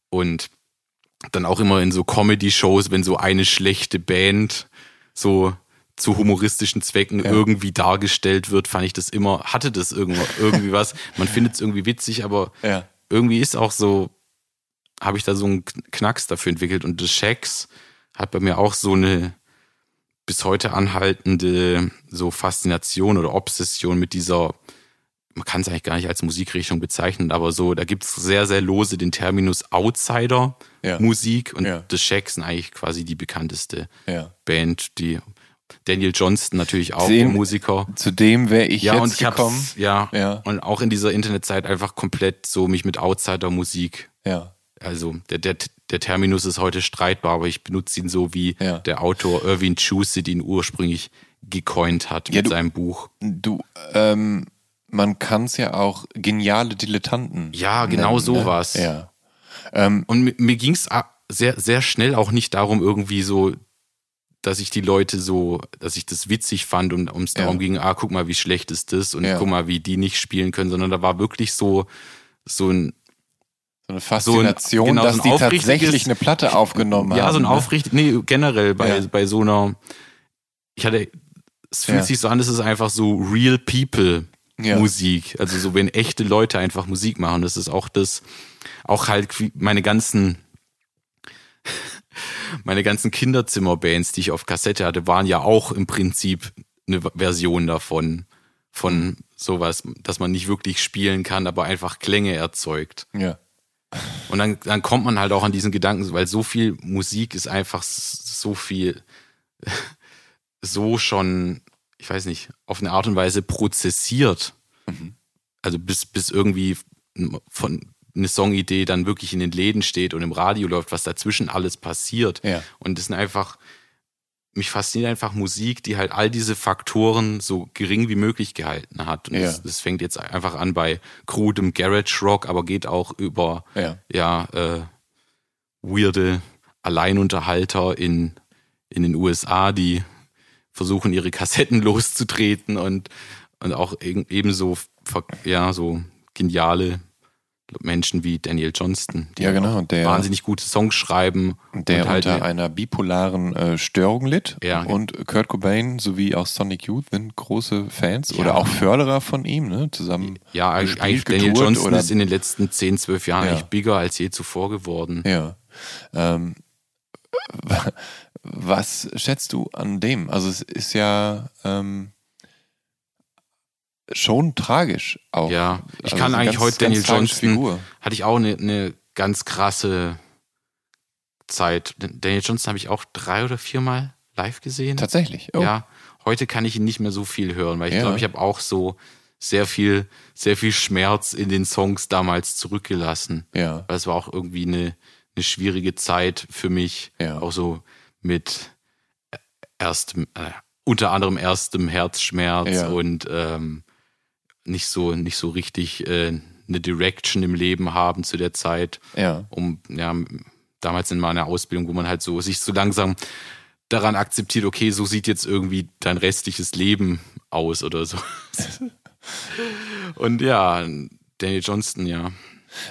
Und dann auch immer in so Comedy-Shows, wenn so eine schlechte Band so zu humoristischen Zwecken irgendwie dargestellt wird, fand ich das immer, hatte das irgendwie, irgendwie was. Man findet es irgendwie witzig, aber Ja. irgendwie ist auch so, habe ich da so einen Knacks dafür entwickelt. Und The Shacks hat bei mir auch so eine bis heute anhaltende so Faszination oder Obsession mit dieser, man kann es eigentlich gar nicht als Musikrichtung bezeichnen, aber so, da gibt es sehr, sehr lose den Terminus Ja. Outsider-Musik und Ja. The Shacks sind eigentlich quasi die bekannteste Ja. Band, die Daniel Johnston natürlich auch, der Musiker. Zu dem wäre ich Ja, jetzt und ich gekommen. ja, Ja. und auch in dieser Internetzeit einfach komplett so mich mit Outsider-Musik Ja. also der, der, der Terminus ist heute streitbar, aber ich benutze ihn so, wie Ja. der Autor Irving Chusett ihn ursprünglich gecoint hat Ja, mit du- seinem Buch. Du, ähm, man kann es ja auch geniale Dilettanten. Ja, genau nennen, sowas. Ne? Ja. Und mir, mir ging es sehr, sehr schnell auch nicht darum, irgendwie so, dass ich die Leute so, dass ich das witzig fand und ums Ja. darum ging, ah, guck mal, wie schlecht ist das und Ja. guck mal, wie die nicht spielen können, sondern da war wirklich so, so ein, So eine Faszination, genau, dass so ein die tatsächlich eine Platte aufgenommen haben. Ja, so ein ne? aufrichtig, nee, generell bei, Ja. bei so einer, ich hatte, es fühlt sich so an, es ist einfach so real people Ja. Musik. Also so, wenn echte Leute einfach Musik machen. Das ist auch das, auch halt meine ganzen, meine ganzen Kinderzimmerbands, die ich auf Kassette hatte, waren ja auch im Prinzip eine Version davon, von sowas, dass man nicht wirklich spielen kann, aber einfach Klänge erzeugt. Ja. Und dann, dann kommt man halt auch an diesen Gedanken, weil so viel Musik ist einfach so viel, so schon, ich weiß nicht, auf eine Art und Weise prozessiert. Mhm. Also bis, bis irgendwie von eine Songidee dann wirklich in den Läden steht und im Radio läuft, was dazwischen alles passiert. Ja. Und das sind einfach, mich fasziniert einfach Musik, die halt all diese Faktoren so gering wie möglich gehalten hat. Und Ja. das, das fängt jetzt einfach an bei krudem Garage Rock, aber geht auch über Ja. ja, äh, weirde Alleinunterhalter in, in den USA, die versuchen, ihre Kassetten loszutreten und, und auch eben- ebenso ja, so geniale Menschen wie Daniel Johnston, die Ja, genau, der- wahnsinnig gute Songs schreiben Der und halt unter eine- einer bipolaren äh, Störung litt. Ja. Und Kurt Cobain sowie auch Sonic Youth sind große Fans Ja. oder auch Förderer von ihm, ne? Zusammen. ja, eigentlich, Daniel Johnston oder- ist in den letzten 10, 12 Jahren Ja. eigentlich bigger als je zuvor geworden. Ja. Ähm, was schätzt du an dem? Also es ist ja ähm, schon tragisch auch. Ja, ich Also kann eigentlich ganz- heute Daniel Johnston, Figur. hatte ich auch eine, eine ganz krasse Zeit. Daniel Johnston habe ich auch drei oder viermal live gesehen. Tatsächlich. Oh. Ja, heute kann ich ihn nicht mehr so viel hören, weil ich Ja. glaube, ich habe auch so sehr viel, sehr viel Schmerz in den Songs damals zurückgelassen. Ja. Weil es war auch irgendwie eine, eine schwierige Zeit für mich. Ja. Auch so mit erstem, äh, unter anderem erstem Herzschmerz Ja. und ähm, nicht so, nicht so richtig äh, eine Direction im Leben haben zu der Zeit Ja. um ja damals in meiner Ausbildung, wo man halt so sich so langsam daran akzeptiert, okay, so sieht jetzt irgendwie dein restliches Leben aus oder so. Und ja, Daniel Johnston, ja.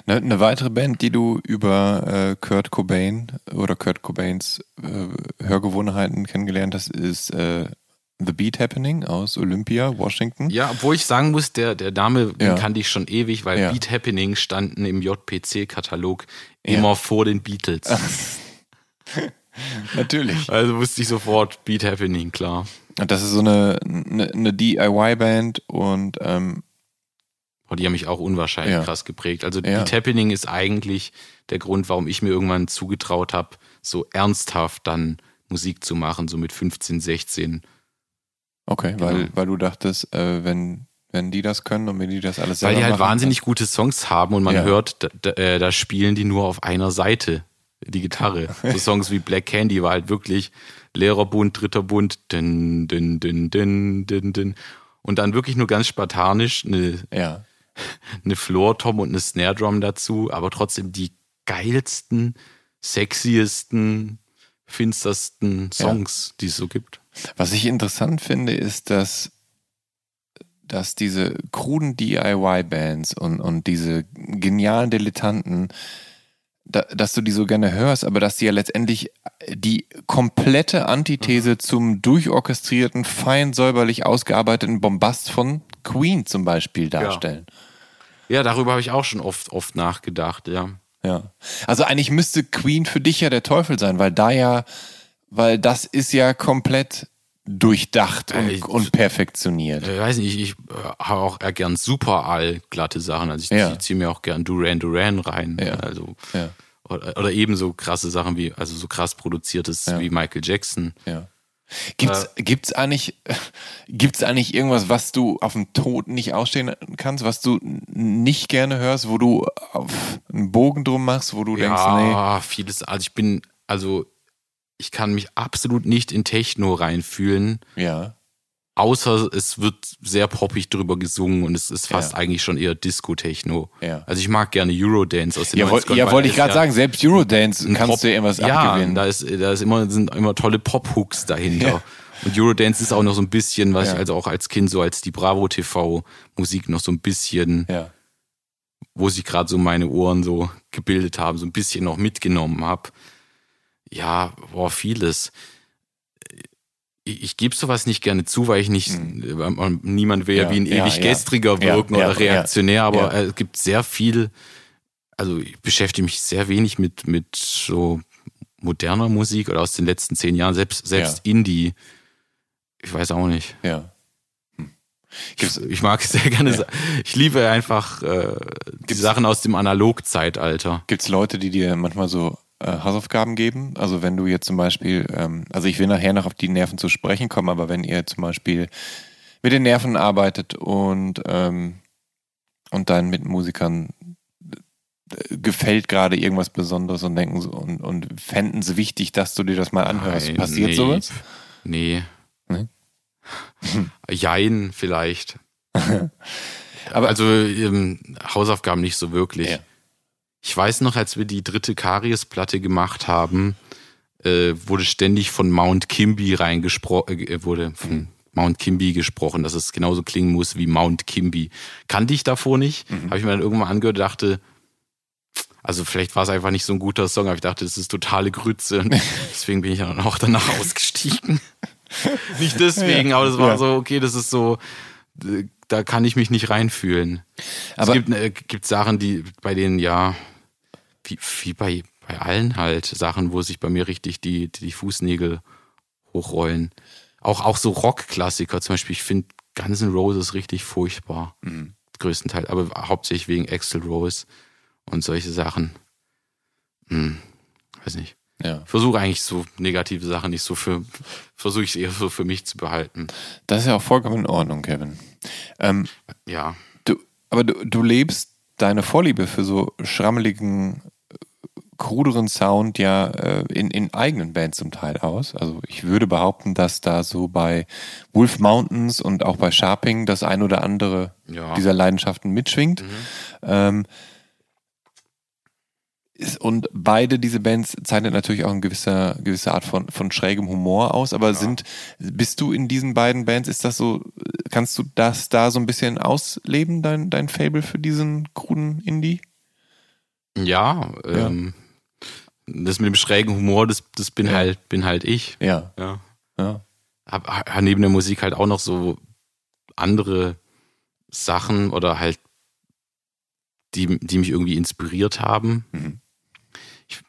Eine, eine weitere Band, die du über äh, Kurt Cobain oder Kurt Cobains äh, Hörgewohnheiten kennengelernt hast, ist äh, The Beat Happening aus Olympia, Washington. Ja, obwohl ich sagen muss, der, der Name, Ja. kannte ich schon ewig, weil Ja. Beat Happening standen im JPC-Katalog Ja. immer vor den Beatles. Natürlich. Also wusste ich sofort Beat Happening, klar. Und das ist so eine, eine, eine DIY-Band und ähm, Oh, die haben mich auch unwahrscheinlich Ja. krass geprägt. Also Ja. Beat Happening ist eigentlich der Grund, warum ich mir irgendwann zugetraut habe, so ernsthaft dann Musik zu machen, so mit 15, 16. okay, weil, Genau. weil du dachtest, äh, wenn, wenn die das können und wenn die das alles Weil die halt machen, wahnsinnig gute Songs haben und man Ja. hört, da, da, äh, spielen die nur auf einer Seite die Gitarre. So Songs wie Black Candy war halt wirklich Lehrerbund, dritter Bund, din, din, din, din, din, din. und dann wirklich nur ganz spartanisch eine, Ja, eine Floor-Tom und eine Snare-Drum dazu, aber trotzdem die geilsten, sexiesten, finstersten Songs, die es so gibt. Was ich interessant finde, ist, dass, dass diese kruden DIY-Bands und, und diese genialen Dilettanten, da, dass du die so gerne hörst, aber dass die ja letztendlich die komplette Antithese zum durchorchestrierten, fein säuberlich ausgearbeiteten Bombast von Queen zum Beispiel darstellen. Ja, darüber habe ich auch schon oft, oft nachgedacht, ja. Ja. Also eigentlich müsste Queen für dich ja der Teufel sein, weil da ja, weil das ist ja komplett durchdacht und, Äh, ich- und perfektioniert. Ich weiß nicht, ich äh, habe auch gern super allglatte Sachen. Also ich Ja. ziehe mir auch gern Duran Duran rein. Ja. Also, Ja. oder, oder ebenso krasse Sachen wie, also so krass produziertes Ja. wie Michael Jackson. Ja. Gibt's, Äh. gibt's eigentlich, gibt's eigentlich irgendwas, was du auf dem Tod nicht ausstehen kannst, was du nicht gerne hörst, wo du auf einen Bogen drum machst, wo du denkst, nee, Ja, vieles. Also ich bin, also ich kann mich absolut nicht in Techno reinfühlen, ja, außer es wird sehr poppig drüber gesungen und es ist fast Ja. eigentlich schon eher Disco-Techno. Ja. Also ich mag gerne Eurodance aus den ja, woll, 90ern, ja wollte ich gerade sagen, selbst Eurodance kannst Pop- du dir irgendwas ja, abgewinnen. da ist, da ist immer, sind immer tolle Pop-Hooks dahinter. Ja. Und Eurodance ist auch noch so ein bisschen, was ich also auch als Kind so als die Bravo TV Musik noch so ein bisschen, wo sich gerade so meine Ohren so gebildet haben, so ein bisschen noch mitgenommen habe. Ja, boah, vieles. Ich, ich gebe sowas nicht gerne zu, weil ich nicht, weil man- niemand will ja, Mhm. Ja, wie ein ja, ewig ja. gestriger Ja, wirken ja, oder reaktionär, aber ja. äh, es gibt sehr viel, also ich beschäftige mich sehr wenig mit, mit so moderner Musik oder aus den letzten zehn Jahren, selbst, selbst Indie. Ich weiß auch nicht. ja. Hm. Gibt's, Ich mag sehr gerne. Sa- Ich liebe einfach äh, die Sachen aus dem Analogzeitalter. gibt's Leute, die dir manchmal so äh, Hausaufgaben geben? Also wenn du jetzt zum Beispiel, ähm, also ich will nachher noch auf die Nerven zu sprechen kommen, aber wenn ihr zum Beispiel mit den Nerven arbeitet und, ähm, und deinen Mitmusikern äh, gefällt gerade irgendwas Besonderes und denken so, und, und fänden es wichtig, dass du dir das mal anhörst. Nein, Passiert nee. sowas? Nee. Nee? Jein, vielleicht. Aber- also ähm, Hausaufgaben nicht so wirklich. Ja. Ich weiß noch, als wir die dritte Karies-Platte gemacht haben, äh, wurde ständig von Mount Kimby reingesprochen, äh, wurde von Mount Kimby gesprochen, dass es genauso klingen muss wie Mount Kimby. Kannte ich davor nicht. Habe ich mir dann irgendwann angehört, dachte, also vielleicht war es einfach nicht so ein guter Song, aber ich dachte, das ist totale Grütze. Und deswegen bin ich dann auch danach ausgestiegen. nicht deswegen, aber das war Ja. so, okay, das ist so, äh, da kann ich mich nicht reinfühlen. Aber- es gibt, äh, gibt Sachen, die bei denen ja, wie, wie bei, bei allen halt, Sachen, wo sich bei mir richtig die, die Fußnägel hochrollen. Auch, auch so Rockklassiker, zum Beispiel, ich finde Guns N' Roses richtig furchtbar. Größtenteils, aber hauptsächlich wegen Axel Rose und solche Sachen. Hm, weiß nicht. Ja. Versuche eigentlich so negative Sachen nicht so für, versuche ich eher so für mich zu behalten. Das ist ja auch vollkommen in Ordnung, Kevin. Ähm, Ja. Du, aber du, du lebst deine Vorliebe für so schrammeligen, kruderen Sound ja äh, in, in eigenen Bands zum Teil aus. Also ich würde behaupten, dass da so bei Wolf Mountains und auch bei Sharping das ein oder andere Ja. dieser Leidenschaften mitschwingt. Ähm, ist- und beide diese Bands zeichnet natürlich auch eine gewisse, gewisse Art von, von schrägem Humor aus, aber sind, bist du in diesen beiden Bands, ist das so, kannst du das da so ein bisschen ausleben, dein, dein Fable für diesen kruden Indie? Ja, ähm, das mit dem schrägen Humor, das, das bin Ja. halt, bin halt ich. Ja, Ja. ja. Hab, hab neben der Musik halt auch noch so andere Sachen oder halt, die, die mich irgendwie inspiriert haben. Mhm. Ich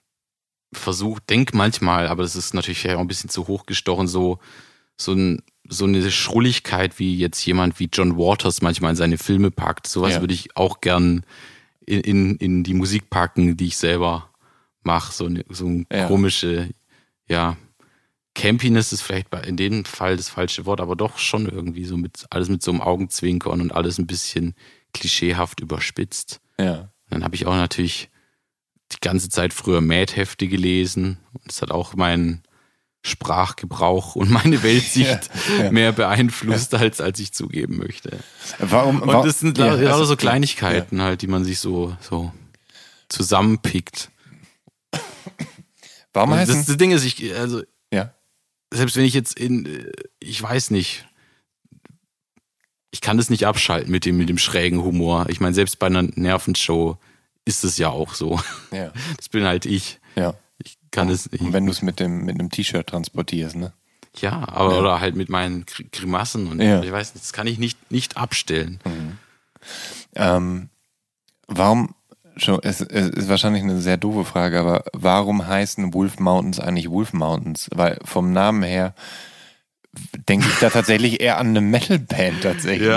versuche, denk manchmal, aber das ist natürlich auch ein bisschen zu hoch gestochen, so, so, ein, so eine Schrulligkeit, wie jetzt jemand wie John Waters manchmal in seine Filme packt. Sowas Ja. würde ich auch gern in, in, in die Musik packen, die ich selber mache. So, eine, so ein Ja. komische, ja, Campiness ist vielleicht in dem Fall das falsche Wort, aber doch schon irgendwie so mit, alles mit so einem Augenzwinkern und alles ein bisschen klischeehaft überspitzt. Ja. Dann habe ich auch natürlich die ganze Zeit früher Mad-Hefte gelesen. Und das hat auch meinen Sprachgebrauch und meine Weltsicht Ja, ja. mehr beeinflusst, als, als ich zugeben möchte. Warum, Und das sind ja, also- so Kleinigkeiten halt, die man sich so, so zusammenpickt. Warum Und heißen, das, das Ding ist, ich, also ja, selbst wenn ich jetzt in, äh, ich weiß nicht, ich kann das nicht abschalten mit dem, mit dem schrägen Humor. Ich meine, selbst bei einer Nervenshow ist es ja auch so. ja, Das bin halt ich. ja. Ich kann es nicht. Und wenn du es mit dem, mit einem T-Shirt transportierst, ne? Ja, aber Ja. oder halt mit meinen Gr- Grimassen und Ja. ich weiß nicht, das kann ich nicht, nicht abstellen. Ähm, warum, es, es ist wahrscheinlich eine sehr doofe Frage, aber warum heißen Wolf Mountains eigentlich Wolf Mountains? Weil vom Namen her denke ich da tatsächlich eher an eine Metal-Band tatsächlich.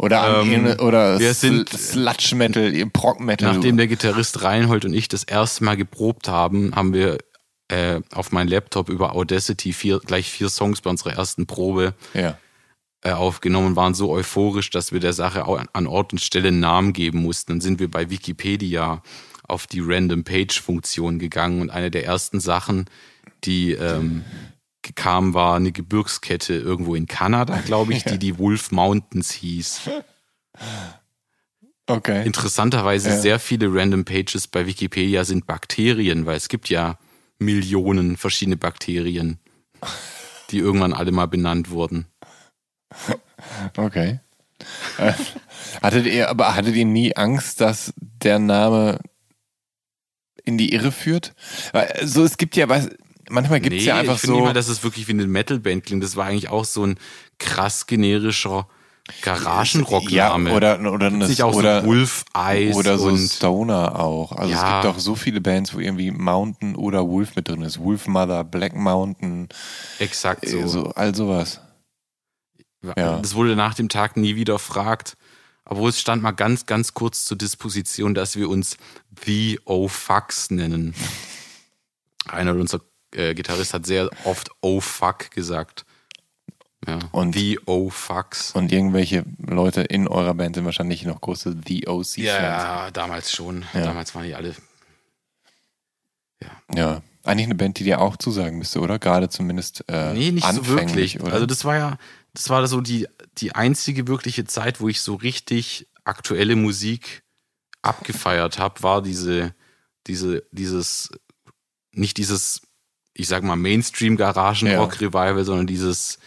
Oder an Ähm, oder wir sind- Sludge Metal, Prog Metal. Nachdem der Gitarrist Reinhold und ich das erste Mal geprobt haben, haben wir äh, auf meinen Laptop über Audacity vier, gleich vier Songs bei unserer ersten Probe ja. Äh, aufgenommen, waren so euphorisch, dass wir der Sache an Ort und Stelle einen Namen geben mussten. Dann sind wir bei Wikipedia auf die Random Page Funktion gegangen und eine der ersten Sachen, die ähm, kam, war eine Gebirgskette irgendwo in Kanada, glaube ich, die die Wolf Mountains hieß. Okay. Interessanterweise Ja. sehr viele Random Pages bei Wikipedia sind Bakterien, weil es gibt ja Millionen verschiedene Bakterien, die irgendwann alle mal benannt wurden. Okay. Äh, hattet ihr, aber hattet ihr nie Angst, dass der Name in die Irre führt? Weil, so, es gibt ja, was, manchmal gibt es ja einfach ich finde so. nicht mal, dass es wirklich wie eine Metalband klingt. Das war eigentlich auch so ein krass generischer Garagenrockname. Ja, oder, oder, eine, nicht auch oder, so Wolf Eyes oder so Stoner auch. Also es Ja. gibt doch so viele Bands, wo irgendwie Mountain oder Wolf mit drin ist. Wolf Mother, Black Mountain, exakt so. so, so all sowas. Ja. Das wurde nach dem Tag nie wieder fragt. Aber es stand mal ganz, ganz kurz zur Disposition, dass wir uns The O-Fucks nennen. Einer unserer äh, Gitarrist hat sehr oft O-Fuck gesagt. Ja. Und- The O-Fucks. Und irgendwelche Leute in eurer Band sind wahrscheinlich noch große The OC-Fans. Ja, damals schon. Ja. Damals waren die alle. Ja. Eigentlich eine Band, die dir auch zusagen müsste, oder? Gerade zumindest äh, Nee, nicht so wirklich. Oder? Also das war ja, das war so die, die einzige wirkliche Zeit, wo ich so richtig aktuelle Musik abgefeiert habe, war diese, diese, dieses, nicht dieses, ich sag mal, Mainstream-Garagen-Rock-Revival, sondern dieses,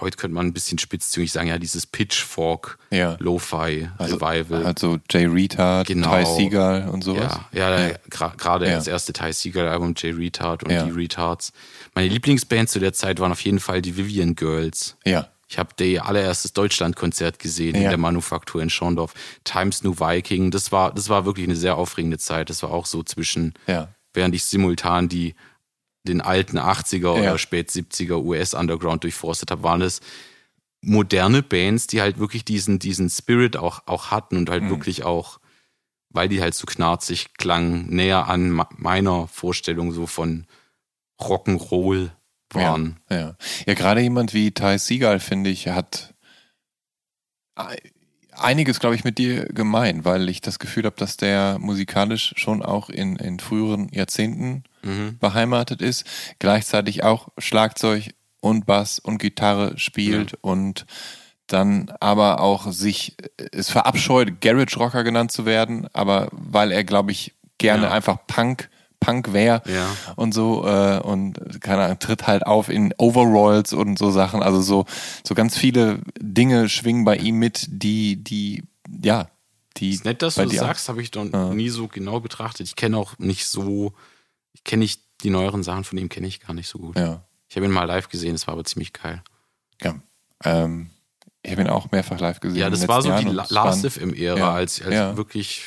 heute könnte man ein bisschen spitzzüngig sagen, ja, dieses Pitchfork Ja. Lo-Fi-Revival. Also Jay Retard, Genau. Ty Seagal und sowas. Ja, ja, gra- gerade Ja. das erste Ty Seagal-Album, Jay Retard und Ja. die Retards. Meine Lieblingsband zu der Zeit waren auf jeden Fall die Vivian Girls. Ja. Ich habe ihr allererstes Deutschlandkonzert gesehen in Ja. der Manufaktur in Schorndorf. Times New Viking. Das war, das war wirklich eine sehr aufregende Zeit. Das war auch so zwischen, Ja. während ich simultan die, den alten 80er Ja. oder spät 70er US-Underground durchforstet habe, waren es moderne Bands, die halt wirklich diesen, diesen Spirit auch, auch hatten und Mhm. halt wirklich auch, weil die halt so knarzig klangen, näher an meiner Vorstellung so von Rock'n'Roll waren. Ja, ja. ja gerade jemand wie Ty Seagal, finde ich, hat ei- einiges, glaube ich, mit dir gemein, weil ich das Gefühl habe, dass der musikalisch schon auch in, in früheren Jahrzehnten Mhm. beheimatet ist, gleichzeitig auch Schlagzeug und Bass und Gitarre spielt und dann aber auch sich es verabscheut, Garage Rocker genannt zu werden, aber weil er, glaube ich, gerne Ja. einfach Punk, Punk wäre Ja. und so äh, und keine Ahnung, tritt halt auf in Overalls und so Sachen. Also so, so ganz viele Dinge schwingen bei ihm mit, die, die, ja, die. Ist nett, dass du das sagst, habe ich doch Ja. nie so genau betrachtet. Ich kenne auch nicht so, kenne nicht die neueren Sachen von ihm, kenne ich gar nicht so gut. Ja, Ich habe ihn mal live gesehen, das war aber ziemlich geil. ja. Ähm, ich habe ihn auch mehrfach live gesehen. Ja, das war so letzten die Jahren La- und es waren- Last FM-Ära, ja, als, als ja. wirklich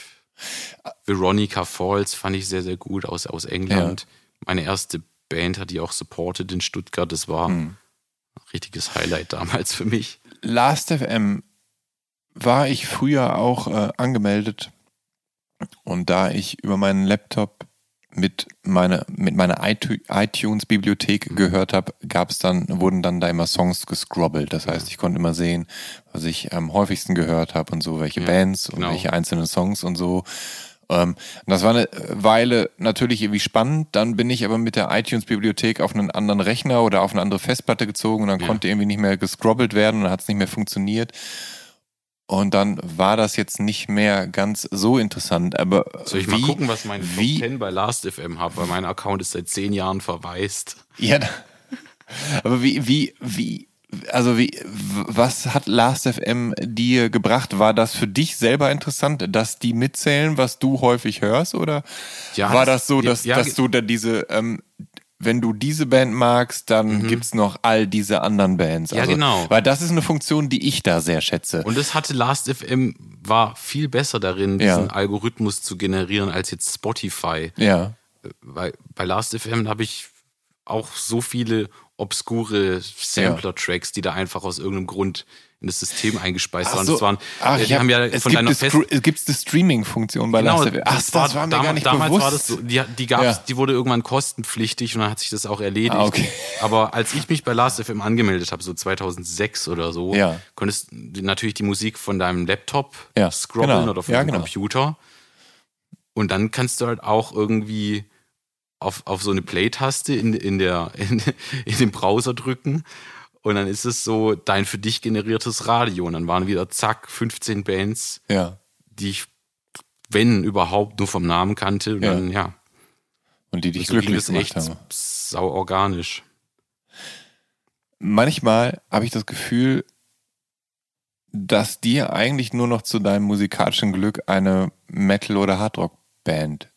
Veronica Falls fand ich sehr, sehr gut aus, aus England. Meine erste Band hat die auch supported in Stuttgart. Das war Hm. ein richtiges Highlight damals für mich. Last FM war ich früher auch äh, angemeldet und da ich über meinen Laptop mit meiner mit meiner iTu- iTunes-Bibliothek gehört habe, gab es dann wurden dann da immer Songs gescrobbelt. Das heißt, ich konnte immer sehen, was ich am häufigsten gehört habe und so, welche Ja, Bands und genau. welche einzelnen Songs und so. Ähm, und das war eine Weile natürlich irgendwie spannend. Dann bin ich aber mit der iTunes-Bibliothek auf einen anderen Rechner oder auf eine andere Festplatte gezogen und dann Ja. konnte irgendwie nicht mehr gescrobbelt werden und dann hat es nicht mehr funktioniert. Und dann war das jetzt nicht mehr ganz so interessant. Aber Soll ich wie, mal gucken, was mein Top wie, 10 bei Last FM hat, weil mein Account ist seit zehn Jahren verwaist. Ja, aber wie, wie, wie, also wie, was hat Last.fm dir gebracht? War das für dich selber interessant, dass die mitzählen, was du häufig hörst? Oder Ja, war das- das so, dass, ja, dass du da diese, ähm, wenn du diese Band magst, dann gibt's noch all diese anderen Bands. Mhm. Ja, genau. Weil das ist eine Funktion, die ich da sehr schätze. Und das hatte Last FM, war viel besser darin, Ja. diesen Algorithmus zu generieren als jetzt Spotify. ja, Weil bei Last FM habe ich auch so viele obskure Sampler-Tracks, die da einfach aus irgendeinem Grund in das System eingespeist Ach waren. so. Das waren Ach, die ich hab, haben ja es von gibt deiner das Fest es gibt eine Streaming-Funktion bei Genau, Last.fm. Ach, das war, mir dam- gar nicht damals bewusst. war das so, die, die gab's, Ja. die wurde irgendwann kostenpflichtig und dann hat sich das auch erledigt. Ah, okay. Aber als ich mich bei Last.fm angemeldet habe, so 2006 oder so, Ja. konntest du natürlich die Musik von deinem Laptop Ja, scrollen genau. oder von deinem genau. Computer. Und dann kannst du halt auch irgendwie auf, auf so eine Play-Taste in, in, der, in, in dem Browser drücken. Und dann ist es so dein für dich generiertes Radio. Und dann waren wieder zack, 15 Bands, ja. die ich, wenn überhaupt, nur vom Namen kannte. Und Ja. dann, ja, Und die dich so ging glücklich gemacht echt haben. sau organisch. manchmal habe ich das Gefühl, dass dir eigentlich nur noch zu deinem musikalischen Glück eine Metal- oder Hardrock-Band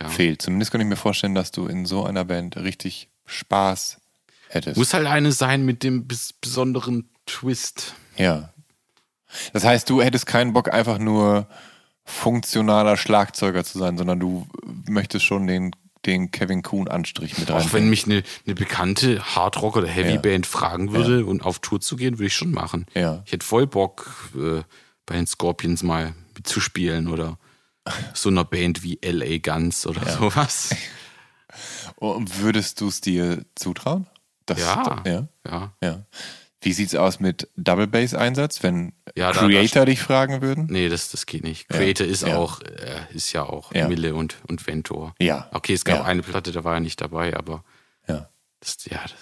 Ja. fehlt. Zumindest könnte ich mir vorstellen, dass du in so einer Band richtig Spaß hättest. Muss halt eine sein mit dem bis besonderen Twist. ja. Das heißt, du hättest keinen Bock, einfach nur funktionaler Schlagzeuger zu sein, sondern du möchtest schon den den Kevin Kuhn Anstrich mit rein. Auch wenn mich eine, eine bekannte Hardrock- oder Heavyband Ja. fragen würde und auf Tour zu gehen, würde ich schon machen. Ja. Ich hätte voll Bock, äh, bei den Scorpions mal mitzuspielen oder so einer Band wie LA Guns oder sowas. Und würdest du es dir zutrauen? Das, Ja. ja. Ja. Ja. Wie sieht's aus mit Double Bass Einsatz, wenn Ja, da- Creator dich fragen würden? Nee, das, das geht nicht. Creator ist ja. auch, äh, ist ja auch Ja. Mille und, und Ventor. Ja. Okay, es gab Ja. eine Platte, da war er nicht dabei, aber Ja. das, ja, das.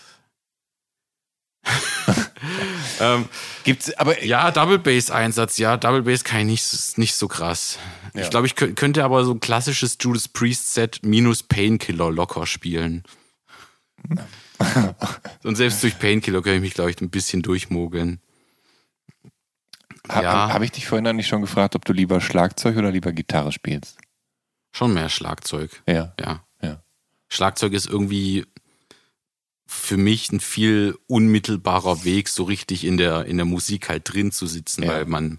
ähm, Gibt's aber ja, Double Bass Einsatz, ja, Double Bass kann ich nicht, nicht so krass. Ja. Ich glaube, ich kö- könnte aber so ein klassisches Judas Priest Set minus Painkiller locker spielen. Und selbst durch Painkiller kann ich mich, glaube ich, ein bisschen durchmogeln. ha, ja. habe ich dich vorhin eigentlich schon gefragt, ob du lieber Schlagzeug oder lieber Gitarre spielst? Schon mehr Schlagzeug. Ja. Ja. Ja. Schlagzeug ist irgendwie für mich ein viel unmittelbarer Weg, so richtig in der, in der Musik halt drin zu sitzen, Ja. weil man,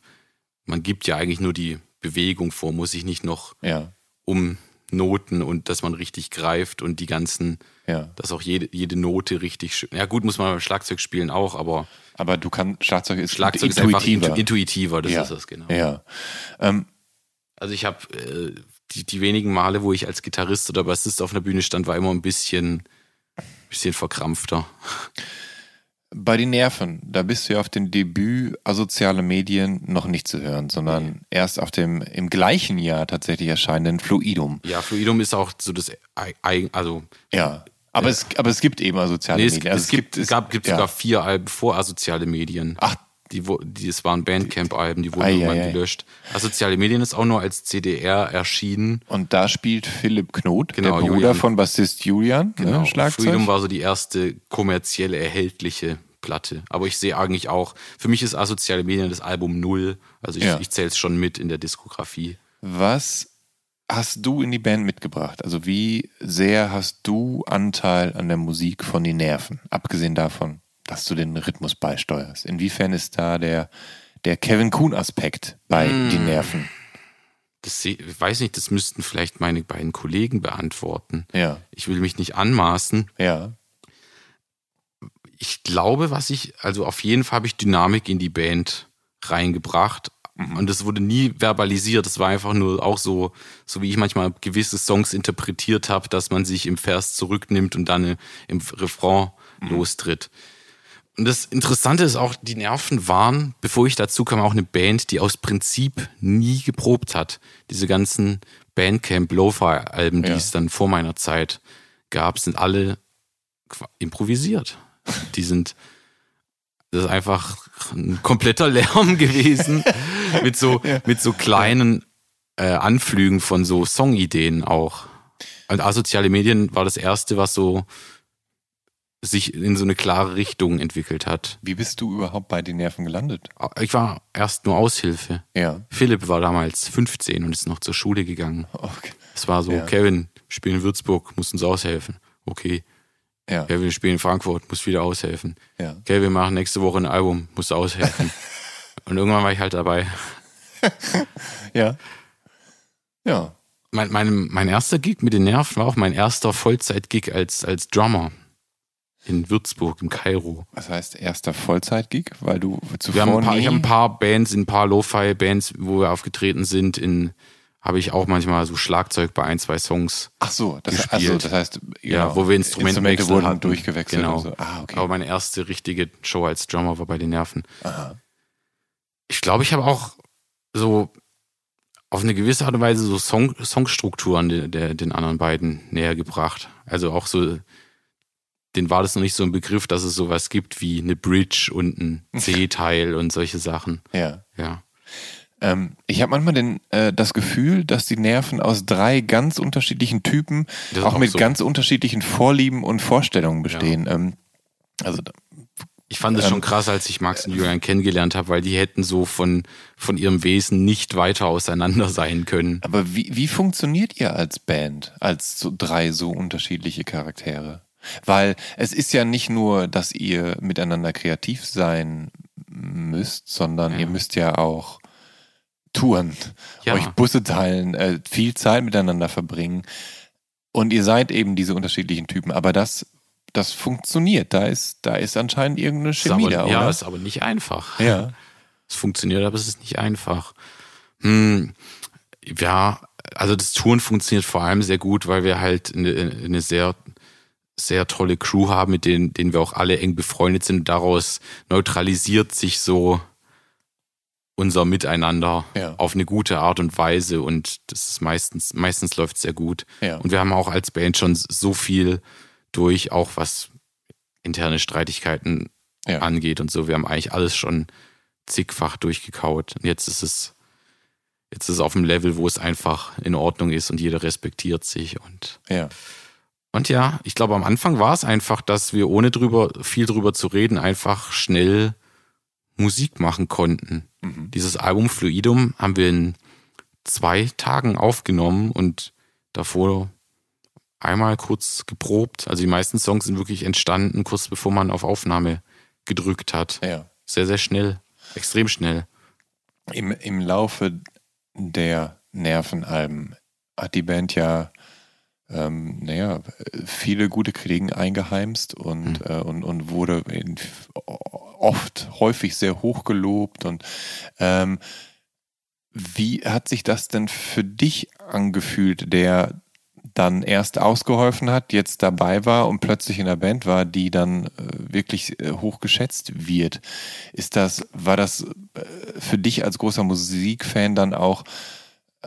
man gibt ja eigentlich nur die Bewegung vor, muss sich nicht noch Ja. um Noten und dass man richtig greift und die ganzen, Ja. dass auch jede, jede Note richtig schön. Ja, gut, muss man beim Schlagzeug spielen auch, aber Aber du kannst, Schlagzeug ist Schlagzeug ist einfach intuitiver. intu- intuitiver, das ja. ist es, genau. Ja. Ähm, Also ich habe äh, die, die wenigen Male, wo ich als Gitarrist oder Bassist auf einer Bühne stand, war immer ein bisschen, bisschen verkrampfter. Bei den Nerven, da bist du ja auf dem Debüt asoziale Medien noch nicht zu hören, sondern erst auf dem im gleichen Jahr tatsächlich erscheinenden Fluidum. Ja, Fluidum ist auch so das, Ei- Ei- also Ja. Aber, Es, aber es gibt eben asoziale nee, es, Medien. Also es gibt, es gab, gibt ja. sogar vier Alben vor asoziale Medien. Ach. Die, die, es waren Bandcamp-Alben, die wurden irgendwann gelöscht. Asoziale Medien ist auch nur als CDR erschienen. Und da spielt Philipp Knot, Genau, der Bruder Julian. von Bassist Julian, Genau. ne, Schlagzeug. Freedom war so die erste kommerzielle erhältliche Platte. Aber ich sehe eigentlich auch, für mich ist asoziale Medien das Album Null. Also ich, Ja. ich zähle es schon mit in der Diskografie. Was hast du in die Band mitgebracht? Also wie sehr hast du Anteil an der Musik von den Nerven? Abgesehen davon, dass du den Rhythmus beisteuerst. Inwiefern ist da der, der Kevin Kuhn-Aspekt bei Mm. den Nerven? Das ich weiß nicht, das müssten vielleicht meine beiden Kollegen beantworten. Ja, Ich will mich nicht anmaßen. ja, Ich glaube, was ich, also auf jeden Fall habe ich Dynamik in die Band reingebracht. Und das wurde nie verbalisiert. Das war einfach nur auch so, so wie ich manchmal gewisse Songs interpretiert habe, dass man sich im Vers zurücknimmt und dann im Refrain lostritt. Und das Interessante ist auch, die Nerven waren, bevor ich dazu kam, auch eine Band, die aus Prinzip nie geprobt hat. Diese ganzen Bandcamp Lo-Fi-Alben, die Ja. es dann vor meiner Zeit gab, sind alle improvisiert. Die sind, das ist einfach ein kompletter Lärm gewesen mit so, mit so kleinen äh, Anflügen von so Songideen auch. Und asoziale Medien war das erste, was so sich in so eine klare Richtung entwickelt hat. Wie bist du überhaupt bei den Nerven gelandet? Ich war erst nur Aushilfe. Ja. Philipp war damals 15 und ist noch zur Schule gegangen. Okay. Es war so, Ja. Kevin, spielen in Würzburg, musst uns aushelfen. Okay. Ja. Kevin, spielen in Frankfurt, muss wieder aushelfen. Ja. Kevin, machen nächste Woche ein Album, muss aushelfen. und irgendwann war ich halt dabei. Ja. Ja. Mein, mein, mein erster Gig mit den Nerven war auch mein erster Vollzeit-Gig als, als Drummer in Würzburg, im Kairo. Was heißt erster Vollzeit-Gig? Weil du zuvor Wir haben ein paar, ich habe ein paar Bands, in ein paar Lo-Fi-Bands, wo wir aufgetreten sind, in habe ich auch manchmal so Schlagzeug bei ein, zwei Songs. Ach so, das, gespielt. also, das heißt, Ja, genau, wo wir Instrumente, Instrumente wurden hatten. durchgewechselt Genau. so. Ah, okay. Aber meine erste richtige Show als Drummer war bei den Nerven. Ich glaube, ich habe auch so auf eine gewisse Art und Weise so Song, Songstrukturen der, der, den anderen beiden näher gebracht. Also auch so, den war das noch nicht so ein Begriff, dass es sowas gibt wie eine Bridge und ein C-Teil und solche Sachen. ja. Ja. Ähm, ich habe manchmal den, äh, das Gefühl, dass die Nerven aus drei ganz unterschiedlichen Typen, auch auch mit so. ganz unterschiedlichen Vorlieben und Vorstellungen bestehen. Ähm, also Ich fand es Ähm, schon krass, als ich Max und Julian kennengelernt habe, weil die hätten so von, von ihrem Wesen nicht weiter auseinander sein können. Aber wie, wie funktioniert ihr als Band, als so drei so unterschiedliche Charaktere? Weil es ist ja nicht nur, dass ihr miteinander kreativ sein müsst, sondern ihr müsst ja auch touren, Ja. euch Busse teilen, äh, viel Zeit miteinander verbringen. Und ihr seid eben diese unterschiedlichen Typen, aber das, das funktioniert. Da ist, da ist anscheinend irgendeine Chemie aber, da, ja, oder? ist aber nicht einfach. Ja. Es funktioniert, aber es ist nicht einfach. Hm, ja, also das Touren funktioniert vor allem sehr gut, weil wir halt eine, eine sehr, sehr tolle Crew haben, mit denen, denen wir auch alle eng befreundet sind. Daraus neutralisiert sich so unser Miteinander Ja. auf eine gute Art und Weise und das ist meistens, meistens läuft sehr gut. Ja. Und wir haben auch als Band schon so viel durch, auch was interne Streitigkeiten Ja. angeht und so. Wir haben eigentlich alles schon zigfach durchgekaut. Und jetzt ist es, jetzt ist es auf einem Level, wo es einfach in Ordnung ist und jeder respektiert sich und Ja. Und ja, ich glaube, am Anfang war es einfach, dass wir ohne drüber, viel drüber zu reden, einfach schnell Musik machen konnten. Dieses Album Fluidum haben wir in zwei Tagen aufgenommen und davor einmal kurz geprobt. Also die meisten Songs sind wirklich entstanden, kurz bevor man auf Aufnahme gedrückt hat. Ja. Sehr, sehr schnell. Extrem schnell. Im, Im Laufe der Nervenalben hat die Band ja ähm, naja, viele gute Kritiken eingeheimst und, Mhm. äh, und, und wurde oft, häufig sehr hoch gelobt. Und ähm, wie hat sich das denn für dich angefühlt, der dann erst ausgeholfen hat, jetzt dabei war und plötzlich in der Band war, die dann äh, wirklich äh, hoch geschätzt wird? Ist das, war das äh, für dich als großer Musikfan dann auch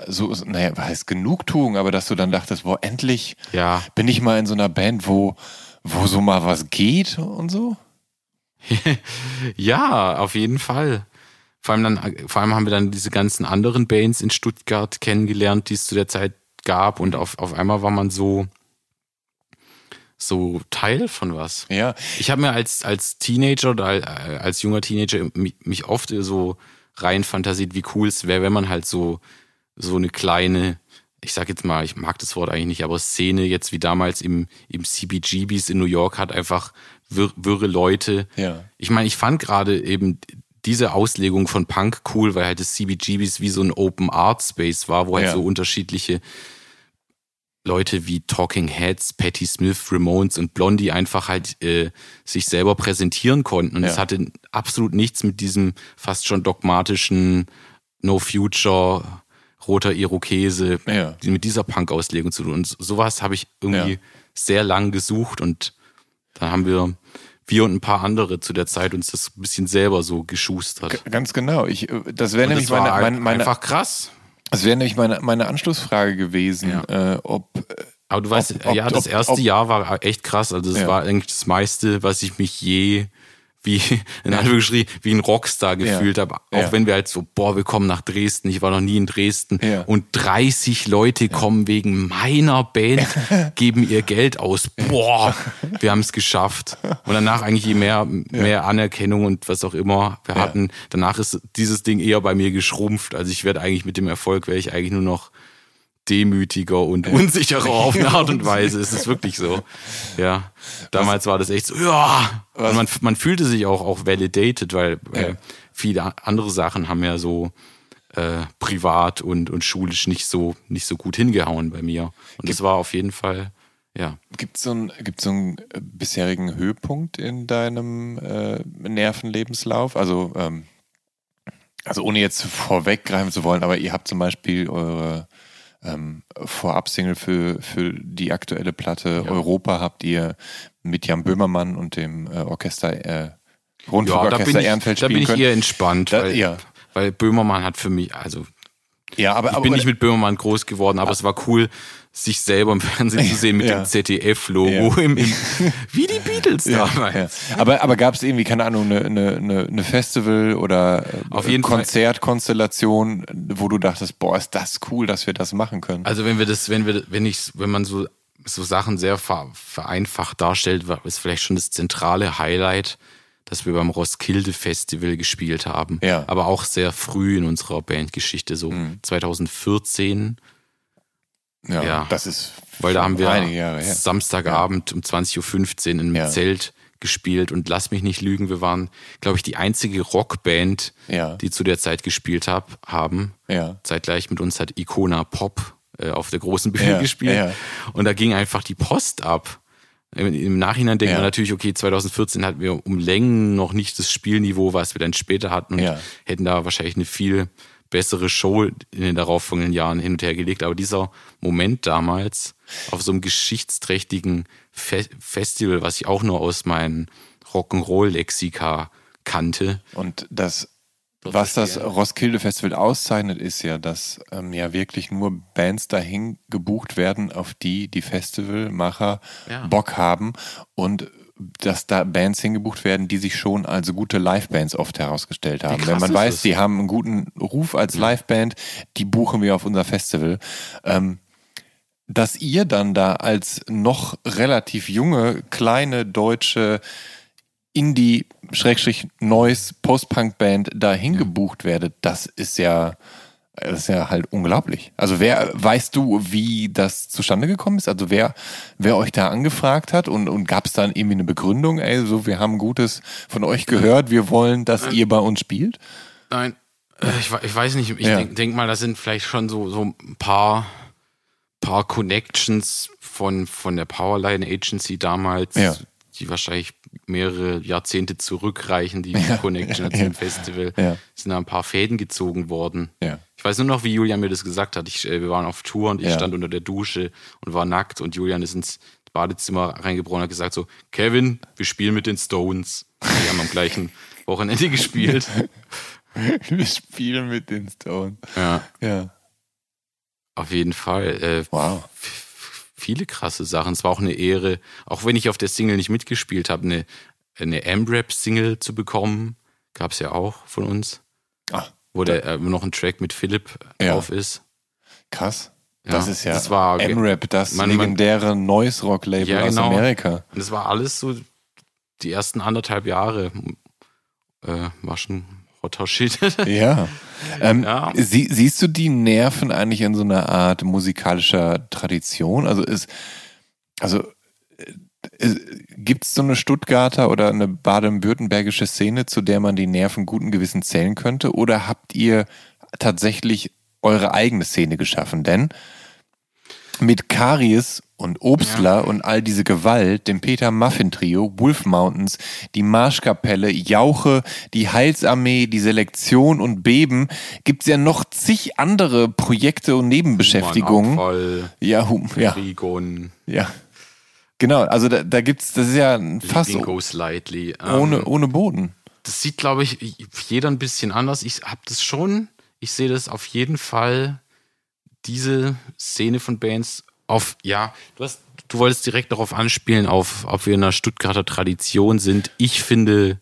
so, naja, was heißt Genugtuung, aber dass du dann dachtest, boah, endlich Ja, bin ich mal in so einer Band, wo, wo so mal was geht und so? Ja, auf jeden Fall. Vor allem, dann, vor allem haben wir dann diese ganzen anderen Bands in Stuttgart kennengelernt, die es zu der Zeit gab. Und auf, auf einmal war man so, so Teil von was. Ja, Ich habe mir als, als Teenager oder al- als junger Teenager mich, mich oft so rein fantasiert, wie cool es wäre, wenn man halt so, so eine kleine, ich sag jetzt mal, ich mag das Wort eigentlich nicht, aber Szene jetzt wie damals im, im CBGBs in New York hat einfach wirr, wirre Leute. Ja. Ich meine, ich fand gerade eben diese Auslegung von Punk cool, weil halt das CBGBs wie so ein Open Art Space war, wo halt Ja. so unterschiedliche Leute wie Talking Heads, Patti Smith, Ramones und Blondie einfach halt äh, sich selber präsentieren konnten. Und es Ja. hatte absolut nichts mit diesem fast schon dogmatischen No Future, roter Irokese, Ja. die- mit dieser Punk-Auslegung zu tun. Und sowas habe ich irgendwie Ja. sehr lang gesucht und dann haben wir, wir und ein paar andere zu der Zeit uns das ein bisschen selber so geschustert. ganz genau. Ich, äh, das wäre nämlich das meine, ein- meine, meine, einfach krass. das wäre nämlich meine, meine Anschlussfrage gewesen, äh, ob, äh, Aber du weißt, Ob- ja, das erste ob- Jahr war echt krass. Also das Ja. war eigentlich das meiste, was ich mich je wie in Anführungsstrichen wie ein Rockstar gefühlt habe. Auch Ja. wenn wir halt so, boah, wir kommen nach Dresden. Ich war noch nie in Dresden. Ja. Und 30 Leute kommen wegen meiner Band, geben ihr Geld aus. Boah, wir haben es geschafft. Und danach eigentlich je mehr, mehr Anerkennung und was auch immer wir hatten. Danach ist dieses Ding eher bei mir geschrumpft. Also ich werde eigentlich mit dem Erfolg, wäre ich eigentlich nur noch demütiger und unsicherer auf eine Art und Weise. Es ist wirklich so. Ja. Damals war das echt so, ja. Und man, man fühlte sich auch, auch validated, weil äh, viele andere Sachen haben ja so äh, privat und, und schulisch nicht so, nicht so gut hingehauen bei mir. Und das war auf jeden Fall, ja. gibt es so einen gibt's so einen äh, bisherigen Höhepunkt in deinem äh, Nervenlebenslauf? Also, ähm, also ohne jetzt vorweggreifen zu wollen, aber ihr habt zum Beispiel eure ähm, Vorab-Single für, für die aktuelle Platte Europa habt ihr mit Jan Böhmermann und dem äh, Orchester äh, Ja, da Rundfunkorchester bin ich, Ehrenfeld da spielen bin ich eher entspannt, Da- weil, ja. weil Böhmermann hat für mich, also ja, aber, ich aber bin nicht mit Böhmermann groß geworden, aber es war cool, sich selber im Fernsehen zu sehen mit Ja. dem ZDF-Logo, Ja. wie die Beatles damals. Aber, aber gab es irgendwie, keine Ahnung, eine, eine, eine Festival oder äh, Auf jeden. Konzertkonstellation, wo du dachtest, boah, ist das cool, dass wir das machen können? Also wenn wir das, wenn wir, wenn ich, wenn man so, so Sachen sehr ver, vereinfacht darstellt, war- ist vielleicht schon das zentrale Highlight, dass wir beim Roskilde Festival gespielt haben. Ja. Mhm. Aber auch sehr früh in unserer Bandgeschichte, so 2014, ja, ja. das ist weil da haben wir. Samstagabend um 20.15 Uhr in einem Ja. Zelt gespielt und lass mich nicht lügen, wir waren, glaube ich, die einzige Rockband, Ja. die zu der Zeit gespielt hab, haben. Ja. Zeitgleich mit uns hat Icona Pop äh, auf der großen Bühne Ja, gespielt. ja. Und da ging einfach die Post ab. Im, im Nachhinein denkt Ja. man natürlich, okay, 2014 hatten wir um Längen noch nicht das Spielniveau, was wir dann später hatten und Ja. hätten da wahrscheinlich eine viel bessere Show in den darauffolgenden Jahren hin und her gelegt. Aber dieser Moment damals auf so einem geschichtsträchtigen Fe Festival, was ich auch nur aus meinem Rock'n'Roll-Lexika kannte, Und das, was das. Roskilde Festival auszeichnet, ist ja, dass ähm, ja wirklich nur Bands dahin gebucht werden, auf die die Festivalmacher Ja. Bock haben und dass da Bands hingebucht werden, die sich schon als gute Livebands oft herausgestellt haben. Wenn man weiß, das? die haben einen guten Ruf als Liveband, die buchen wir auf unser Festival. Ähm, dass ihr dann da als noch relativ junge, kleine deutsche Indie, Schrägstrich, Noise, Post-Punk-Band dahin gebucht werdet, das ist ja, das ist ja halt unglaublich. Also wer, weißt du, wie das zustande gekommen ist? Also wer, wer euch da angefragt hat und, und gab es dann irgendwie eine Begründung, ey, so, wir haben Gutes von euch gehört, wir wollen, dass ihr bei uns spielt? Nein, äh, ich, ich weiß nicht. Ich Ja. denke denk mal, das sind vielleicht schon so, so ein paar, paar Connections von, von der Powerline Agency damals, Ja. die wahrscheinlich mehrere Jahrzehnte zurückreichen, die Ja. Connection Ja. zum Festival. Ja. Sind da ein paar Fäden gezogen worden. Ja. Ich weiß nur noch, wie Julian mir das gesagt hat. Ich, äh, wir waren auf Tour und ich Ja. stand unter der Dusche und war nackt und Julian ist ins Badezimmer reingebrochen und hat gesagt so, Kevin, wir spielen mit den Stones. Die haben am gleichen Wochenende gespielt. Wir spielen mit den Stones. Ja. Ja. Auf jeden Fall. Äh, Wow. Viele krasse Sachen. Es war auch eine Ehre, auch wenn ich auf der Single nicht mitgespielt habe, eine, eine M-Rap-Single zu bekommen. Gab es ja auch von uns. Ah, Wo der, äh, noch ein Track mit Philipp Ja. drauf ist. krass. Das Ja, ist ja das war- M-Rap, das Man- man- legendäre Noise-Rock-Label Ja, genau. aus Amerika. Und das war alles so die ersten anderthalb Jahre. Äh, war schon Shit. Ja. Ähm, Ja. Sie, siehst du die Nerven eigentlich in so einer Art musikalischer Tradition? Also ist, also gibt es so eine Stuttgarter oder eine baden-württembergische Szene, zu der man die Nerven guten Gewissen zählen könnte? Oder habt ihr tatsächlich eure eigene Szene geschaffen? Denn mit Karies und Obstler und all diese Gewalt, dem Peter Muffin Trio, Wolf Mountains, die Marschkapelle, Jauche, die Heilsarmee, die Selektion und Beben, gibt's ja noch zig andere Projekte und Nebenbeschäftigungen. Abfall, Ja, hum, ja, Rigon, ja. Genau, also da, da gibt's, das ist ja ein Fass Living Go Slightly. Ähm, ohne, ohne Boden. das sieht, glaube ich, jeder ein bisschen anders. Ich habe das schon, ich sehe das auf jeden Fall, diese Szene von Bands auf, ja, du hast, du wolltest direkt darauf anspielen, auf, ob wir in einer Stuttgarter Tradition sind. Ich finde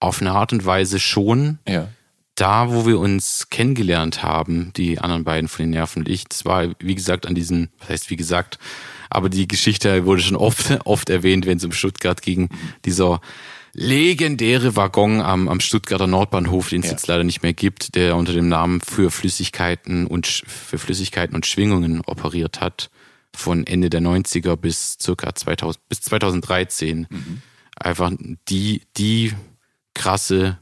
auf eine Art und Weise schon, Ja. da, wo wir uns kennengelernt haben, die anderen beiden von den Nerven und ich, das war, wie gesagt, an diesen, was heißt wie gesagt, aber die Geschichte wurde schon oft, oft erwähnt, wenn es um Stuttgart ging, dieser legendäre Waggon am, am Stuttgarter Nordbahnhof, den es Ja. jetzt leider nicht mehr gibt, der unter dem Namen für Flüssigkeiten und für Flüssigkeiten und Schwingungen operiert hat, von Ende der 90er bis circa 2000, bis 2013. Einfach die, die krasse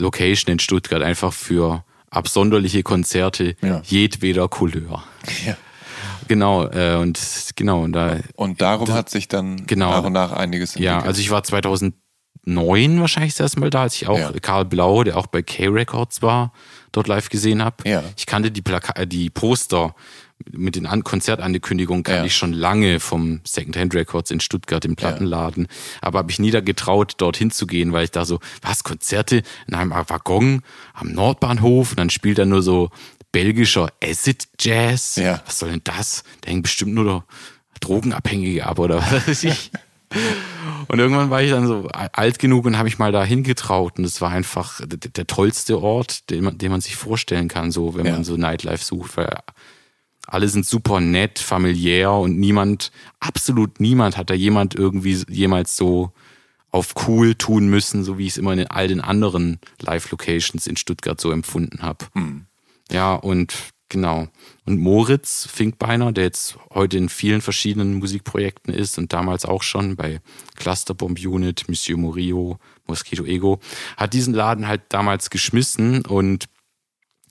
Location in Stuttgart einfach für absonderliche Konzerte Ja. jedweder Couleur. Ja. Genau, äh, und genau, und da, Und darum hat sich dann Genau. nach und nach einiges entwickelt. ja, also ich war 2009 wahrscheinlich das erste Mal da, als ich auch Ja. Karl Blau, der auch bei K-Records war, dort live gesehen habe. Ja. Ich kannte die, Plaka äh, die Poster mit den An Konzertankündigungen kannte Ja. ich schon lange vom Secondhand Records in Stuttgart im Plattenladen, aber habe ich nie da getraut, dorthin zu gehen, weil ich da so, was, Konzerte in einem Waggon am Nordbahnhof und dann spielt er nur so belgischer Acid Jazz. Ja. Was soll denn das? Da hängen bestimmt nur Drogenabhängige ab oder was weiß ich. Und irgendwann war ich dann so alt genug und habe mich mal da hingetraut. Und es war einfach der, der tollste Ort, den man, den man sich vorstellen kann, so wenn Ja. man so Nightlife sucht, weil alle sind super nett, familiär und niemand, absolut niemand hat da jemand irgendwie jemals so auf cool tun müssen, so wie ich es immer in all den anderen Live-Locations in Stuttgart so empfunden habe. Ja, und genau. Und Moritz Finkbeiner, der jetzt heute in vielen verschiedenen Musikprojekten ist und damals auch schon bei Cluster Bomb Unit, Monsieur Murillo, Mosquito Ego, hat diesen Laden halt damals geschmissen und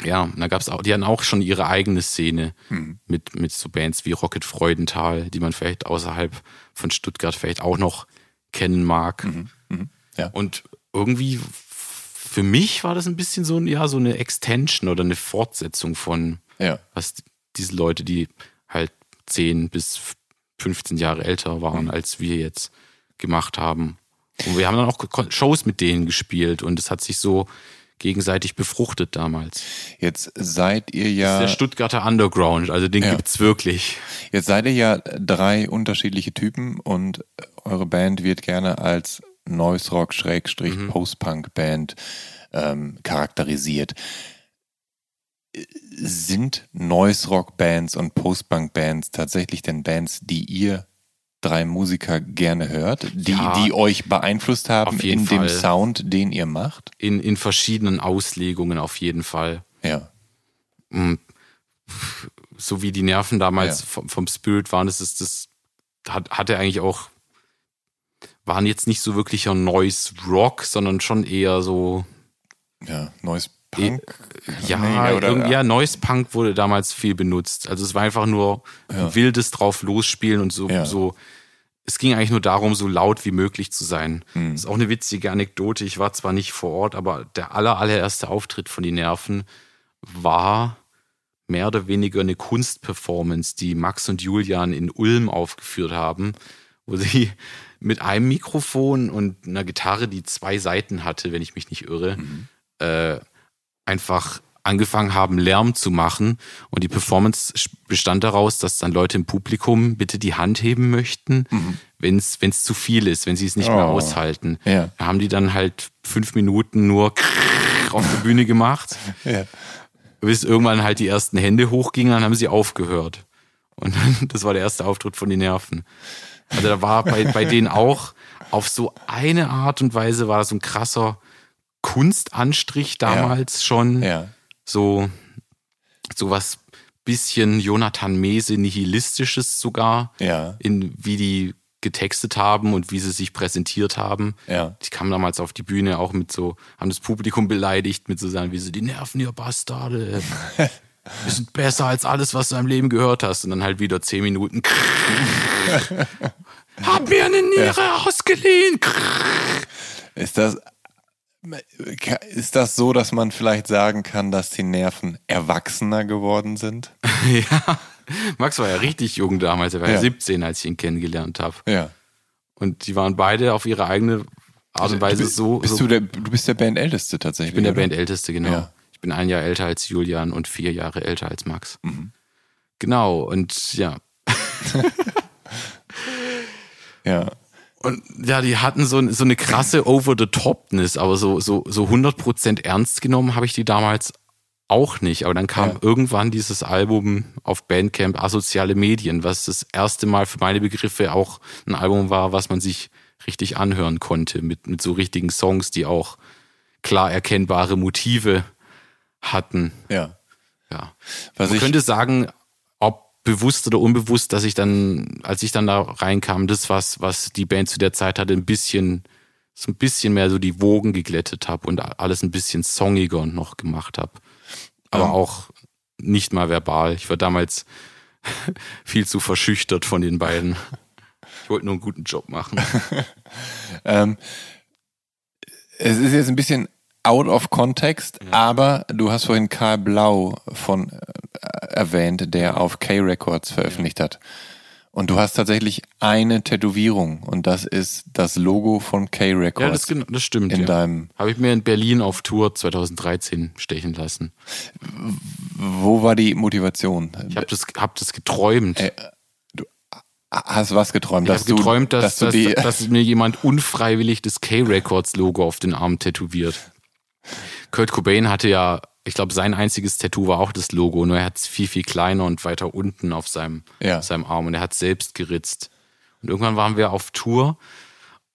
Ja, da gab's auch, die hatten auch schon ihre eigene Szene Mhm. mit, mit so Bands wie Rocket Freudenthal, die man vielleicht außerhalb von Stuttgart vielleicht auch noch kennen mag. Mhm. Ja. Und irgendwie für mich war das ein bisschen so, ein- ja, so eine Extension oder eine Fortsetzung von Ja. was diese Leute, die halt 10 bis 15 Jahre älter waren, Mhm. als wir jetzt gemacht haben. Und wir haben dann auch Shows mit denen gespielt und es hat sich so gegenseitig befruchtet damals. Jetzt seid ihr ja. Der Stuttgarter Underground, also den Ja. gibt's wirklich. Jetzt seid ihr ja drei unterschiedliche Typen und eure Band wird gerne als Noise Rock Schrägstrich Mhm. Post-Punk Band ähm, charakterisiert. Sind Noise Rock Bands und Post-Punk Bands tatsächlich denn Bands, die ihr drei Musiker gerne hört, die, Ja. die euch beeinflusst haben in dem Fall. Sound, den ihr macht? In, in verschiedenen Auslegungen auf jeden Fall. Ja. So wie die Nerven damals Ja. vom, vom Spirit waren, das ist das, hat, hatte eigentlich auch, waren jetzt nicht so wirklicher Noise Rock, sondern schon eher so, Ja, Noise Punk? Ja, Nee, oder- ja, Noise Punk wurde damals viel benutzt. Also es war einfach nur wildes drauf losspielen und so, Ja. so. Es ging eigentlich nur darum, so laut wie möglich zu sein. Hm. Das ist auch eine witzige Anekdote. Ich war zwar nicht vor Ort, aber der aller, allererste Auftritt von die Nerven war mehr oder weniger eine Kunstperformance, die Max und Julian in Ulm aufgeführt haben, wo sie mit einem Mikrofon und einer Gitarre, die zwei Seiten hatte, wenn ich mich nicht irre, äh, einfach angefangen haben, Lärm zu machen. Und die Performance bestand daraus, dass dann Leute im Publikum bitte die Hand heben möchten, wenn es zu viel ist, wenn sie es nicht mehr Oh. aushalten. Ja. Da haben die dann halt fünf Minuten nur auf der Bühne gemacht Ja. bis irgendwann halt die ersten Hände hochgingen, dann haben sie aufgehört. Und dann, das war der erste Auftritt von den Nerven. Also da war bei, bei denen auch auf so eine Art und Weise war so ein krasser Kunstanstrich damals schon. Ja. So, so was bisschen Jonathan Mese nihilistisches sogar. Ja. In wie die getextet haben und wie sie sich präsentiert haben. Ja. Die kamen damals auf die Bühne auch mit so, haben das Publikum beleidigt mit so sagen, wie so, die nerven ihr Bastarde. Wir sind besser als alles, was du im Leben gehört hast. Und dann halt wieder zehn Minuten. Hab mir eine Niere ausgeliehen. Ist das, ist das so, dass man vielleicht sagen kann, dass die Nerven erwachsener geworden sind? ja. Max war ja richtig jung damals. Er war ja, Ja. 17, als ich ihn kennengelernt habe. Ja. Und die waren beide auf ihre eigene Art und Weise du, bist- so. Bist so du, der, du bist der Bandälteste tatsächlich. ich bin der? Bandälteste, genau. Ja. Ich bin ein Jahr älter als Julian und vier Jahre älter als Max. Mhm. Genau, und ja. Ja. Und ja, die hatten so, so eine krasse Over-the-Topness, aber so, so, so 100% ernst genommen habe ich die damals auch nicht. Aber dann kam Ja. irgendwann dieses Album auf Bandcamp Asoziale Medien, was das erste Mal für meine Begriffe auch ein Album war, was man sich richtig anhören konnte, mit, mit so richtigen Songs, die auch klar erkennbare Motive hatten. Ja. Ja. Was Man ich, könnte sagen, ob bewusst oder unbewusst, dass ich dann, als ich dann da reinkam, das, was, was die Band zu der Zeit hatte, ein bisschen, so ein bisschen mehr so die Wogen geglättet habe und alles ein bisschen songiger noch gemacht habe. Aber Ähm. auch nicht mal verbal. Ich war damals viel zu verschüchtert von den beiden. Ich wollte nur einen guten Job machen. ähm, es ist jetzt ein bisschen out of context, aber du hast vorhin Karl Blau von äh, erwähnt, der auf K-Records veröffentlicht hat. Und du hast tatsächlich eine Tätowierung und das ist das Logo von K-Records. Ja, das, das stimmt. in ja. deinem, Habe ich mir in Berlin auf Tour 2013 stechen lassen. wo war die Motivation? Ich habe das, hab das geträumt. Äh, Hast was geträumt? Ich dass habe geträumt, du, dass, du dass, die, dass mir jemand unfreiwillig das K-Records-Logo auf den Arm tätowiert. Kurt Cobain hatte ja, ich glaube, sein einziges Tattoo war auch das Logo, nur er hat es viel, viel kleiner und weiter unten auf seinem, Ja. auf seinem Arm und er hat selbst geritzt. Und irgendwann waren wir auf Tour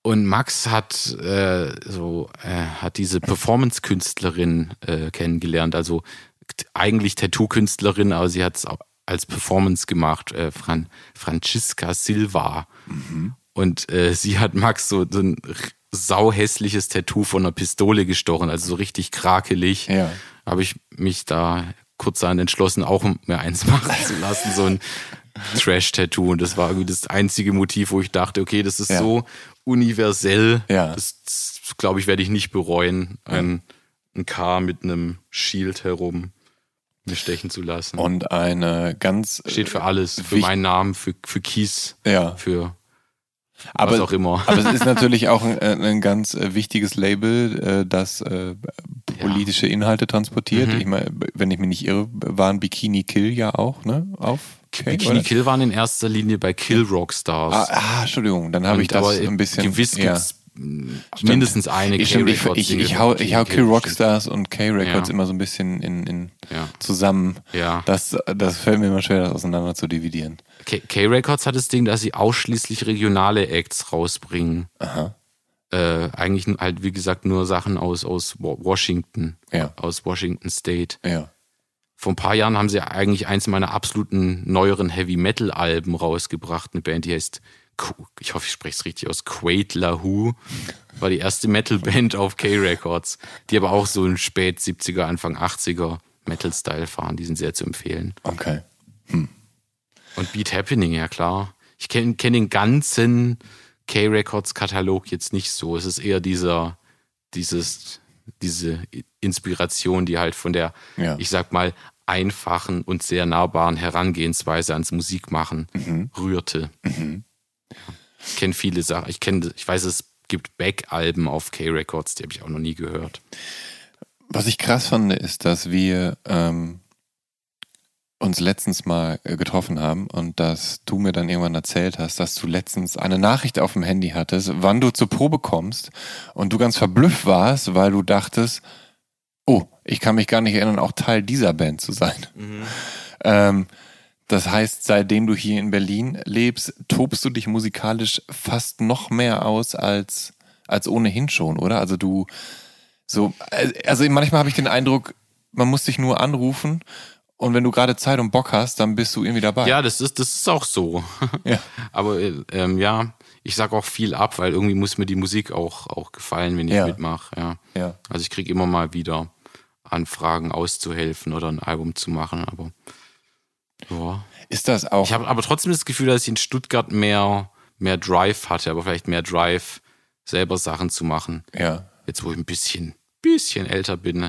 und Max hat äh, so äh, hat diese Performance-Künstlerin äh, kennengelernt, also eigentlich Tattoo-Künstlerin, aber sie hat es als Performance gemacht, äh, Fran Francisca Silva. Und äh, sie hat Max so, so, ein, sauhässliches Tattoo von einer Pistole gestochen, also so richtig krakelig. Ja. Habe ich mich da kurzerhand entschlossen, auch mir eins machen zu lassen, so ein Trash-Tattoo. Und das war irgendwie das einzige Motiv, wo ich dachte, okay, das ist Ja. so universell. Ja. Das, das glaube ich, werde ich nicht bereuen, ein, ein K mit einem Shield herum mir stechen zu lassen. Und eine ganz. Steht für alles, für meinen Namen, für, für Kies, Ja. für aber, was auch immer. Aber es ist natürlich auch ein, äh, ein ganz äh, wichtiges Label, äh, das politische Inhalte transportiert. Mhm. Ich meine, wenn ich mich nicht irre, waren Bikini Kill ja auch, ne? Auf Cake, Bikini oder? Kill waren in erster Linie bei Kill Rock Stars. Ah, ah, Entschuldigung, dann habe ich das ein bisschen. Gewiss ja. gibt's mh, mindestens eine Ich, stimmt, ich, ich, ich, hau, ich hau Kill, Kill stimmt. Rockstars und K-Records Ja. immer so ein bisschen in, in Ja. zusammen. Ja. Das, das fällt mir immer schwer, das auseinander zu dividieren. K-Records hat das Ding, dass sie ausschließlich regionale Acts rausbringen. Aha. Äh, eigentlich halt, wie gesagt, nur Sachen aus, aus Wa- Washington. Ja. Aus Washington State. Ja. Vor ein paar Jahren haben sie eigentlich eins meiner absoluten neueren Heavy Metal Alben rausgebracht. Eine Band, die heißt, ich hoffe, ich spreche es richtig aus, Quaid Lahu. War die erste Metal-Band auf K-Records, die aber auch so ein spät 70er, Anfang 80er Metal-Style fahren. Die sind sehr zu empfehlen. Okay. Und Beat Happening, ja klar. Ich kenne kenn den ganzen K-Records-Katalog jetzt nicht so. Es ist eher dieser, dieses, diese Inspiration, die halt von der, Ja. ich sag mal, einfachen und sehr nahbaren Herangehensweise ans Musikmachen rührte. Ich kenne viele Sachen. Ich kenne, ich weiß, es gibt Back-Alben auf K-Records, die habe ich auch noch nie gehört. Was ich krass fand, ist, dass wir ähm, uns letztens mal äh, getroffen haben und dass du mir dann irgendwann erzählt hast, dass du letztens eine Nachricht auf dem Handy hattest, wann du zur Probe kommst und du ganz verblüfft warst, weil du dachtest, oh, ich kann mich gar nicht erinnern, auch Teil dieser Band zu sein. Ähm, das heißt, seitdem du hier in Berlin lebst, tobst du dich musikalisch fast noch mehr aus als, als ohnehin schon, oder? Also du, so, also manchmal habe ich den Eindruck, man muss dich nur anrufen und wenn du gerade Zeit und Bock hast, dann bist du irgendwie dabei. Ja, das ist, das ist auch so. Ja. Aber äh, ähm, ja, ich sag auch viel ab, weil irgendwie muss mir die Musik auch, auch gefallen, wenn ich Ja. mitmache. Ja. Ja. Also ich kriege immer mal wieder Anfragen auszuhelfen oder ein Album zu machen, aber ja. Ist das auch? Ich habe aber trotzdem das Gefühl, dass ich in Stuttgart mehr, mehr Drive hatte, aber vielleicht mehr Drive, selber Sachen zu machen. ja. Jetzt, wo ich ein bisschen, bisschen älter bin,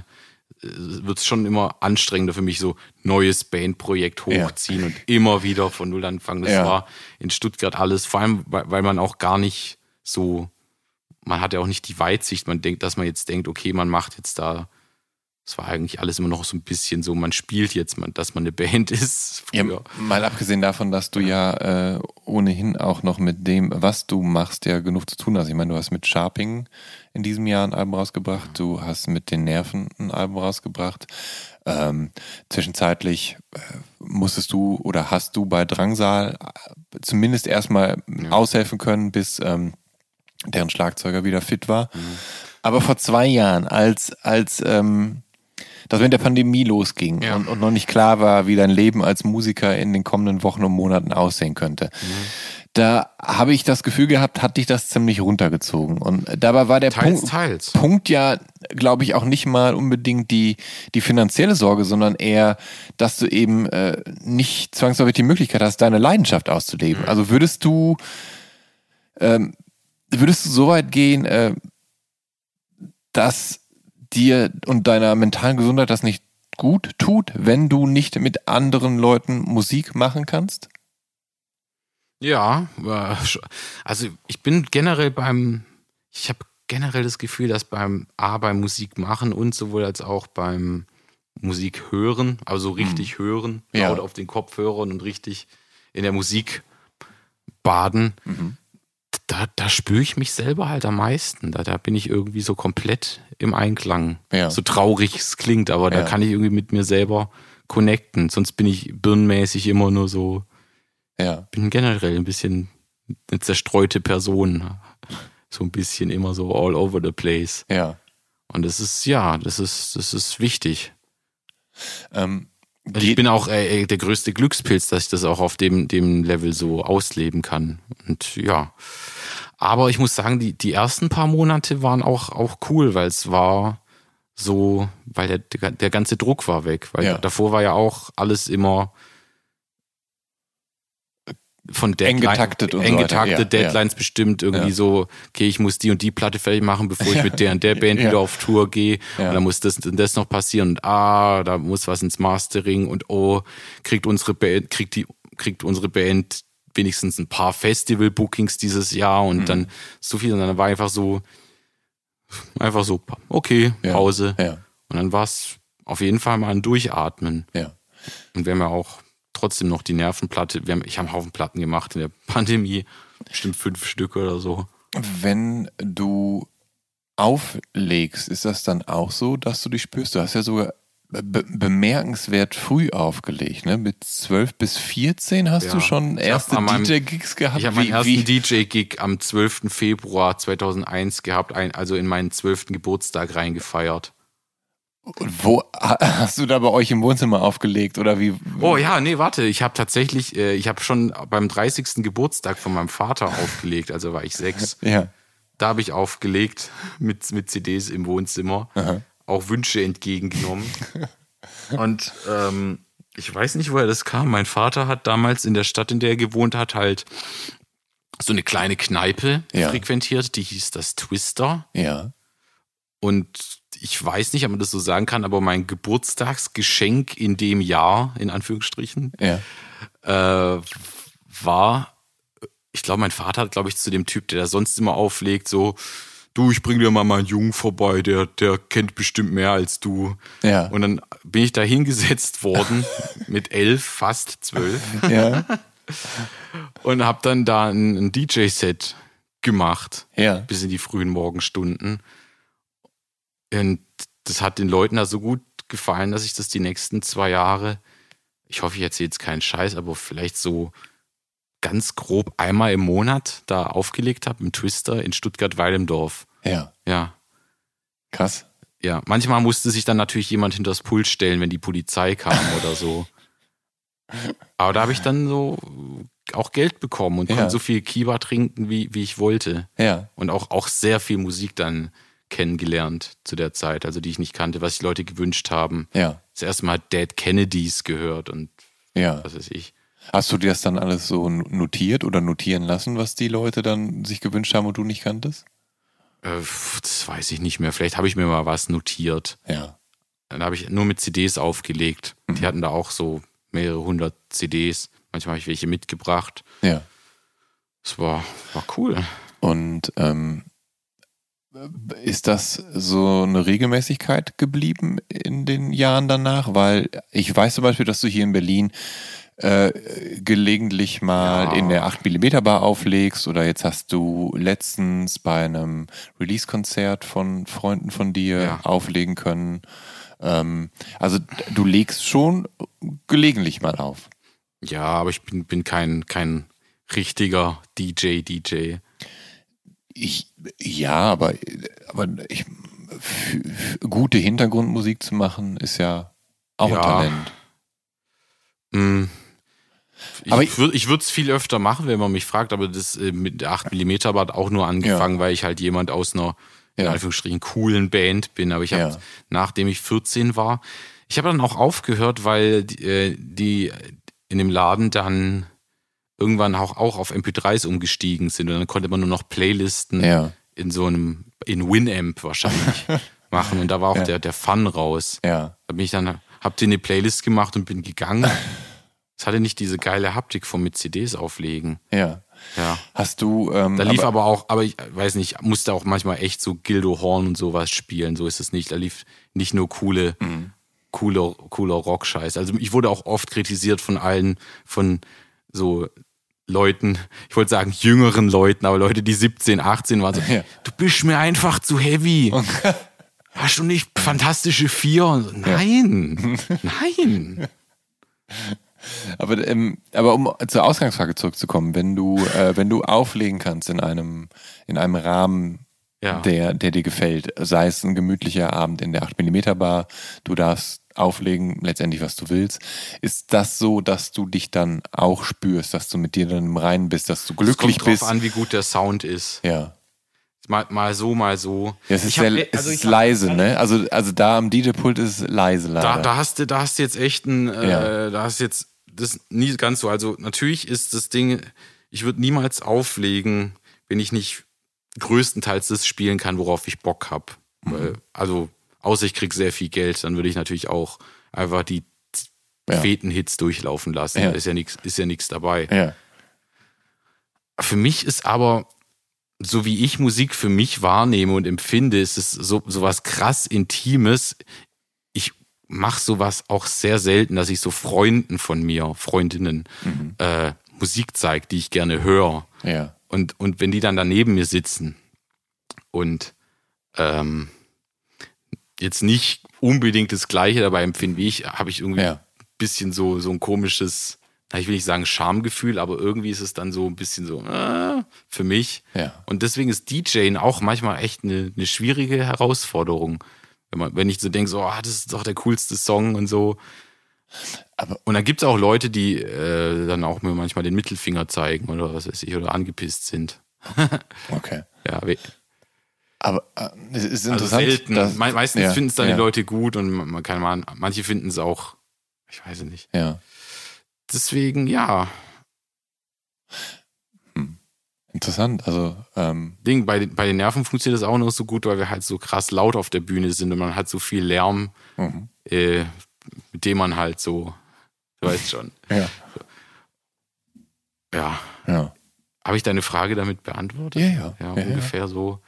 wird es schon immer anstrengender für mich, so neues Bandprojekt Ja. hochziehen und immer wieder von Null anfangen. Das Ja. war in Stuttgart alles, vor allem, weil, weil man auch gar nicht so, man hat ja auch nicht die Weitsicht, man denkt, dass man jetzt denkt, okay, man macht jetzt da, es war eigentlich alles immer noch so ein bisschen so, man spielt jetzt, man, dass man eine Band ist. Ja, mal abgesehen davon, dass du ja äh, ohnehin auch noch mit dem, was du machst, ja genug zu tun hast. Ich meine, du hast mit Sharping in diesem Jahr ein Album rausgebracht, du hast mit den Nerven ein Album rausgebracht. Ähm, zwischenzeitlich äh, musstest du oder hast du bei Drangsal äh, zumindest erstmal aushelfen können, bis ähm, deren Schlagzeuger wieder fit war. Aber vor zwei Jahren, als, als ähm, das mit der Pandemie losging Ja. und, und noch nicht klar war, wie dein Leben als Musiker in den kommenden Wochen und Monaten aussehen könnte. Da habe ich das Gefühl gehabt, hat dich das ziemlich runtergezogen. Und dabei war der Teils, Punkt, teils. Punkt ja, glaube ich, auch nicht mal unbedingt die, die finanzielle Sorge, sondern eher, dass du eben äh, nicht zwangsläufig die Möglichkeit hast, deine Leidenschaft auszuleben. Mhm. Also würdest du, ähm, würdest du so weit gehen, äh, dass dir und deiner mentalen Gesundheit das nicht gut tut, wenn du nicht mit anderen Leuten Musik machen kannst? Ja, äh, also ich bin generell beim, ich habe generell das Gefühl, dass beim A, beim Musik machen und sowohl als auch beim Musik hören, also richtig hören, Ja. laut auf den Kopfhörern und richtig in der Musik baden, da, da spüre ich mich selber halt am meisten. Da, da bin ich irgendwie so komplett im Einklang. Ja. So traurig es klingt, aber Ja. da kann ich irgendwie mit mir selber connecten. Sonst bin ich birnenmäßig immer nur so Ja. bin generell ein bisschen eine zerstreute Person. So ein bisschen immer so all over the place. Ja. Und das ist, ja, das ist, das ist wichtig. Ähm, Und ich bin auch äh, äh, der größte Glückspilz, dass ich das auch auf dem, dem Level so ausleben kann. Und ja. Aber ich muss sagen, die, die ersten paar Monate waren auch, auch cool, weil es war so, weil der, der, der ganze Druck war weg. Weil Ja. davor war ja auch alles immer von Eng Deadline, getaktet und eng so weiter. getaktet, Ja, ja. Deadlines bestimmt irgendwie Ja. so, okay, ich muss die und die Platte fertig machen, bevor ich mit der und der Band Ja. wieder auf Tour gehe. Ja. Und dann muss das und das noch passieren und ah, da muss was ins Mastering und oh, kriegt unsere Band, kriegt die, kriegt unsere Band wenigstens ein paar Festival-Bookings dieses Jahr und Mhm. dann so viel und dann war einfach so, einfach so, okay, Ja. Pause. Ja, Und dann war es auf jeden Fall mal ein Durchatmen. ja. Und wir haben ja auch trotzdem noch die Nervenplatte. Wir haben, ich habe einen Haufen Platten gemacht in der Pandemie. Bestimmt fünf Stück oder so. Wenn du auflegst, ist das dann auch so, dass du dich spürst? Du hast ja sogar be bemerkenswert früh aufgelegt, ne? Mit 12 bis 14 hast Ja. du schon erste DJ-Gigs gehabt. Ich habe meinen ersten DJ-Gig am 12. Februar 2001 gehabt, ein, also in meinen 12. Geburtstag reingefeiert. Und wo ha- hast du da bei euch im Wohnzimmer aufgelegt oder wie? Oh ja, nee, warte, ich habe tatsächlich, äh, ich habe schon beim 30. Geburtstag von meinem Vater aufgelegt, also war ich sechs. Ja. Da habe ich aufgelegt mit, mit CDs im Wohnzimmer, auch Wünsche entgegengenommen. Und ähm, ich weiß nicht, woher das kam. Mein Vater hat damals in der Stadt, in der er gewohnt hat, halt so eine kleine Kneipe Ja. frequentiert, die hieß das Twister. Ja. Und ich weiß nicht, ob man das so sagen kann, aber mein Geburtstagsgeschenk in dem Jahr, in Anführungsstrichen, Ja. äh, war, ich glaube, mein Vater hat, glaube ich, zu dem Typ, der da sonst immer auflegt, so, du, ich bring dir mal meinen Jungen vorbei, der, der kennt bestimmt mehr als du. Ja. Und dann bin ich da hingesetzt worden mit elf, fast zwölf Ja. und habe dann da ein, ein DJ-Set gemacht Ja. bis in die frühen Morgenstunden. Und das hat den Leuten da so gut gefallen, dass ich das die nächsten zwei Jahre, ich hoffe, ich erzähle jetzt keinen Scheiß, aber vielleicht so ganz grob einmal im Monat da aufgelegt habe im Twister in Stuttgart-Weilendorf. Ja. Ja, Krass. ja. Manchmal musste sich dann natürlich jemand hinter das Pult stellen, wenn die Polizei kam oder so. Aber da habe ich dann so auch Geld bekommen und Ja. konnte so viel Kiba trinken, wie, wie ich wollte Ja. und auch, auch sehr viel Musik dann kennengelernt zu der Zeit, also die ich nicht kannte, was sich Leute gewünscht haben. Ja. Das erste Mal Dead Kennedys gehört und Ja. was weiß ich. Hast du dir das dann alles so notiert oder notieren lassen, was die Leute dann sich gewünscht haben und du nicht kanntest? Äh, das weiß ich nicht mehr. Vielleicht habe ich mir mal was notiert. Ja. Dann habe ich nur mit CDs aufgelegt. Mhm. Die hatten da auch so mehrere hundert CDs. Manchmal habe ich welche mitgebracht. Ja. Es war, war cool. Und ähm, ist das so eine Regelmäßigkeit geblieben in den Jahren danach? Weil ich weiß zum Beispiel, dass du hier in Berlin äh, gelegentlich mal Ja. in der 8mm Bar auflegst oder jetzt hast du letztens bei einem Release-Konzert von Freunden von dir Ja. auflegen können. Ähm, also du legst schon gelegentlich mal auf. Ja, aber ich bin, bin kein, kein richtiger DJ, DJ. Ich, ja, aber, aber ich, gute Hintergrundmusik zu machen, ist ja auch Ja. ein Talent. Mm. Ich, Aber ich, ich würde es viel öfter machen, wenn man mich fragt, aber das äh, mit der 8mm hat auch nur angefangen, weil ich halt jemand aus einer, in Ja. Anführungsstrichen, coolen Band bin. Aber ich habe, Ja. nachdem ich 14 war, ich habe dann auch aufgehört, weil die, äh, die in dem Laden dann irgendwann auch, auch auf MP3s umgestiegen sind und dann konnte man nur noch Playlisten Ja. in so einem, in Winamp wahrscheinlich machen und da war auch Ja. der, der Fun raus. Ja, Da bin ich dann, hab dir eine Playlist gemacht und bin gegangen. Es hatte nicht diese geile Haptik vom mit CDs auflegen. ja. Ja. Hast du, ähm, Da lief aber, auch, aber ich weiß nicht, musste auch manchmal echt so Gildo Horn und sowas spielen. So ist es nicht. Da lief nicht nur coole, Mhm. cooler, cooler Rock-Scheiß. Also ich wurde auch oft kritisiert von allen, von so Leuten, ich wollte sagen jüngeren Leuten, aber Leute, die 17, 18 waren so, Ja. du bist mir einfach zu heavy. Hast du nicht fantastische vier? So, Nein, nein. Aber, ähm, aber um zur Ausgangsfrage zurückzukommen, wenn du, äh, wenn du auflegen kannst in einem, in einem Rahmen, Ja. der, der dir gefällt, sei es ein gemütlicher Abend in der 8mm Bar, du darfst auflegen, letztendlich was du willst. Ist das so, dass du dich dann auch spürst, dass du mit dir dann im Reinen bist, dass du glücklich es kommt bist? drauf an, wie gut der Sound ist. Ja. Mal, mal so, mal so. Ja, es ist, hab- sehr, es also ist ich hab- leise, ne? Also, also da am DJ-Pult ist es leise leider. Da, da hast du, da hast du jetzt echt ein, äh, Ja. da hast du jetzt das nie ganz so. Also natürlich ist das Ding, ich würde niemals auflegen, wenn ich nicht größtenteils das spielen kann, worauf ich Bock habe. Also außer ich krieg sehr viel Geld, dann würde ich natürlich auch einfach die Ja. feten Hits durchlaufen lassen. Ja. Da ist ja nichts, ist ja nichts dabei. ja. Für mich ist aber, so wie ich Musik für mich wahrnehme und empfinde, ist es so, so was krass Intimes. Mache sowas auch sehr selten, dass ich so Freunden von mir, Freundinnen, äh, Musik zeige, die ich gerne höre. Ja. Und, und wenn die dann daneben mir sitzen und ähm, jetzt nicht unbedingt das Gleiche dabei empfinden wie ich, habe ich irgendwie Ja. ein bisschen so, so ein komisches, ich will nicht sagen Schamgefühl, aber irgendwie ist es dann so ein bisschen so äh, für mich. Ja. Und deswegen ist DJing auch manchmal echt eine, eine schwierige Herausforderung. Wenn, man, wenn ich so denke, so, ah, das ist doch der coolste Song und so. Aber- und dann gibt es auch Leute, die äh, dann auch mir manchmal den Mittelfinger zeigen oder was weiß ich, oder angepisst sind. Okay. Ja, Aber äh, es ist also interessant. selten. dass- Me meistens ja, finden es dann ja, die Leute gut und man kann man, manche finden es auch, ich weiß es nicht. Ja. Deswegen, ja, Interessant. Also, ähm, Ding, bei, den- bei den Nerven funktioniert das auch noch so gut, weil wir halt so krass laut auf der Bühne sind und man hat so viel Lärm, mhm. äh, mit dem man halt so, du weißt schon. ja. Ja. Ja. Habe ich deine Frage damit beantwortet? Ja, ja. Ja, Ja, ja. ungefähr so.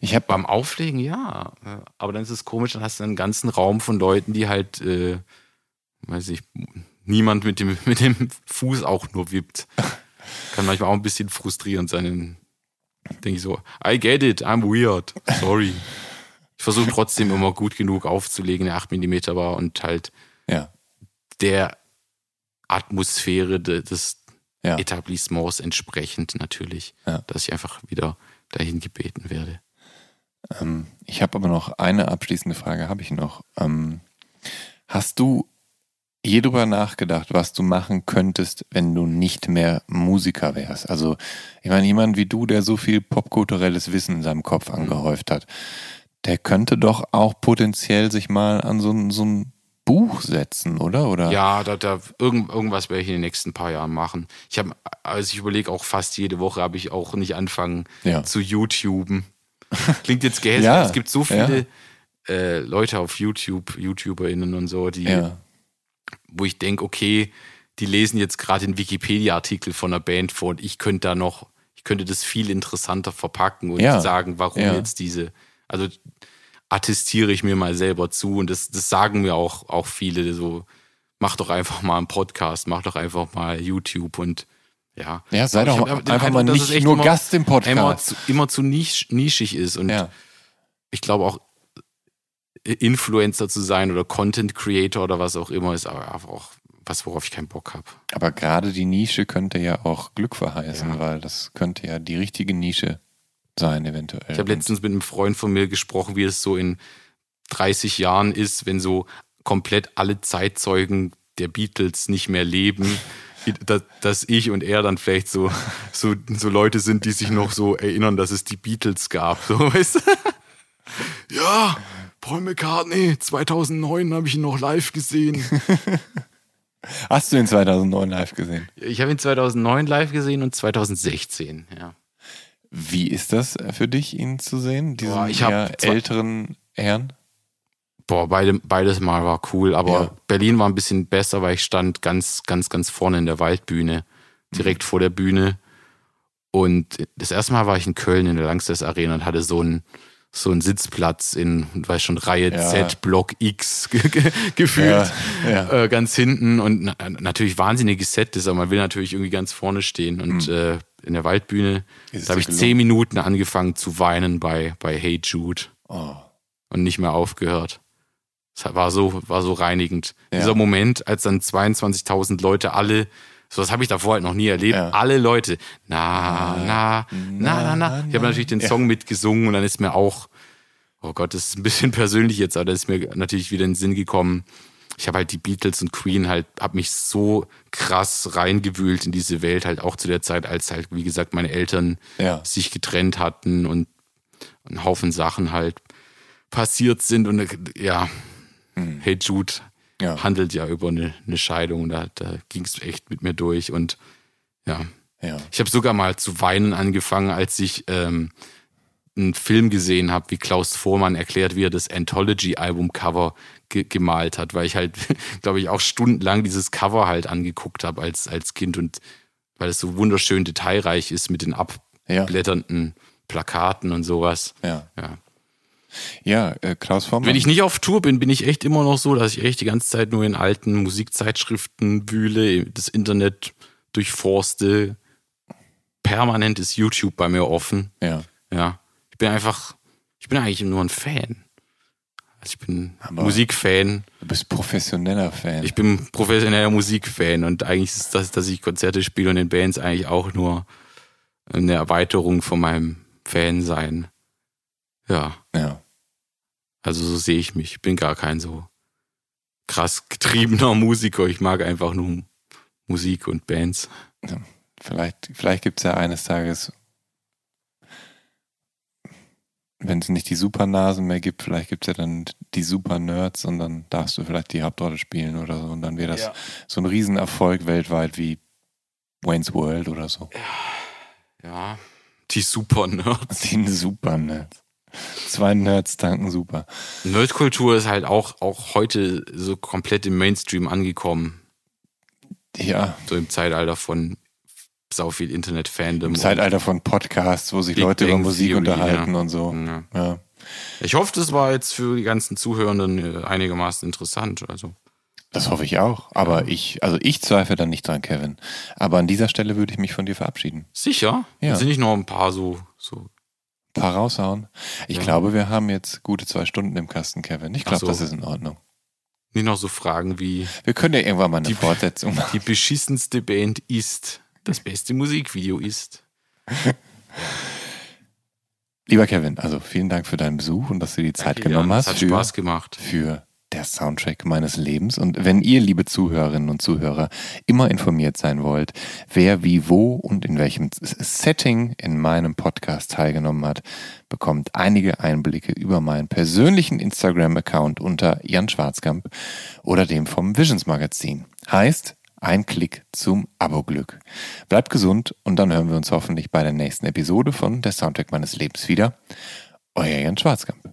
Ich habe Beim Auflegen, ja. Aber dann ist es komisch, dann hast du einen ganzen Raum von Leuten, die halt, äh, weiß ich, niemand mit dem, mit dem Fuß auch nur wippt. Kann manchmal auch ein bisschen frustrierend sein. Dann denke ich so, I get it, I'm weird. Sorry. Ich versuche trotzdem immer gut genug aufzulegen, der 8 mm war und halt ja. der Atmosphäre de- des Ja. Etablissements entsprechend natürlich, Ja. dass ich einfach wieder dahin gebeten werde. Ähm, ich habe aber noch eine abschließende Frage, habe ich noch. Ähm, hast du je drüber nachgedacht, was du machen könntest, wenn du nicht mehr Musiker wärst? Also, ich meine, jemand wie du, der so viel popkulturelles Wissen in seinem Kopf angehäuft hat, der könnte doch auch potenziell sich mal an so, ein- so ein Buch setzen, oder? oder? Ja, da, da irgend, irgendwas werde ich in den nächsten paar Jahren machen. Ich habe, also ich überlege auch fast jede Woche, habe ich auch nicht anfangen Ja. zu YouTuben. Klingt jetzt gehässig, Ja, es gibt so viele äh, Leute auf YouTube, YouTuberInnen und so, die, Ja. Wo ich denke, okay, die lesen jetzt gerade den Wikipedia-Artikel von einer Band vor und ich könnte da noch, ich könnte das viel interessanter verpacken und Ja, sagen, warum ja. jetzt diese, also attestiere ich mir mal selber zu und das, das sagen mir auch, auch viele so, mach doch einfach mal einen Podcast, mach doch einfach mal YouTube und ja. Ja, sei doch einfach mal Eindruck, dass nicht nur immer- Gast im Podcast. Immer zu, immer zu nisch, nischig ist und Ja. ich glaube auch Influencer zu sein oder Content Creator oder was auch immer ist aber einfach auch was, worauf ich keinen Bock habe. Aber gerade die Nische könnte ja auch Glück verheißen, Ja. weil das könnte ja die richtige Nische sein, eventuell. Ich habe letztens mit einem Freund von mir gesprochen, wie es so in 30 Jahren ist, wenn so komplett alle Zeitzeugen der Beatles nicht mehr leben, dass, dass ich und er dann vielleicht so, so, so Leute sind, die sich noch so erinnern, dass es die Beatles gab. So, weißt du? Ja, Paul McCartney, 2009 habe ich ihn noch live gesehen. Hast du ihn 2009 live gesehen? Ich habe ihn 2009 live gesehen und 2016, ja. Wie ist das für dich, ihn zu sehen? Diesen Boah, eher älteren Herrn? Boah, beide, beides Mal war cool, aber Ja. Berlin war ein bisschen besser, weil ich stand ganz, ganz, ganz vorne in der Waldbühne, direkt Mhm. vor der Bühne. Und das erste Mal war ich in Köln in der Langsess Arena und hatte so einen, so einen Sitzplatz in, weiß schon, Reihe Ja. Z, Block X ge ge gefühlt, Ja. Äh, ganz hinten und na, natürlich wahnsinniges Set ist, aber man will natürlich irgendwie ganz vorne stehen und äh, in der Waldbühne, Mhm. Ist da habe ich zehn Minuten angefangen zu weinen bei, bei Hey Jude Oh, und nicht mehr aufgehört. Es war so, war so reinigend. Ja. Dieser Moment, als dann 22.000 Leute alle, sowas habe ich davor halt noch nie erlebt, Ja. alle Leute, na, na, na, na, na. Ich habe na. natürlich den Ja. Song mitgesungen und dann ist mir auch, oh Gott, das ist ein bisschen persönlich jetzt, aber das ist mir natürlich wieder in den Sinn gekommen. Ich habe halt die Beatles und Queen halt, habe mich so krass reingewühlt in diese Welt, halt auch zu der Zeit, als halt, wie gesagt, meine Eltern Ja. sich getrennt hatten und ein Haufen Sachen halt passiert sind und äh, ja, Hey Jude Ja. handelt ja über eine, eine Scheidung und da, da ging es echt mit mir durch und ja, Ja. ich habe sogar mal zu weinen angefangen, als ich ähm, einen Film gesehen habe, wie Klaus Vormann erklärt, wie er das Anthology-Album-Cover ge gemalt hat, weil ich halt, glaube ich, auch stundenlang dieses Cover halt angeguckt habe als, als Kind und weil es so wunderschön detailreich ist mit den abblätternden Plakaten und sowas. Ja. Ja. Ja, äh, Klaus Vormann. Wenn ich nicht auf Tour bin, bin ich echt immer noch so, dass ich echt die ganze Zeit nur in alten Musikzeitschriften wühle, das Internet durchforste. Permanent ist YouTube bei mir offen. ja. Ja. Ich bin einfach, ich bin eigentlich nur ein Fan. Also ich bin Aber- Musikfan. Du bist professioneller Fan. Ich bin professioneller Musikfan und eigentlich ist das, dass ich Konzerte spiele und in Bands eigentlich auch nur eine Erweiterung von meinem Fansein. Ja. ja. Also so sehe ich mich. Ich bin gar kein so krass getriebener Musiker. Ich mag einfach nur Musik und Bands. Vielleicht, vielleicht gibt es ja eines Tages, wenn es nicht die Supernasen mehr gibt, vielleicht gibt es ja dann die Super-Nerds und dann darfst du vielleicht die Hauptrolle spielen oder so. Und dann wäre das Ja. so ein Riesenerfolg weltweit wie Wayne's World oder so. Ja, die Super Nerds. Die Super-Nerds. Zwei Nerds danken super. Nerdkultur ist halt auch, auch heute so komplett im Mainstream angekommen. Ja, So im Zeitalter von sau viel Internet-Fandom. im Zeitalter von Podcasts, wo sich Big Leute über Bang Musik Theory, unterhalten ja. und so. Ja. Ja. Ich hoffe, das war jetzt für die ganzen Zuhörenden äh, einigermaßen interessant. Also Das hoffe ich auch. Aber ich, also ich zweifle dann nicht dran, Kevin. Aber an dieser Stelle würde ich mich von dir verabschieden. sicher, Ja. sind nicht noch ein paar so, so paar raushauen. Ich Ja. glaube, wir haben jetzt gute zwei Stunden im Kasten, Kevin. Ich glaube, so. das ist in Ordnung. nicht noch so Fragen wie Wir können ja irgendwann mal eine Die- Fortsetzung machen. die beschissenste Band ist, das beste Musikvideo ist. Lieber Kevin, also vielen Dank für deinen Besuch und dass du die Zeit Danke, genommen Jan. hast Es hat für, Spaß gemacht. für der Soundtrack meines Lebens. Und wenn ihr, liebe Zuhörerinnen und Zuhörer, immer informiert sein wollt, wer wie wo und in welchem Setting in meinem Podcast teilgenommen hat, bekommt einige Einblicke über meinen persönlichen Instagram-Account unter Jan Schwarzkamp oder dem vom Visions Magazin. Heißt, ein Klick zum Abo-Glück. Bleibt gesund und dann hören wir uns hoffentlich bei der nächsten Episode von Der Soundtrack meines Lebens wieder. Euer Jan Schwarzkamp.